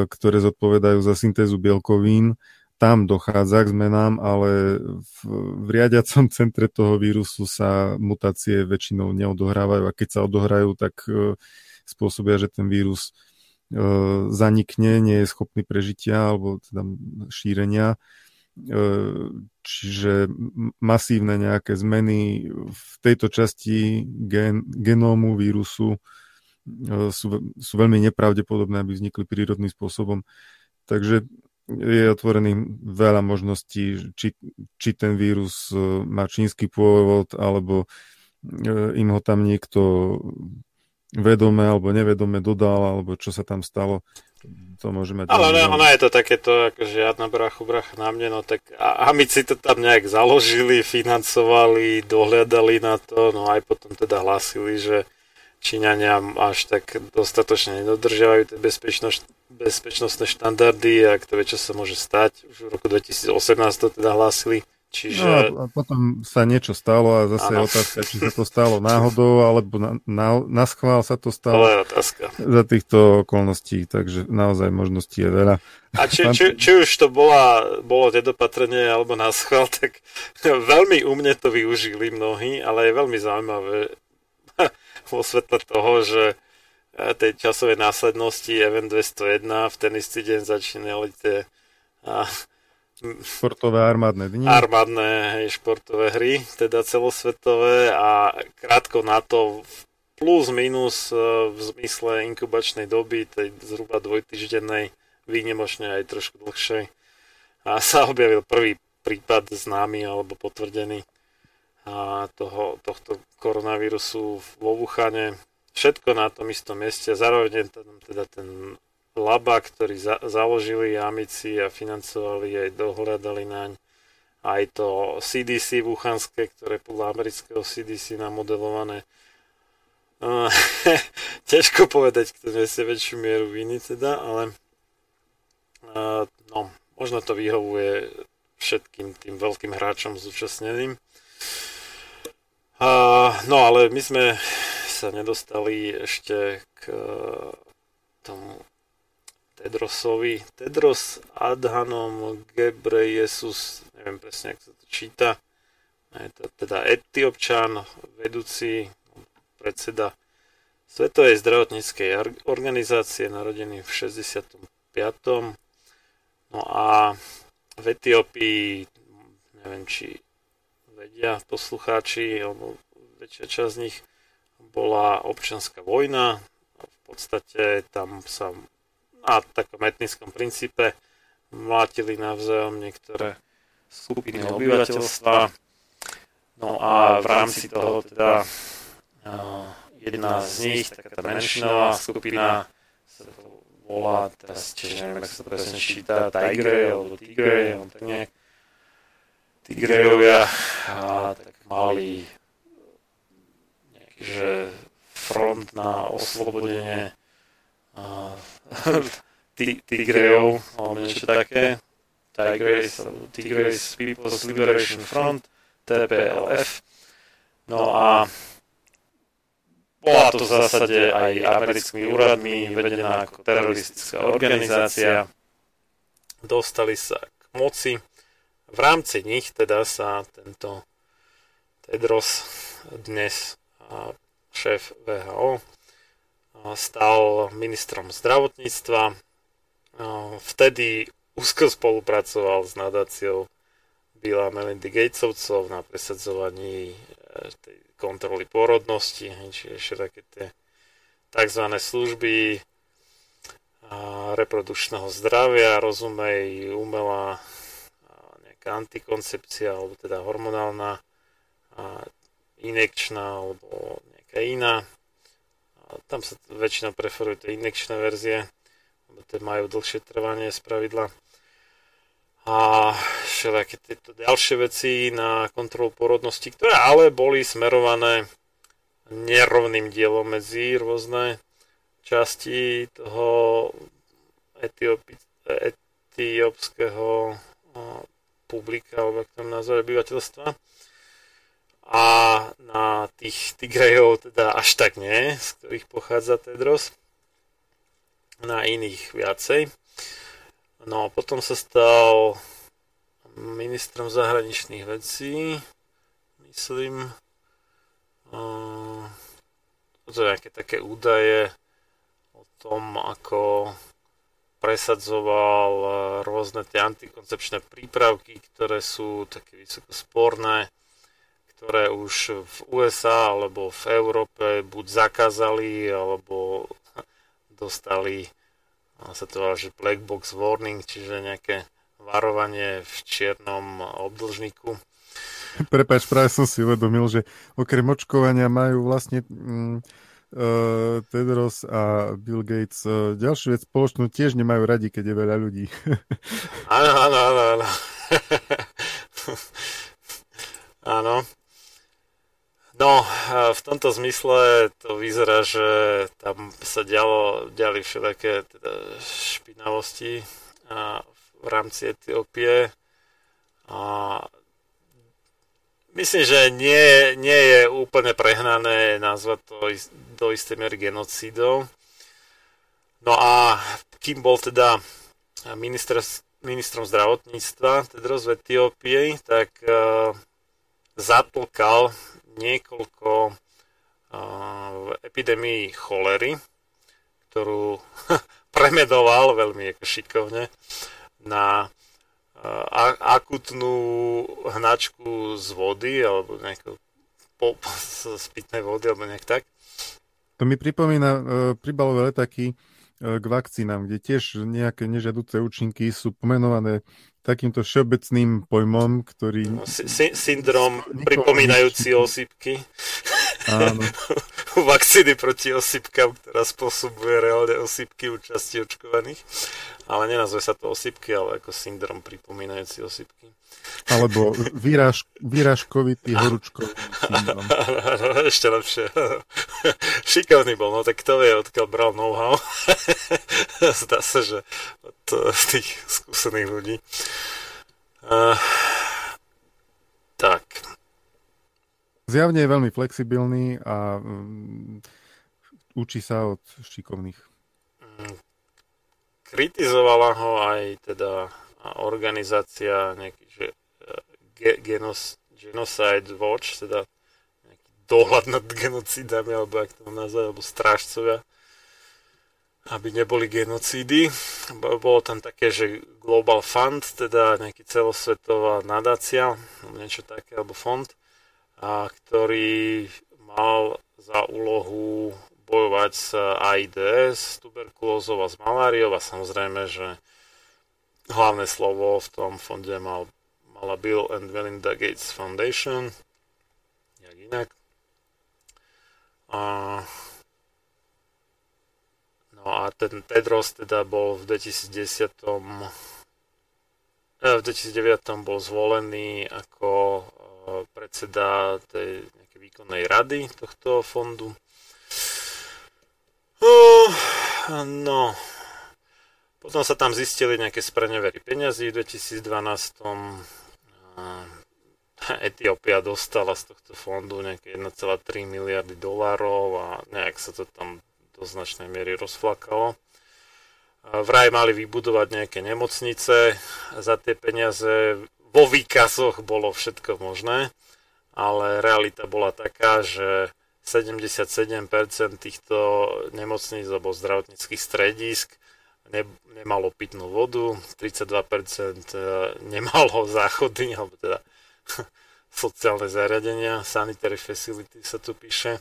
ktoré zodpovedajú za syntézu bielkovín tam dochádza k zmenám, ale v, v riadiacom centre toho vírusu sa mutácie väčšinou neodohrávajú a keď sa odohrajú, tak e, spôsobia, že ten vírus e, zanikne, nie je schopný prežitia alebo teda šírenia. E, čiže masívne nejaké zmeny v tejto časti gen, genómu vírusu e, sú, sú veľmi nepravdepodobné, aby vznikli prírodným spôsobom. Takže je otvorený veľa možností, či, či ten vírus e, má čínsky pôvod, alebo e, im ho tam niekto vedome alebo nevedome dodal, alebo čo sa tam stalo. To môžeme... Ale ne, ono je to takéto, ako žiadna brachu, bracha na mne, no tak a, a my si to tam nejak založili, financovali, dohľadali na to, no aj potom teda hlásili, že Číňania až tak dostatočne nedodržiavajú tie bezpečnostné štandardy a kto vie, čo sa môže stať. Už v roku 2018 to teda hlásili. Čiže... No a potom sa niečo stalo a zase ano. je otázka, či sa to stalo náhodou, alebo na, na, na schvál sa to stalo. Je otázka. Za týchto okolností, takže naozaj možností je veľa. A či, či, či už to bola, bolo nedopatrenie alebo na schvál, tak veľmi umne to využili mnohí, ale je veľmi zaujímavé vo svetle toho, že tej časovej následnosti Event 201 v ten istý deň začínali tie a, športové armádne dni. Armádne hej, športové hry, teda celosvetové a krátko na to plus minus e, v zmysle inkubačnej doby, tej zhruba dvojtyždennej, výnimočne aj trošku dlhšej. A sa objavil prvý prípad známy alebo potvrdený a toho, tohto koronavírusu vo Wuhane všetko na tom istom mieste. Zároveň teda ten laba, ktorý za, založili amici a financovali aj dohľadali naň aj to CDC wuhanské, ktoré podľa amerického CDC namodelované. Uh, ťažko povedať, kto nesie väčšiu mieru viny teda, ale uh, no, možno to vyhovuje všetkým tým veľkým hráčom zúčastneným. Uh, no ale my sme sa nedostali ešte k e, tomu Tedrosovi. Tedros Adhanom Gebreyesus, neviem presne, ako sa to číta, je to teda etiopčan, vedúci predseda Svetovej zdravotníckej organizácie, narodený v 65. No a v Etiópii, neviem, či vedia poslucháči, alebo väčšia časť z nich, bola občianská vojna. V podstate tam sa na takom etnickom princípe mlátili navzájom niektoré skupiny obyvateľstva. No a v rámci toho teda jedna z nich, taká tá menšinová skupina, sa to volá, teraz tiež neviem, ako sa to presne číta, Tigre alebo Tigre, alebo tak nejak. Tigrejovia a tak mali že front na oslobodenie Tigrejov, alebo niečo také. Tigrays, Tigrays People's Liberation Front, TPLF. No a bola to v zásade aj americkými úradmi vedená ako teroristická organizácia. Dostali sa k moci. V rámci nich teda sa tento Tedros, dnes šéf VHO, stal ministrom zdravotníctva. Vtedy úzko spolupracoval s nadáciou Billa Melindy Gatesovcov na presadzovaní e, tej kontroly porodnosti, čiže ešte také tie tzv. služby reprodukčného zdravia, rozumej umelá nejaká antikoncepcia, alebo teda hormonálna, inekčná, alebo nejaká iná. A tam sa väčšinou preferujú tie inekčné verzie, lebo tie majú dlhšie trvanie z pravidla a všelijaké tieto ďalšie veci na kontrolu porodnosti, ktoré ale boli smerované nerovným dielom medzi rôzne časti toho etiópi, etiópskeho publika, alebo ak tam nazvať obyvateľstva. A na tých Tigrejov teda až tak nie, z ktorých pochádza Tedros. Na iných viacej. No, potom sa stal ministrom zahraničných vecí, myslím. Uh, to je nejaké také údaje o tom, ako presadzoval rôzne tie antikoncepčné prípravky, ktoré sú také vysoko sporné, ktoré už v USA alebo v Európe buď zakázali, alebo dostali sa to volá, že black box warning, čiže nejaké varovanie v čiernom obdlžníku. Prepač, práve som si uvedomil, že okrem očkovania majú vlastne mm, uh, Tedros a Bill Gates uh, ďalšiu vec spoločnú tiež nemajú radi, keď je veľa ľudí. áno, áno, áno, áno. áno. No, v tomto zmysle to vyzerá, že tam sa dialo, diali všelijaké teda špinavosti v rámci Etiópie. A myslím, že nie, nie je úplne prehnané nazvať to do istej miery genocídou. No a kým bol teda minister, ministrom zdravotníctva, teda v Etiópii, tak uh, zatlkal niekoľko v epidémii cholery, ktorú premedoval veľmi šikovne na akutnú hnačku z vody alebo nejakého po, z pitnej vody alebo nejak tak. To mi pripomína uh, príbalové letáky uh, k vakcínám, kde tiež nejaké nežiaduce účinky sú pomenované takýmto všeobecným pojmom, ktorý... No, sy- syndrom pripomínajúci osýpky. Áno. Vakcíny proti osýpkam, ktorá spôsobuje reálne osýpky u časti očkovaných. Ale nenazve sa to osýpky, ale ako syndrom pripomínajúci osýpky. Alebo výraž, výražkovitý horúčkový syndrom. Ešte lepšie. Šikovný bol, no tak kto vie, odkiaľ bral know-how. Zdá sa, že od tých skúsených ľudí. Uh, tak. Zjavne je veľmi flexibilný a um, učí sa od šikovných. Mm, kritizovala ho aj teda organizácia nejaký, že uh, genos, Genocide Watch, teda nejaký dohľad nad genocidami, alebo ak to nazvať, alebo strážcovia aby neboli genocídy. Bolo tam také, že Global Fund, teda nejaký celosvetová nadácia, niečo také, alebo fond, a ktorý mal za úlohu bojovať s AIDS, s tuberkulózou a s maláriou a samozrejme, že hlavné slovo v tom fonde mal, mala Bill and Melinda Gates Foundation, jak inak. A No a ten Tedros teda bol v 2010 eh, v 2009 bol zvolený ako predseda tej nejakej výkonnej rady tohto fondu. No, potom sa tam zistili nejaké sprenevery peňazí v 2012. Etiópia dostala z tohto fondu nejaké 1,3 miliardy dolárov a nejak sa to tam do značnej miery rozflakalo. Vraj mali vybudovať nejaké nemocnice, za tie peniaze vo výkazoch bolo všetko možné, ale realita bola taká, že 77% týchto nemocníc alebo zdravotníckých stredisk ne, nemalo pitnú vodu, 32% e, nemalo záchody, alebo teda sociálne zariadenia, sanitary facility sa tu píše.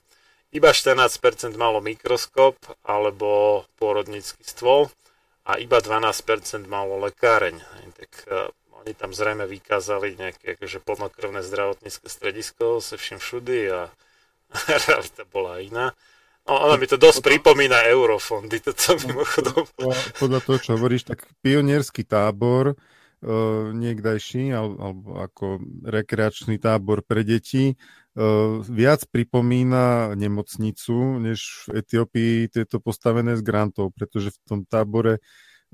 Iba 14% malo mikroskop alebo pôrodnícky stôl a iba 12% malo lekáreň. Tak uh, oni tam zrejme vykázali nejaké akože plnokrvné zdravotnícke stredisko se všim všudy a realita bola iná. No, ale mi to dosť pripomína eurofondy, toto mimochodom. Podľa toho, čo hovoríš, tak pionierský tábor uh, niekdajší, alebo ako rekreačný tábor pre deti, uh, viac pripomína nemocnicu, než v Etiópii je to postavené z grantov, pretože v tom tábore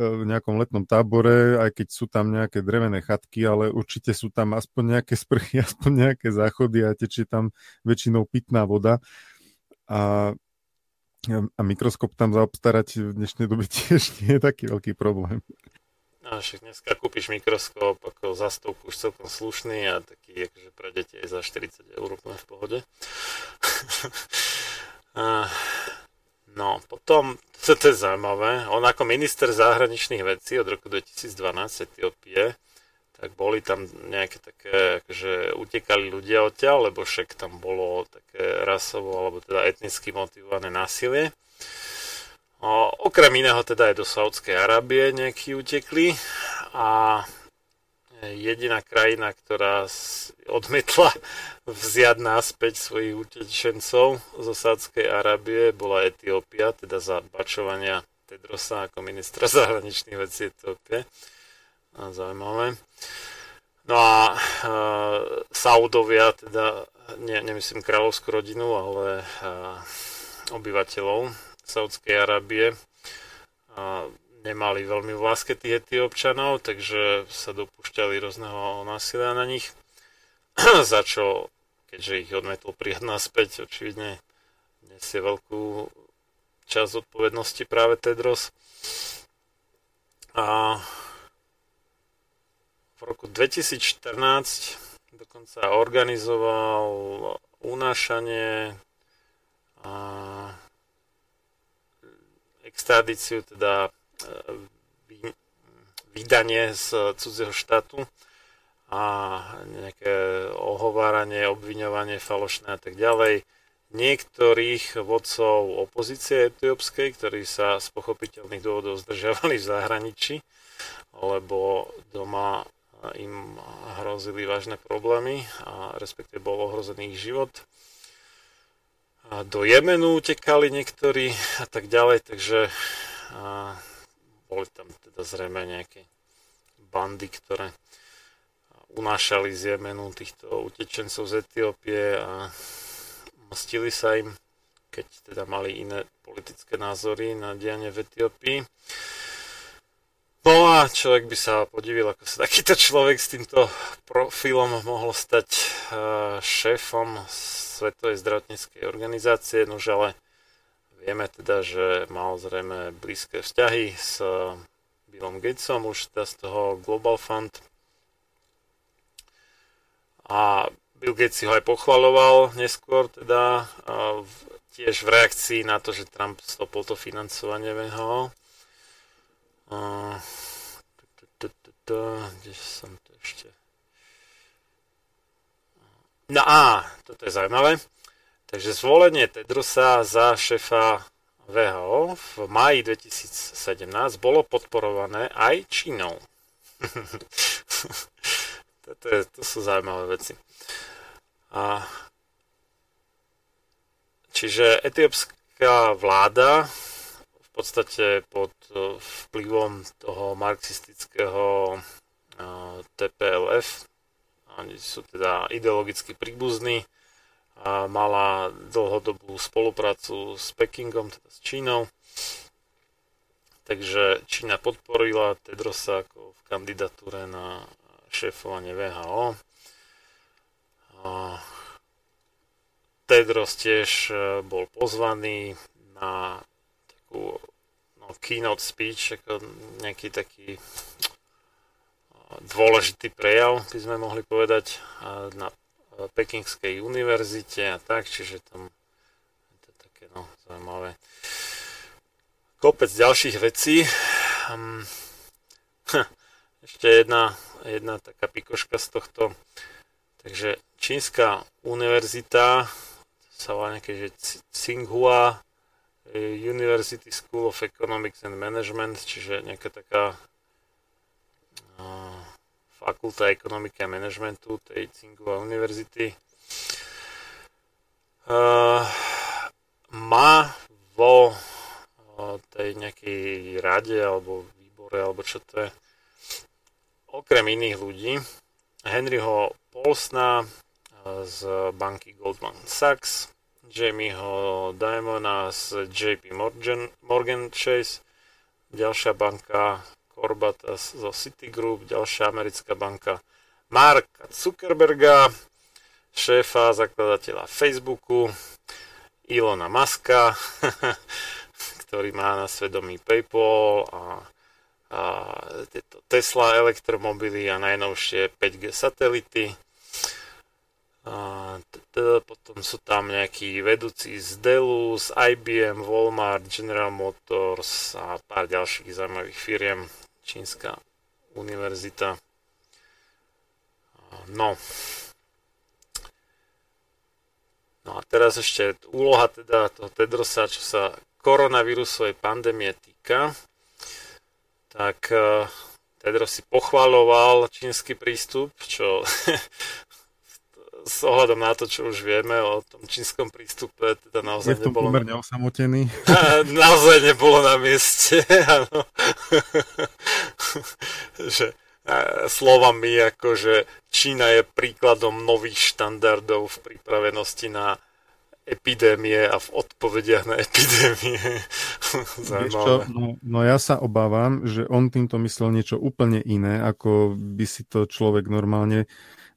v nejakom letnom tábore, aj keď sú tam nejaké drevené chatky, ale určite sú tam aspoň nejaké sprchy, aspoň nejaké záchody a tečie tam väčšinou pitná voda. A a mikroskop tam zaobstarať v dnešnej dobe tiež nie je taký veľký problém. No, však dneska kúpiš mikroskop ako za stovku už celkom slušný a taký akože pre deti je za 40 eur úplne v pohode. a, no, potom, to, to je zaujímavé, on ako minister zahraničných vecí od roku 2012 Etiópie tak boli tam nejaké také, akože utekali ľudia odtiaľ, lebo však tam bolo také rasovo alebo teda etnicky motivované násilie. O, okrem iného teda aj do Saudskej Arábie nejakí utekli a jediná krajina, ktorá odmietla vziať naspäť svojich utečencov zo Saudskej Arábie bola Etiópia, teda za bačovania Tedrosa ako ministra zahraničných vecí Etiópie zaujímavé. No a uh, Saudovia, teda ne, nemyslím kráľovskú rodinu, ale uh, obyvateľov Saudskej Arábie uh, nemali veľmi v láske tých etiópčanov, takže sa dopúšťali rôzneho násilia na nich, za čo, keďže ich odmetol prijať naspäť, očividne nesie veľkú časť odpovednosti práve Tedros. A v roku 2014 dokonca organizoval unášanie a extradíciu, teda e, vydanie z cudzieho štátu a nejaké ohováranie, obviňovanie falošné a tak ďalej niektorých vodcov opozície etiópskej, ktorí sa z pochopiteľných dôvodov zdržiavali v zahraničí, lebo doma im hrozili vážne problémy a respektíve bol ohrozený ich život. A do Jemenu utekali niektorí a tak ďalej, takže boli tam teda zrejme nejaké bandy, ktoré unášali z Jemenu týchto utečencov z Etiópie a mstili sa im, keď teda mali iné politické názory na dianie v Etiópii. No a človek by sa podivil, ako sa takýto človek s týmto profilom mohol stať uh, šéfom Svetovej zdravotníckej organizácie, nož ale vieme teda, že mal zrejme blízke vzťahy s uh, Billom Gatesom, už teda z toho Global Fund. A Bill Gates si ho aj pochvaloval neskôr, teda v, tiež v reakcii na to, že Trump stopol to financovanie VHO. Uh, kde som to ešte... No a, toto je zaujímavé. Takže zvolenie Tedrosa za šefa VHO v maji 2017 bolo podporované aj Čínou. Toto je, to sú zaujímavé veci. A, čiže etiópska vláda v podstate pod e, vplyvom toho marxistického e, TPLF, oni sú teda ideologicky príbuzní, mala dlhodobú spoluprácu s Pekingom, teda s Čínou. Takže Čína podporila Tedrosa ako v kandidatúre na šéfovanie VHO. Tedros tiež e, bol pozvaný na takú no, keynote speech, ako nejaký taký dôležitý prejav, by sme mohli povedať, na Pekingskej univerzite a tak, čiže tam je to také no, zaujímavé. Kopec ďalších vecí. Hm, ešte jedna, jedna taká pikoška z tohto. Takže Čínska univerzita sa volá nejaké, že Tsinghua eh, University School of Economics and Management, čiže nejaká taká uh, fakulta ekonomiky a managementu tej Tsinghua University. Uh, má vo uh, tej nejakej rade alebo výbore, alebo čo to je, okrem iných ľudí, Henryho Polsna, z banky Goldman Sachs, Jamieho Dimona z JP Morgan, Morgan Chase, ďalšia banka Corbata zo Citigroup, ďalšia americká banka Marka Zuckerberga, šéfa zakladateľa Facebooku, Ilona Muska, ktorý má na svedomí PayPal a, a tieto Tesla elektromobily a najnovšie 5G satelity. A teda potom sú tam nejakí vedúci z Dellu, z IBM, Walmart, General Motors a pár ďalších zaujímavých firiem. Čínska univerzita. No. No a teraz ešte úloha teda toho Tedrosa, čo sa koronavírusovej pandémie týka. Tak eh, Tedros si pochvaloval čínsky prístup, čo s ohľadom na to, čo už vieme o tom čínskom prístupe, teda naozaj je v tom nebolo... pomerne osamotený. naozaj nebolo na mieste, áno. že slovami ako, že Čína je príkladom nových štandardov v pripravenosti na epidémie a v odpovediach na epidémie. čo, no, no ja sa obávam, že on týmto myslel niečo úplne iné, ako by si to človek normálne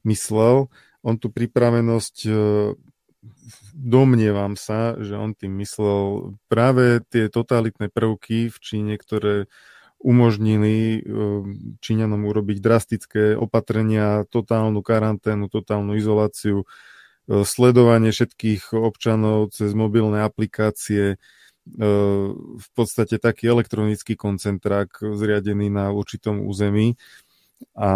myslel on tú pripravenosť e, domnievam sa, že on tým myslel práve tie totalitné prvky v Číne, ktoré umožnili e, Číňanom urobiť drastické opatrenia, totálnu karanténu, totálnu izoláciu, e, sledovanie všetkých občanov cez mobilné aplikácie, v podstate taký elektronický koncentrák zriadený na určitom území a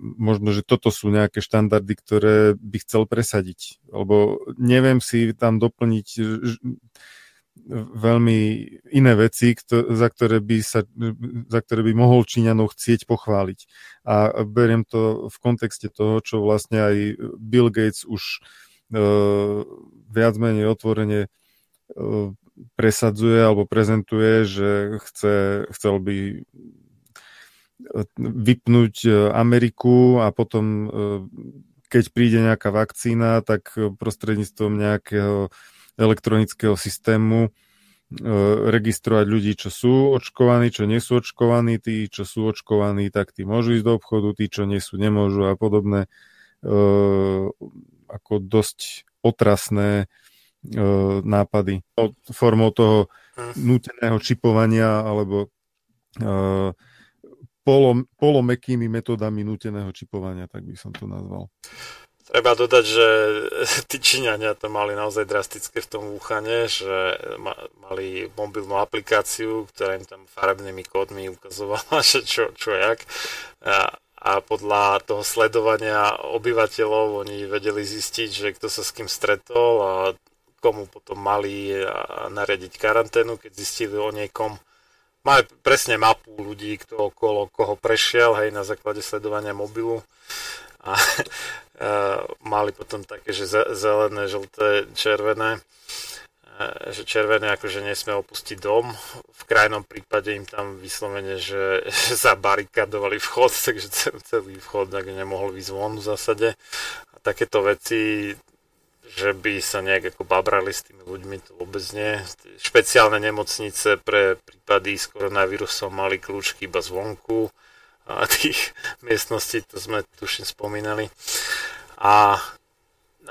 možno, že toto sú nejaké štandardy, ktoré by chcel presadiť. Lebo neviem si tam doplniť veľmi iné veci, za ktoré by, sa, za ktoré by mohol Číňanov chcieť pochváliť. A beriem to v kontexte toho, čo vlastne aj Bill Gates už uh, viac menej otvorene uh, presadzuje alebo prezentuje, že chce, chcel by vypnúť e, Ameriku a potom, e, keď príde nejaká vakcína, tak prostredníctvom nejakého elektronického systému e, registrovať ľudí, čo sú očkovaní, čo nie sú očkovaní, tí, čo sú očkovaní, tak tí môžu ísť do obchodu, tí, čo nie sú, nemôžu a podobné ako dosť otrasné nápady. Formou toho núteného čipovania alebo polo, polomekými metodami nuteného čipovania, tak by som to nazval. Treba dodať, že tí Číňania to mali naozaj drastické v tom Wuhane, že mali mobilnú aplikáciu, ktorá im tam farebnými kódmi ukazovala, že čo, čo jak. A, a podľa toho sledovania obyvateľov oni vedeli zistiť, že kto sa s kým stretol a komu potom mali nariadiť karanténu, keď zistili o niekom, Máme presne mapu ľudí, kto okolo koho prešiel, hej, na základe sledovania mobilu. A, a mali potom také, že zelené, žlté, červené. Že červené akože nesmie opustiť dom. V krajnom prípade im tam vyslovene, že, že zabarikadovali vchod, takže celý vchod nemohol výsť von v zásade. A takéto veci že by sa nejak ako babrali s tými ľuďmi, to vôbec nie. Špeciálne nemocnice pre prípady s koronavírusom mali kľúčky iba zvonku a tých miestností, to sme tuším spomínali. A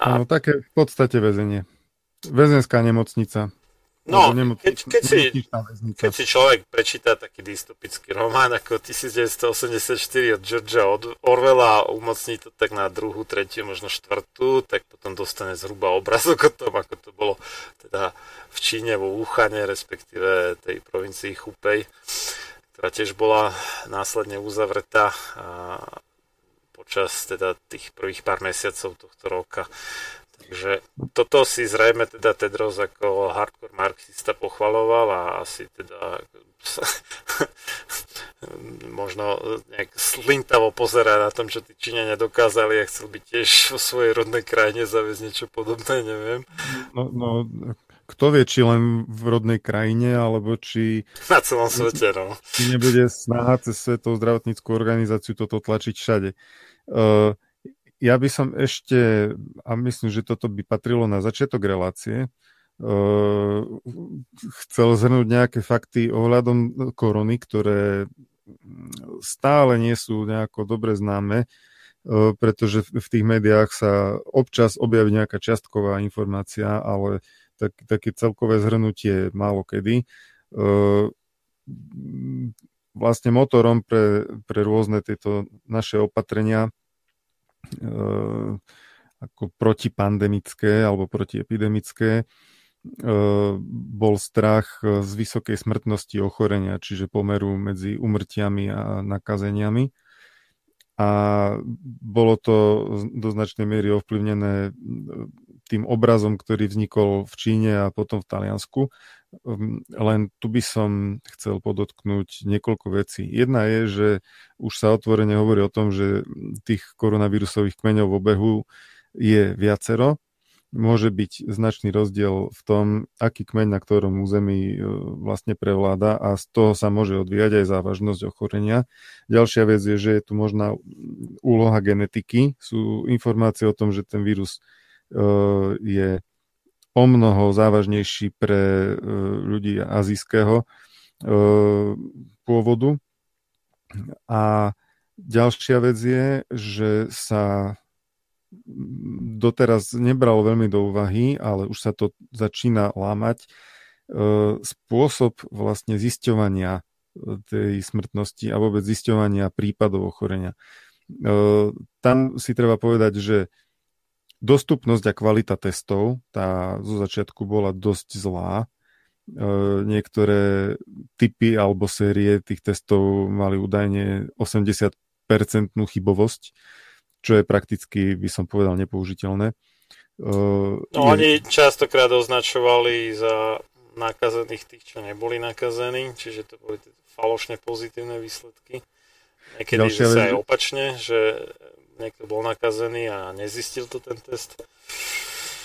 No, také v podstate väzenie. Väzenská nemocnica. No, keď, keď, si, keď si človek prečíta taký dystopický román ako 1984 od Georgia Orwella a umocní to tak na druhú, tretiu, možno štvrtú, tak potom dostane zhruba obrazok o tom, ako to bolo teda v Číne, vo Wuhane, respektíve tej provincii Chupej, ktorá tiež bola následne uzavretá a počas teda tých prvých pár mesiacov tohto roka. Takže toto si zrejme teda Tedros ako hardcore marxista pochvaloval a asi teda možno nejak slintavo pozerá na tom, čo tí Číňania dokázali a chcel by tiež vo svojej rodnej krajine zaviesť niečo podobné, neviem. No, no kto vie, či len v rodnej krajine, alebo či... Na celom svete, no. Či nebude snaha cez Svetovú zdravotníckú organizáciu toto tlačiť všade. Uh, ja by som ešte, a myslím, že toto by patrilo na začiatok relácie, uh, chcel zhrnúť nejaké fakty ohľadom korony, ktoré stále nie sú nejako dobre známe, uh, pretože v tých médiách sa občas objaví nejaká čiastková informácia, ale tak, také celkové zhrnutie málo kedy. Uh, vlastne motorom pre, pre rôzne tieto naše opatrenia Eh, ako protipandemické alebo protiepidemické, eh, bol strach z vysokej smrtnosti ochorenia, čiže pomeru medzi umrtiami a nakazeniami. A bolo to do značnej miery ovplyvnené tým obrazom, ktorý vznikol v Číne a potom v Taliansku. Hm, len tu by som chcel podotknúť niekoľko vecí. Jedna je, že už sa otvorene hovorí o tom, že tých koronavírusových kmeňov v obehu je viacero. Môže byť značný rozdiel v tom, aký kmeň na ktorom území e, vlastne prevláda a z toho sa môže odvíjať aj závažnosť ochorenia. Ďalšia vec je, že je tu možná úloha genetiky. Sú informácie o tom, že ten vírus e, je o mnoho závažnejší pre e, ľudí azijského e, pôvodu. A ďalšia vec je, že sa doteraz nebralo veľmi do úvahy, ale už sa to začína lámať, e, spôsob vlastne zisťovania tej smrtnosti a vôbec zisťovania prípadov ochorenia. Tam si treba povedať, že Dostupnosť a kvalita testov, tá zo začiatku bola dosť zlá. E, niektoré typy alebo série tých testov mali údajne 80% chybovosť, čo je prakticky, by som povedal, nepoužiteľné. E, no je... oni častokrát označovali za nakazených tých, čo neboli nakazení, čiže to boli falošne pozitívne výsledky. Niekedy sa aj opačne, že niekto bol nakazený a nezistil to ten test.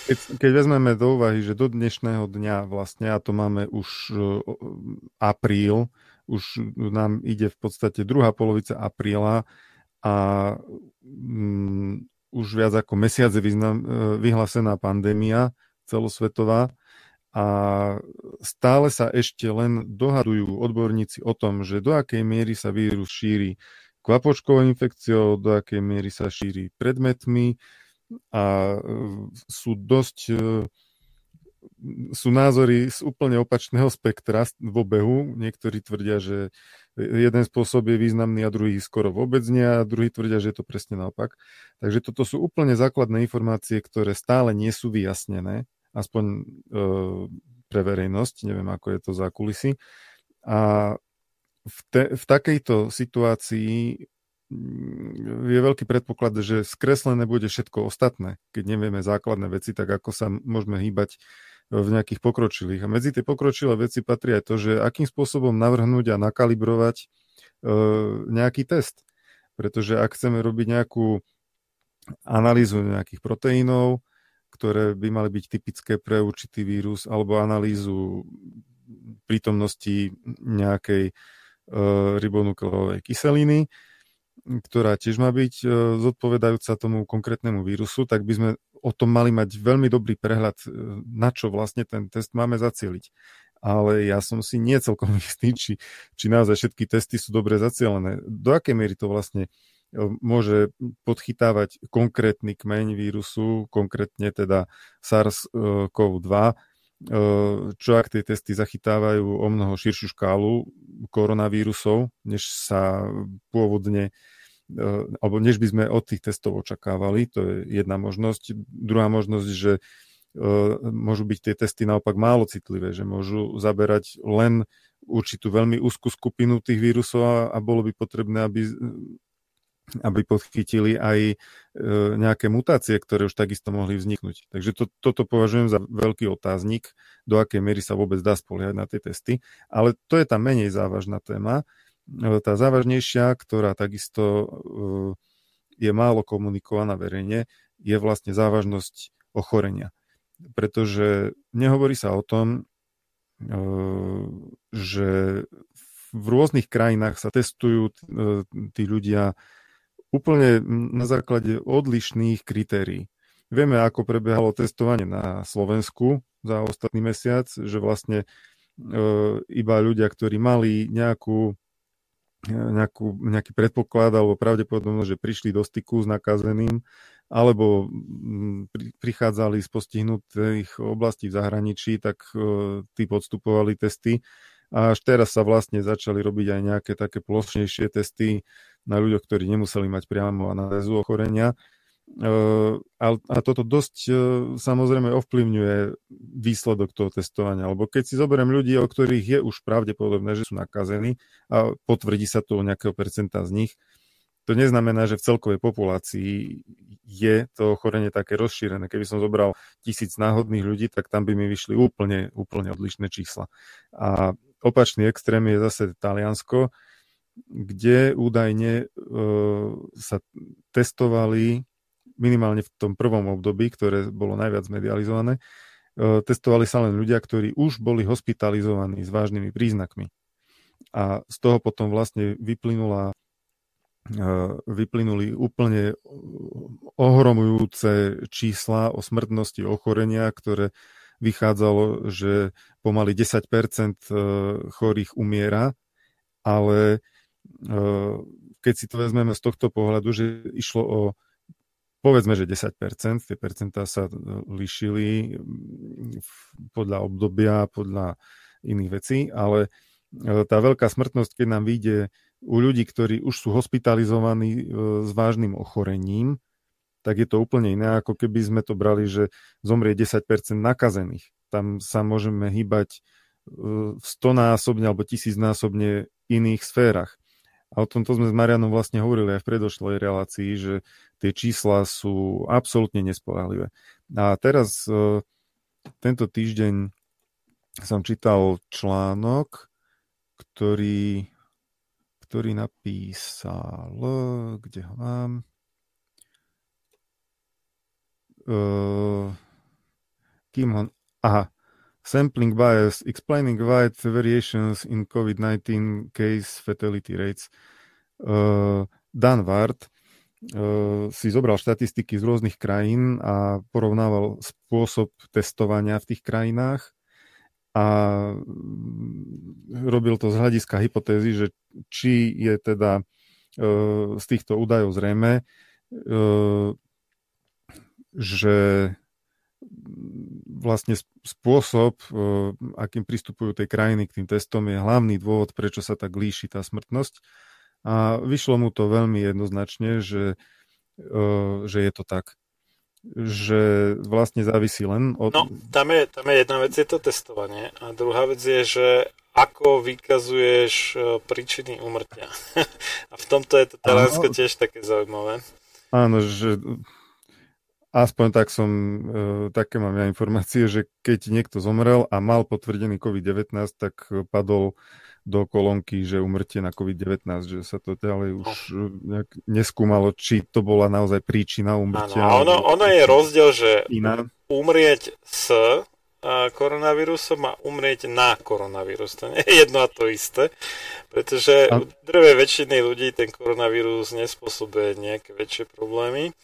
Keď, keď vezmeme do úvahy, že do dnešného dňa vlastne, a to máme už uh, apríl, už nám ide v podstate druhá polovica apríla a um, už viac ako mesiac je vyznam, uh, vyhlásená pandémia celosvetová a stále sa ešte len dohadujú odborníci o tom, že do akej miery sa vírus šíri kvapočkovou infekciou, do akej miery sa šíri predmetmi a e, sú dosť e, sú názory z úplne opačného spektra v obehu. Niektorí tvrdia, že jeden spôsob je významný a druhý skoro vôbec nie a druhý tvrdia, že je to presne naopak. Takže toto sú úplne základné informácie, ktoré stále nie sú vyjasnené, aspoň e, pre verejnosť, neviem ako je to za kulisy. A v, te, v takejto situácii mm, je veľký predpoklad, že skreslené bude všetko ostatné, keď nevieme základné veci, tak ako sa môžeme hýbať v nejakých pokročilých. A medzi tie pokročilé veci patrí aj to, že akým spôsobom navrhnúť a nakalibrovať e, nejaký test. Pretože ak chceme robiť nejakú analýzu nejakých proteínov, ktoré by mali byť typické pre určitý vírus, alebo analýzu prítomnosti nejakej ribonukleovej kyseliny, ktorá tiež má byť e, zodpovedajúca tomu konkrétnemu vírusu, tak by sme o tom mali mať veľmi dobrý prehľad, e, na čo vlastne ten test máme zacieliť. Ale ja som si nie celkom istý, či, či naozaj všetky testy sú dobre zacielené. Do akej miery to vlastne môže podchytávať konkrétny kmeň vírusu, konkrétne teda SARS-CoV-2, čo ak tie testy zachytávajú o mnoho širšiu škálu koronavírusov, než sa pôvodne alebo než by sme od tých testov očakávali, to je jedna možnosť. Druhá možnosť, že môžu byť tie testy naopak málo citlivé, že môžu zaberať len určitú veľmi úzkú skupinu tých vírusov a, a bolo by potrebné, aby aby podchytili aj e, nejaké mutácie, ktoré už takisto mohli vzniknúť. Takže to, toto považujem za veľký otáznik, do akej miery sa vôbec dá spoliehať na tie testy. Ale to je tá menej závažná téma. E, tá závažnejšia, ktorá takisto e, je málo komunikovaná verejne, je vlastne závažnosť ochorenia. Pretože nehovorí sa o tom, že v rôznych krajinách sa testujú tí ľudia úplne na základe odlišných kritérií. Vieme, ako prebiehalo testovanie na Slovensku za ostatný mesiac, že vlastne e, iba ľudia, ktorí mali nejakú, nejakú, nejaký predpoklad alebo pravdepodobnosť, že prišli do styku s nakazeným, alebo pri, prichádzali z postihnutých oblastí v zahraničí, tak e, tí podstupovali testy. A až teraz sa vlastne začali robiť aj nejaké také plošnejšie testy na ľuďoch, ktorí nemuseli mať priamo analýzu ochorenia. E, a toto dosť e, samozrejme ovplyvňuje výsledok toho testovania, lebo keď si zoberiem ľudí, o ktorých je už pravdepodobné, že sú nakazení a potvrdí sa to u nejakého percenta z nich, to neznamená, že v celkovej populácii je to ochorenie také rozšírené. Keby som zobral tisíc náhodných ľudí, tak tam by mi vyšli úplne, úplne odlišné čísla. A opačný extrém je zase Taliansko, kde údajne e, sa testovali minimálne v tom prvom období, ktoré bolo najviac medializované, e, testovali sa len ľudia, ktorí už boli hospitalizovaní s vážnymi príznakmi. A z toho potom vlastne vyplynula e, vyplynuli úplne ohromujúce čísla o smrtnosti ochorenia, ktoré vychádzalo, že pomaly 10% chorých umiera, ale keď si to vezmeme z tohto pohľadu, že išlo o povedzme, že 10%, tie percentá sa lišili podľa obdobia, podľa iných vecí, ale tá veľká smrtnosť, keď nám vyjde u ľudí, ktorí už sú hospitalizovaní s vážnym ochorením, tak je to úplne iné, ako keby sme to brali, že zomrie 10% nakazených. Tam sa môžeme hýbať v stonásobne alebo tisícnásobne iných sférach. A o tomto sme s Marianom vlastne hovorili aj v predošlej relácii, že tie čísla sú absolútne nespolahlivé. A teraz e, tento týždeň som čítal článok, ktorý, ktorý napísal, kde ho mám, uh, kým ho, aha, sampling bias, explaining wide variations in COVID-19 case fatality rates. Uh, Dan Ward uh, si zobral štatistiky z rôznych krajín a porovnával spôsob testovania v tých krajinách a robil to z hľadiska hypotézy, že či je teda uh, z týchto údajov zrejme, že vlastne spôsob, e, akým pristupujú tie krajiny k tým testom, je hlavný dôvod, prečo sa tak líši tá smrtnosť. A vyšlo mu to veľmi jednoznačne, že, e, že je to tak. Že vlastne závisí len od... No, tam je, tam je jedna vec, je to testovanie. A druhá vec je, že ako vykazuješ e, príčiny umrtia. a v tomto je to Taliansko tiež také zaujímavé. Áno, že Aspoň tak som, e, také mám ja informácie, že keď niekto zomrel a mal potvrdený COVID-19, tak padol do kolónky, že umrtie na COVID-19, že sa to ďalej už nejak neskúmalo, či to bola naozaj príčina umrtia. Áno, ono, ono je rozdiel, že iná. umrieť s koronavírusom a umrieť na koronavírus. To nie je jedno a to isté, pretože a... u drvej väčšiny ľudí ten koronavírus nespôsobuje nejaké väčšie problémy.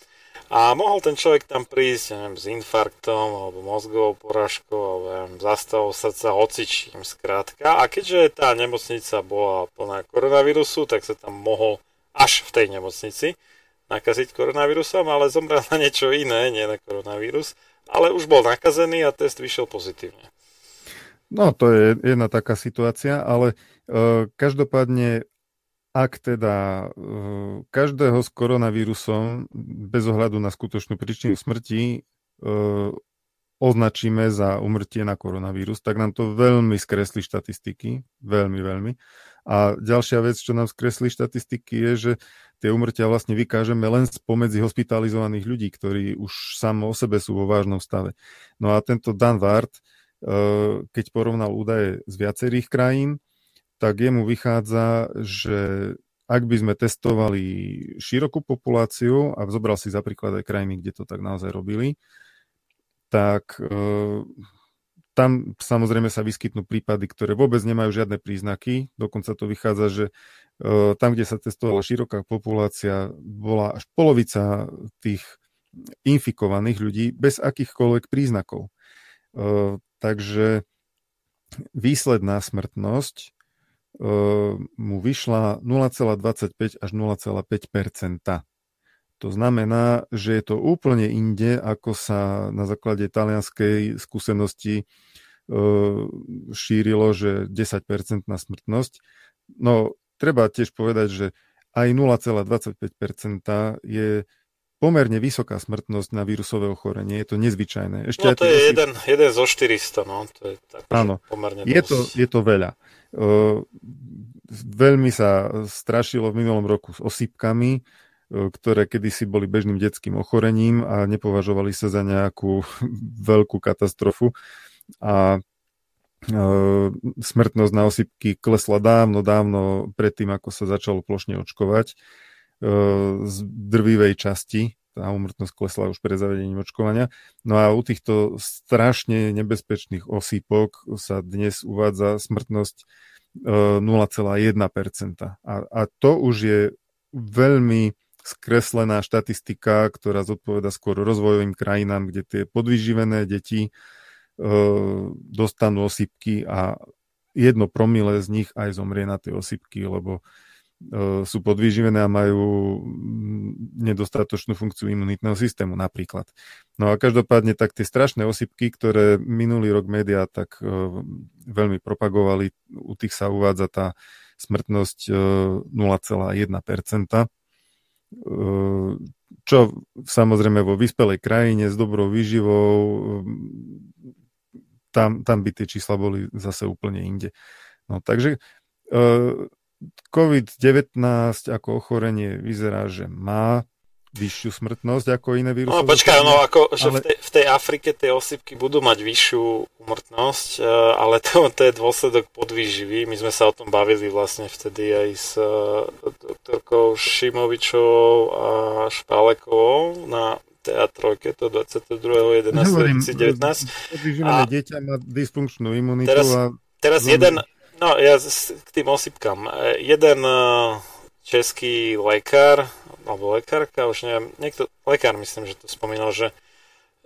A mohol ten človek tam prísť, neviem, s infarktom alebo mozgovou porážkou alebo neviem, zastavou srdca, hocičím skrátka. A keďže tá nemocnica bola plná koronavírusu, tak sa tam mohol až v tej nemocnici nakaziť koronavírusom, ale zomrel na niečo iné, nie na koronavírus, ale už bol nakazený a test vyšiel pozitívne. No, to je jedna taká situácia, ale uh, každopádne, ak teda uh, každého s koronavírusom, bez ohľadu na skutočnú príčinu smrti, uh, označíme za umrtie na koronavírus, tak nám to veľmi skreslí štatistiky. Veľmi, veľmi. A ďalšia vec, čo nám skreslí štatistiky, je, že tie umrtia vlastne vykážeme len spomedzi hospitalizovaných ľudí, ktorí už samo o sebe sú vo vážnom stave. No a tento Dan Ward, eh, keď porovnal údaje z viacerých krajín, tak jemu vychádza, že ak by sme testovali širokú populáciu a zobral si za príklad aj krajiny, kde to tak naozaj robili, tak e, tam samozrejme sa vyskytnú prípady, ktoré vôbec nemajú žiadne príznaky. Dokonca to vychádza, že e, tam, kde sa testovala široká populácia, bola až polovica tých infikovaných ľudí bez akýchkoľvek príznakov. E, takže výsledná smrtnosť mu vyšla 0,25 až 0,5% to znamená, že je to úplne inde, ako sa na základe talianskej skúsenosti e, šírilo, že 10% na smrtnosť. No, treba tiež povedať, že aj 0,25% je pomerne vysoká smrtnosť na vírusové ochorenie. Je to nezvyčajné. Ešte no to je jeden, jeden zo 400, no. To je tak, Áno, pomerne je to, je to veľa. Uh, veľmi sa strašilo v minulom roku s osýpkami, ktoré kedysi boli bežným detským ochorením a nepovažovali sa za nejakú veľkú katastrofu. A e, smrtnosť na osypky klesla dávno, dávno predtým, ako sa začalo plošne očkovať. E, z drvivej časti tá umrtnosť klesla už pred zavedením očkovania. No a u týchto strašne nebezpečných osýpok sa dnes uvádza smrtnosť 0,1%. A, a to už je veľmi skreslená štatistika, ktorá zodpoveda skôr rozvojovým krajinám, kde tie podvyživené deti e, dostanú osypky a jedno promile z nich aj zomrie na tie osypky, lebo e, sú podvyživené a majú nedostatočnú funkciu imunitného systému napríklad. No a každopádne tak tie strašné osypky, ktoré minulý rok médiá tak e, veľmi propagovali, u tých sa uvádza tá smrtnosť 0,1%. Čo samozrejme vo vyspelej krajine s dobrou výživou, tam, tam by tie čísla boli zase úplne inde. No takže e, COVID-19 ako ochorenie vyzerá, že má vyššiu smrtnosť ako iné vírusy. No počkaj, no ako, že ale... v, tej, v tej Afrike tie osypky budú mať vyššiu umrtnosť, e, ale to, to je dôsledok podvýživy. My sme sa o tom bavili vlastne vtedy aj s e, doktorkou Šimovičovou a Špálekovou na TA3, to 22.11.2019. Podvýživené dieťa má dysfunkčnú imunitu teraz, a... Teraz jeden, no ja k tým osypkám. E, jeden český lekár, alebo lekárka, už neviem, niekto, lekár myslím, že to spomínal, že,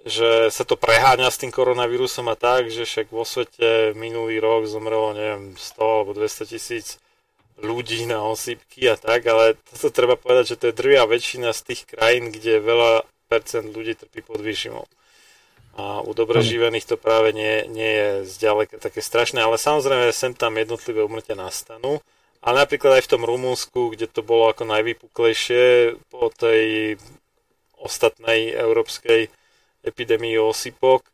že sa to preháňa s tým koronavírusom a tak, že však vo svete minulý rok zomrelo, neviem, 100 alebo 200 tisíc ľudí na osýpky a tak, ale to treba povedať, že to je drvia väčšina z tých krajín, kde veľa percent ľudí trpí pod výživou. A u dobre živených to práve nie, nie je zďaleka také strašné, ale samozrejme sem tam jednotlivé umrtia nastanú. Ale napríklad aj v tom Rumunsku, kde to bolo ako najvypuklejšie po tej ostatnej európskej epidémii osypok,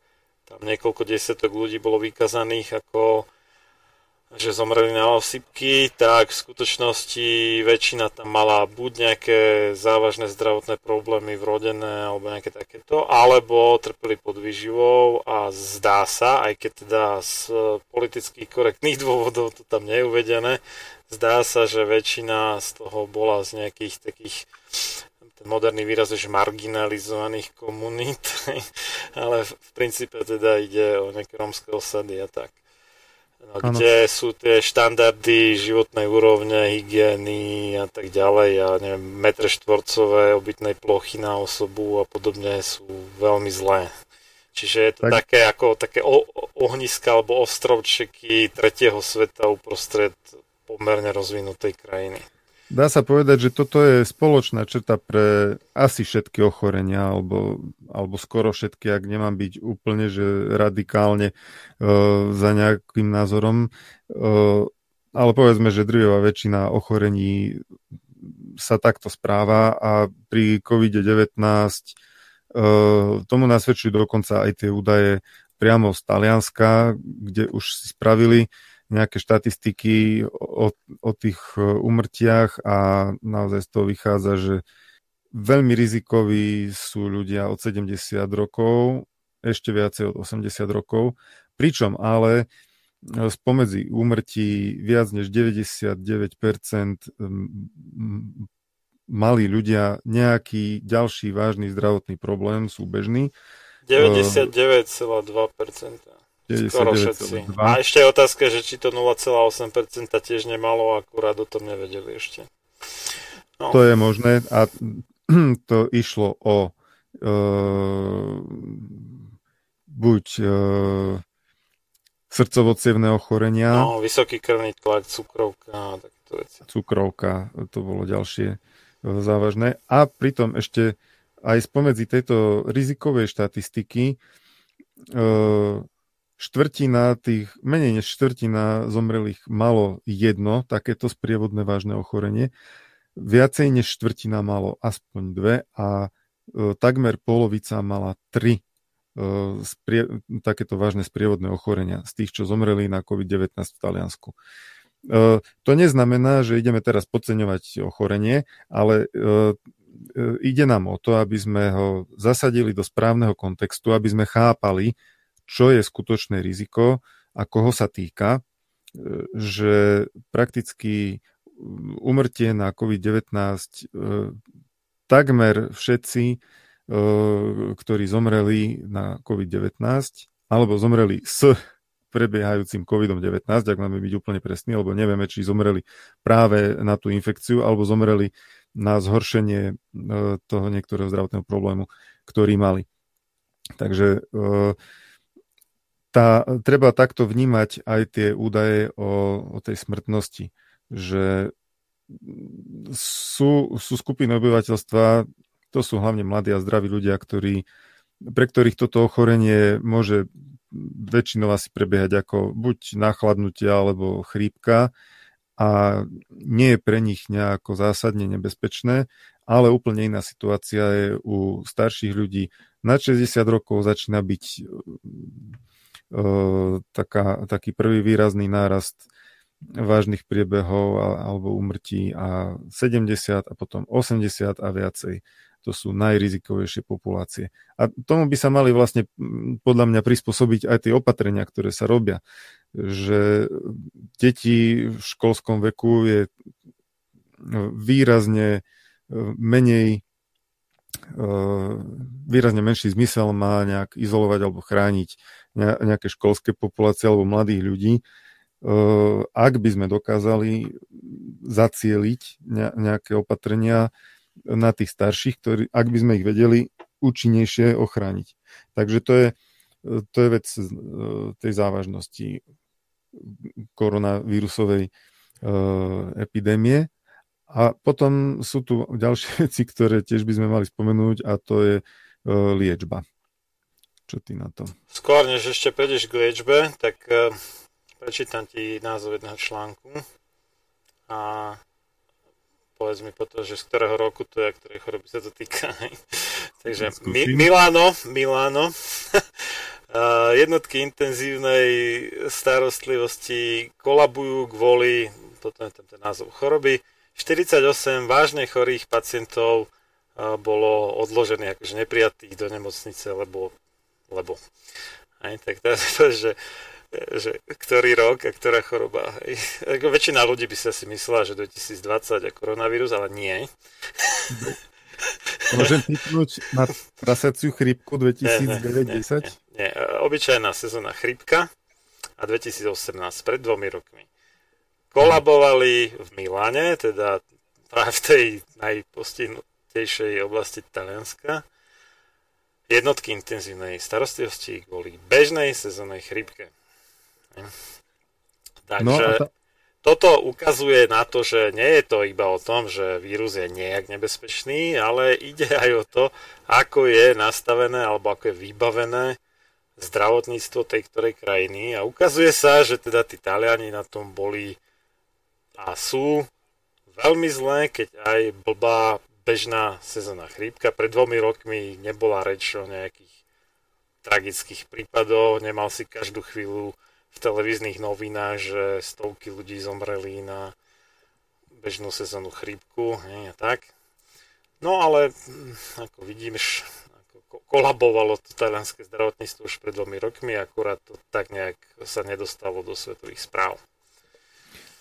tam niekoľko desiatok ľudí bolo vykazaných ako že zomreli na osypky, tak v skutočnosti väčšina tam mala buď nejaké závažné zdravotné problémy vrodené alebo nejaké takéto, alebo trpeli pod výživou a zdá sa, aj keď teda z politických korektných dôvodov to tam nie je uvedené, zdá sa, že väčšina z toho bola z nejakých takých moderný výraz je, že marginalizovaných komunít, ale v princípe teda ide o nejaké romské osady a tak. No, kde sú tie štandardy životnej úrovne, hygieny a tak ďalej a neviem, metre štvorcové obytnej plochy na osobu a podobne sú veľmi zlé. Čiže je to tak. také ako také ohniska alebo ostrovčeky tretieho sveta uprostred pomerne rozvinutej krajiny. Dá sa povedať, že toto je spoločná črta pre asi všetky ochorenia, alebo, alebo skoro všetky, ak nemám byť úplne že radikálne uh, za nejakým názorom. Uh, ale povedzme, že drvivá väčšina ochorení sa takto správa a pri COVID-19 uh, tomu nasvedčujú dokonca aj tie údaje priamo z Talianska, kde už si spravili nejaké štatistiky o, o tých umrtiach e, a naozaj z toho vychádza, že veľmi rizikoví sú ľudia od 70 rokov, ešte viacej od 80 rokov, pričom ale e, spomedzi úmrtí viac než 99% mali ľudia nejaký ďalší vážny zdravotný problém, sú bežní. 99,2%. Skoro všetci. A ešte je otázka, že či to 0,8% tiež nemalo, akurát o tom nevedeli ešte. No. To je možné a to išlo o uh, buď uh, srdcovo ochorenia. No, vysoký krvný tlak, cukrovka a takéto veci. Cukrovka, to bolo ďalšie uh, závažné. A pritom ešte aj spomedzi tejto rizikovej štatistiky uh, štvrtina tých, menej než štvrtina zomrelých malo jedno takéto sprievodné vážne ochorenie, viacej než štvrtina malo aspoň dve a e, takmer polovica mala tri e, sprie, takéto vážne sprievodné ochorenia z tých, čo zomreli na COVID-19 v Taliansku. E, to neznamená, že ideme teraz podceňovať ochorenie, ale e, e, ide nám o to, aby sme ho zasadili do správneho kontextu, aby sme chápali, čo je skutočné riziko a koho sa týka, e, že prakticky umrtie na COVID-19 e, takmer všetci, e, ktorí zomreli na COVID-19 alebo zomreli s prebiehajúcim COVID-19, ak máme byť úplne presní, lebo nevieme, či zomreli práve na tú infekciu alebo zomreli na zhoršenie toho niektorého zdravotného problému, ktorý mali. Takže tá, treba takto vnímať aj tie údaje o, o tej smrtnosti, že sú, sú skupiny obyvateľstva, to sú hlavne mladí a zdraví ľudia, ktorí, pre ktorých toto ochorenie môže väčšinou asi prebiehať ako buď nachladnutie alebo chrípka a nie je pre nich nejako zásadne nebezpečné, ale úplne iná situácia je u starších ľudí. Na 60 rokov začína byť taká, taký prvý výrazný nárast vážnych priebehov alebo umrtí a 70 a potom 80 a viacej. To sú najrizikovejšie populácie. A tomu by sa mali vlastne podľa mňa prispôsobiť aj tie opatrenia, ktoré sa robia. Že deti v školskom veku je výrazne menej výrazne menší zmysel má nejak izolovať alebo chrániť nejaké školské populácie alebo mladých ľudí, ak by sme dokázali zacieliť nejaké opatrenia na tých starších, ktorí, ak by sme ich vedeli účinnejšie ochrániť. Takže to je, to je vec tej závažnosti koronavírusovej epidémie. A potom sú tu ďalšie veci, ktoré tiež by sme mali spomenúť a to je liečba. Čo ty na to? Skôr, než ešte prejdeš k liečbe, tak uh, prečítam ti názov jedného článku a povedz mi potom, že z ktorého roku to je a ktorej choroby sa to týka. Takže Mi- Milano, Milano, jednotky intenzívnej starostlivosti kolabujú kvôli, potom je tam ten názov choroby, 48 vážne chorých pacientov uh, bolo odložených, akože neprijatých do nemocnice, lebo lebo. Aj, tak to je, že, že ktorý rok a ktorá choroba. Hej. Väčšina ľudí by si asi myslela, že 2020 je koronavírus, ale nie. Môžem typnúť na prasaciu chrípku 2090? Nie, nie, nie, nie. Obyčajná sezóna chrípka a 2018, pred dvomi rokmi. Kolabovali v Miláne, teda práve v tej najpostihnutejšej oblasti Talianska jednotky intenzívnej starostlivosti kvôli bežnej sezónnej chrípke. Takže, no tá... toto ukazuje na to, že nie je to iba o tom, že vírus je nejak nebezpečný, ale ide aj o to, ako je nastavené alebo ako je vybavené zdravotníctvo tej ktorej krajiny a ukazuje sa, že teda tí Taliani na tom boli a sú veľmi zlé, keď aj blbá bežná sezónna chrípka. Pred dvomi rokmi nebola reč o nejakých tragických prípadoch, nemal si každú chvíľu v televíznych novinách, že stovky ľudí zomreli na bežnú sezónnu chrípku, nie, tak. No ale, hm, ako vidíš, kolabovalo to talianské zdravotníctvo už pred dvomi rokmi, akurát to tak nejak sa nedostalo do svetových správ.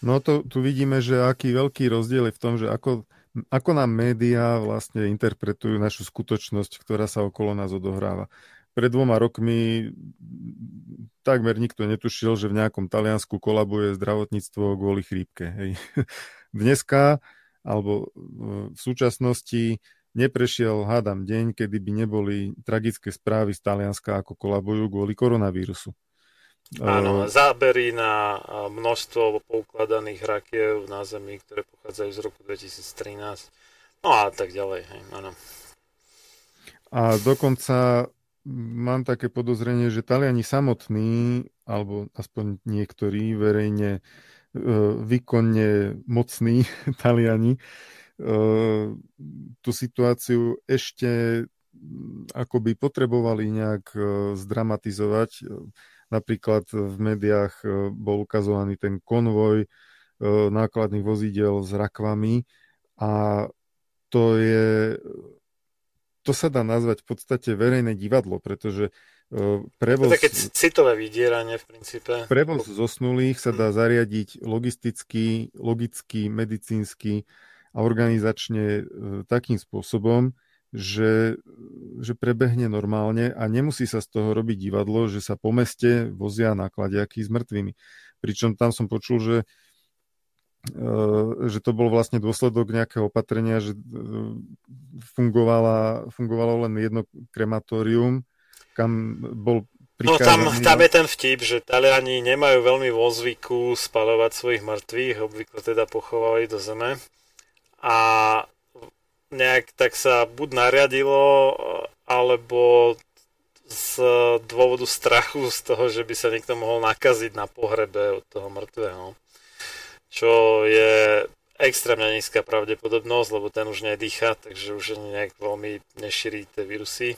No to tu vidíme, že aký veľký rozdiel je v tom, že ako, ako nám médiá vlastne interpretujú našu skutočnosť, ktorá sa okolo nás odohráva. Pred dvoma rokmi takmer nikto netušil, že v nejakom Taliansku kolabuje zdravotníctvo kvôli chrípke. Hej. Dneska alebo v súčasnosti neprešiel, hádam, deň, kedy by neboli tragické správy z Talianska, ako kolabujú kvôli koronavírusu. Áno, zábery na množstvo poukladaných rakiev na Zemi, ktoré pochádzajú z roku 2013. No a tak ďalej, hej, áno. A dokonca mám také podozrenie, že Taliani samotní, alebo aspoň niektorí verejne e, výkonne mocní Taliani, tú situáciu ešte akoby potrebovali nejak e, zdramatizovať. Napríklad v médiách e, bol ukazovaný ten konvoj e, nákladných vozidel s rakvami a to je to sa dá nazvať v podstate verejné divadlo, pretože prevoz... To také citové vydieranie v princípe. Prevoz zosnulých sa dá zariadiť logisticky, logicky, medicínsky, a organizačne e, takým spôsobom, že, že prebehne normálne a nemusí sa z toho robiť divadlo, že sa po meste vozia nákladiaky s mŕtvými. Pričom tam som počul, že, e, že to bol vlastne dôsledok nejakého opatrenia, že e, fungovala, fungovalo len jedno krematórium, kam bol No tam, tam je ten vtip, že Taliani nemajú veľmi vo zvyku spalovať svojich mŕtvych, obvykle teda pochovávajú do zeme a nejak tak sa buď nariadilo, alebo z dôvodu strachu z toho, že by sa niekto mohol nakaziť na pohrebe od toho mŕtvého. Čo je extrémne nízka pravdepodobnosť, lebo ten už nedýcha, takže už nejak veľmi nešíri tie vírusy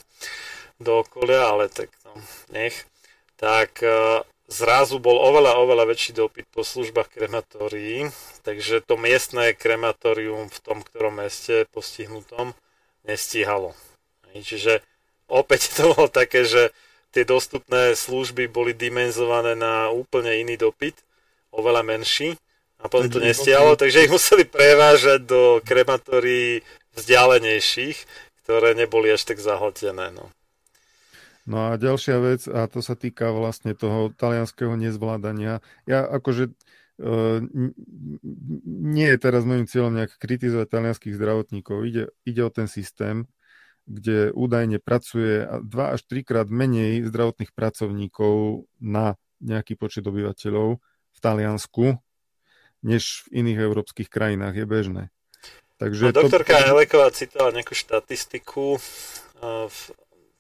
do okolia, ale tak no, nech. Tak zrazu bol oveľa, oveľa väčší dopyt po službách krematórií, takže to miestne krematórium v tom ktorom meste postihnutom nestíhalo. Čiže opäť to bolo také, že tie dostupné služby boli dimenzované na úplne iný dopyt, oveľa menší, a potom to nestialo, takže ich museli prevážať do krematórií vzdialenejších, ktoré neboli až tak zahltené. No. No a ďalšia vec, a to sa týka vlastne toho talianského nezvládania. Ja akože Uh, nie je teraz môjim cieľom nejak kritizovať talianských zdravotníkov. Ide, ide o ten systém, kde údajne pracuje 2 až 3 krát menej zdravotných pracovníkov na nejaký počet obyvateľov v Taliansku, než v iných európskych krajinách je bežné. Takže no, doktorka to... Eleková citovala nejakú štatistiku v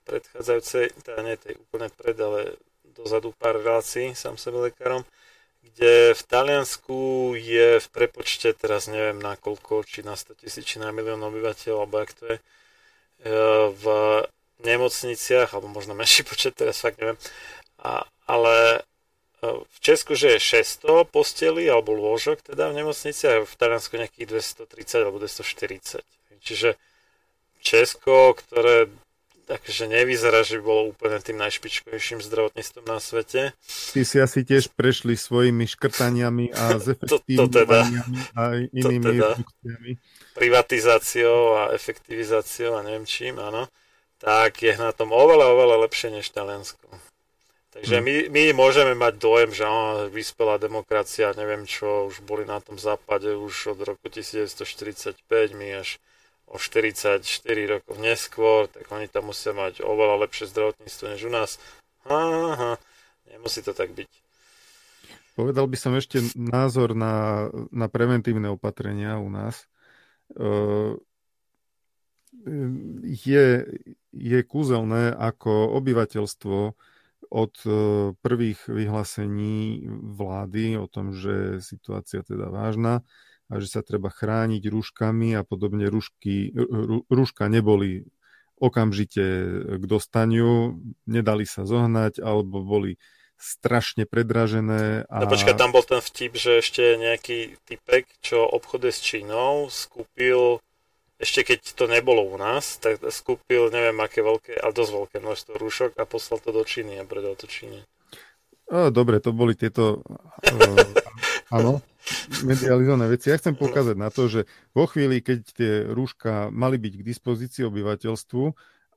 predchádzajúcej, teda nie tej úplne pred, ale dozadu pár relácií sám sebe lekárom, kde v Taliansku je v prepočte, teraz neviem na koľko, či na 100 tisíc, či na milión obyvateľov, alebo ak to je, e, v nemocniciach, alebo možno menší počet, teraz fakt neviem, a, ale e, v Česku, že je 600 posteli alebo lôžok teda v nemocnici a v Taliansku nejakých 230 alebo 240. Čiže Česko, ktoré takže nevyzerá, že by bolo úplne tým najšpičkovejším zdravotníctvom na svete. Ty si asi tiež prešli svojimi škrtaniami a zefektívňovaniami teda, a inými teda, privatizáciou a efektivizáciou a neviem čím, áno, tak je na tom oveľa, oveľa lepšie než Taliansko. Takže hmm. my, my môžeme mať dojem, že áno, vyspelá demokracia, neviem čo, už boli na tom západe už od roku 1945, my až o 44 rokov neskôr, tak oni tam musia mať oveľa lepšie zdravotníctvo než u nás. Aha, nemusí to tak byť. Povedal by som ešte názor na, na preventívne opatrenia u nás. Je, je kúzelné, ako obyvateľstvo od prvých vyhlásení vlády o tom, že situácia teda vážna a že sa treba chrániť rúškami a podobne. Rúšky, rúška neboli okamžite k dostaniu, nedali sa zohnať alebo boli strašne predražené. A... No počkaj, tam bol ten vtip, že ešte nejaký typek, čo obchoduje s Čínou, skúpil, ešte keď to nebolo u nás, tak skúpil neviem aké veľké, ale dosť veľké množstvo rúšok a poslal to do Číny a predal to Číne. O, dobre, to boli tieto áno, medializované veci. Ja chcem poukázať na to, že vo chvíli, keď tie rúška mali byť k dispozícii obyvateľstvu,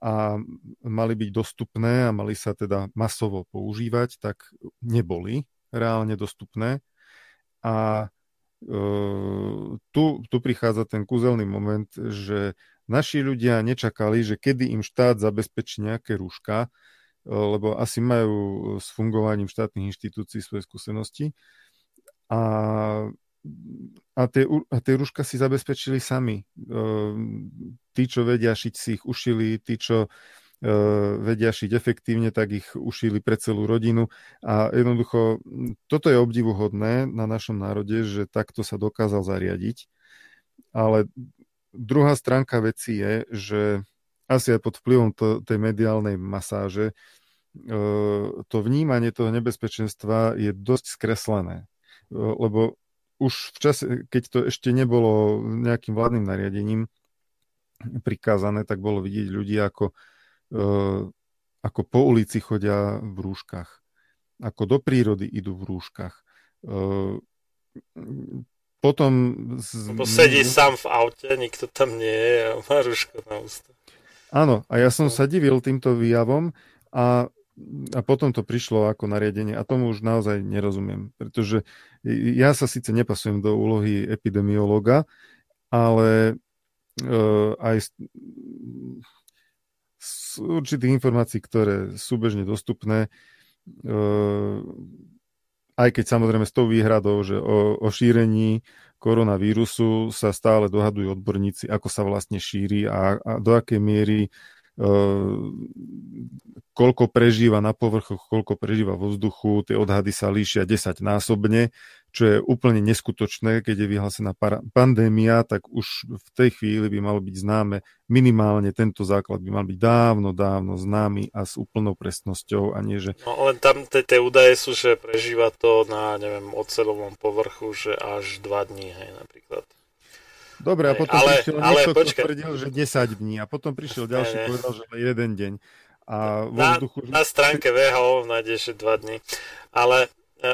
a mali byť dostupné a mali sa teda masovo používať, tak neboli reálne dostupné. A e, tu, tu prichádza ten kúzelný moment, že naši ľudia nečakali, že kedy im štát zabezpečí nejaké rúška, e, lebo asi majú s fungovaním štátnych inštitúcií svoje skúsenosti. A a tie, a tie rúška si zabezpečili sami. Ehm, tí, čo vedia šiť, si ich ušili, tí, čo ehm, vedia šiť efektívne, tak ich ušili pre celú rodinu. A jednoducho, toto je obdivuhodné na našom národe, že takto sa dokázal zariadiť. Ale druhá stránka veci je, že asi aj pod vplyvom to, tej mediálnej masáže ehm, to vnímanie toho nebezpečenstva je dosť skreslené. Lebo už v čase, keď to ešte nebolo nejakým vládnym nariadením prikázané, tak bolo vidieť ľudí, ako, e, ako po ulici chodia v rúškach, ako do prírody idú v rúškach. E, potom... Z... Lebo sedí sám v aute, nikto tam nie je a má rúško na ústa. Áno, a ja som sa divil týmto výjavom a a potom to prišlo ako nariadenie a tomu už naozaj nerozumiem, pretože ja sa síce nepasujem do úlohy epidemiológa, ale uh, aj z, z určitých informácií, ktoré sú bežne dostupné, uh, aj keď samozrejme s tou výhradou, že o, o šírení koronavírusu sa stále dohadujú odborníci, ako sa vlastne šíri a, a do akej miery koľko prežíva na povrchoch, koľko prežíva vo vzduchu, tie odhady sa líšia 10 násobne, čo je úplne neskutočné, keď je vyhlásená pandémia, tak už v tej chvíli by malo byť známe, minimálne tento základ by mal byť dávno, dávno známy a s úplnou presnosťou a nie, že... No len tam tie údaje sú, že prežíva to na, neviem, ocelovom povrchu, že až 2 dní, hej, napríklad. Dobre, a potom ale, prišiel ale, niekto, počkaj. kto tvrdil, že 10 dní a potom prišiel ďalší, ne, povedal, že jeden deň. A vo na, vzduchu... na stránke VHO nájdeš 2 dní, ale, e,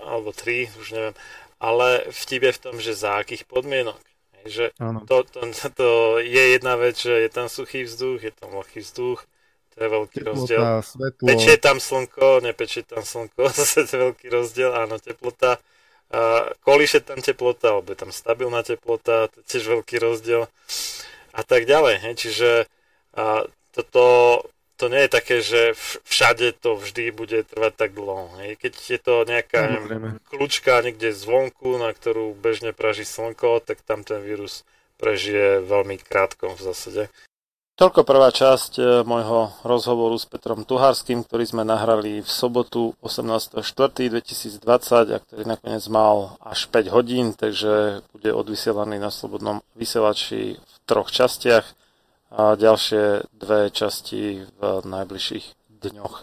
alebo 3, už neviem, ale vtip je v tom, že za akých podmienok. Že to, to, to je jedna vec, že je tam suchý vzduch, je tam vlhký vzduch, to je veľký teplota, rozdiel. Svetlo. Pečie tam slnko, nepečie tam slnko, zase to je veľký rozdiel, áno, teplota kolíše tam teplota, alebo je tam stabilná teplota, to je tiež veľký rozdiel a tak ďalej. Hej. Čiže a, toto to nie je také, že všade to vždy bude trvať tak dlho. Hej. Keď je to nejaká neviem, kľúčka niekde zvonku, na ktorú bežne praží slnko, tak tam ten vírus prežije veľmi krátko v zásade. Toľko prvá časť e, môjho rozhovoru s Petrom Tuharským, ktorý sme nahrali v sobotu 18.4.2020 a ktorý nakoniec mal až 5 hodín, takže bude odvysielaný na Slobodnom vysielači v troch častiach a ďalšie dve časti v najbližších dňoch.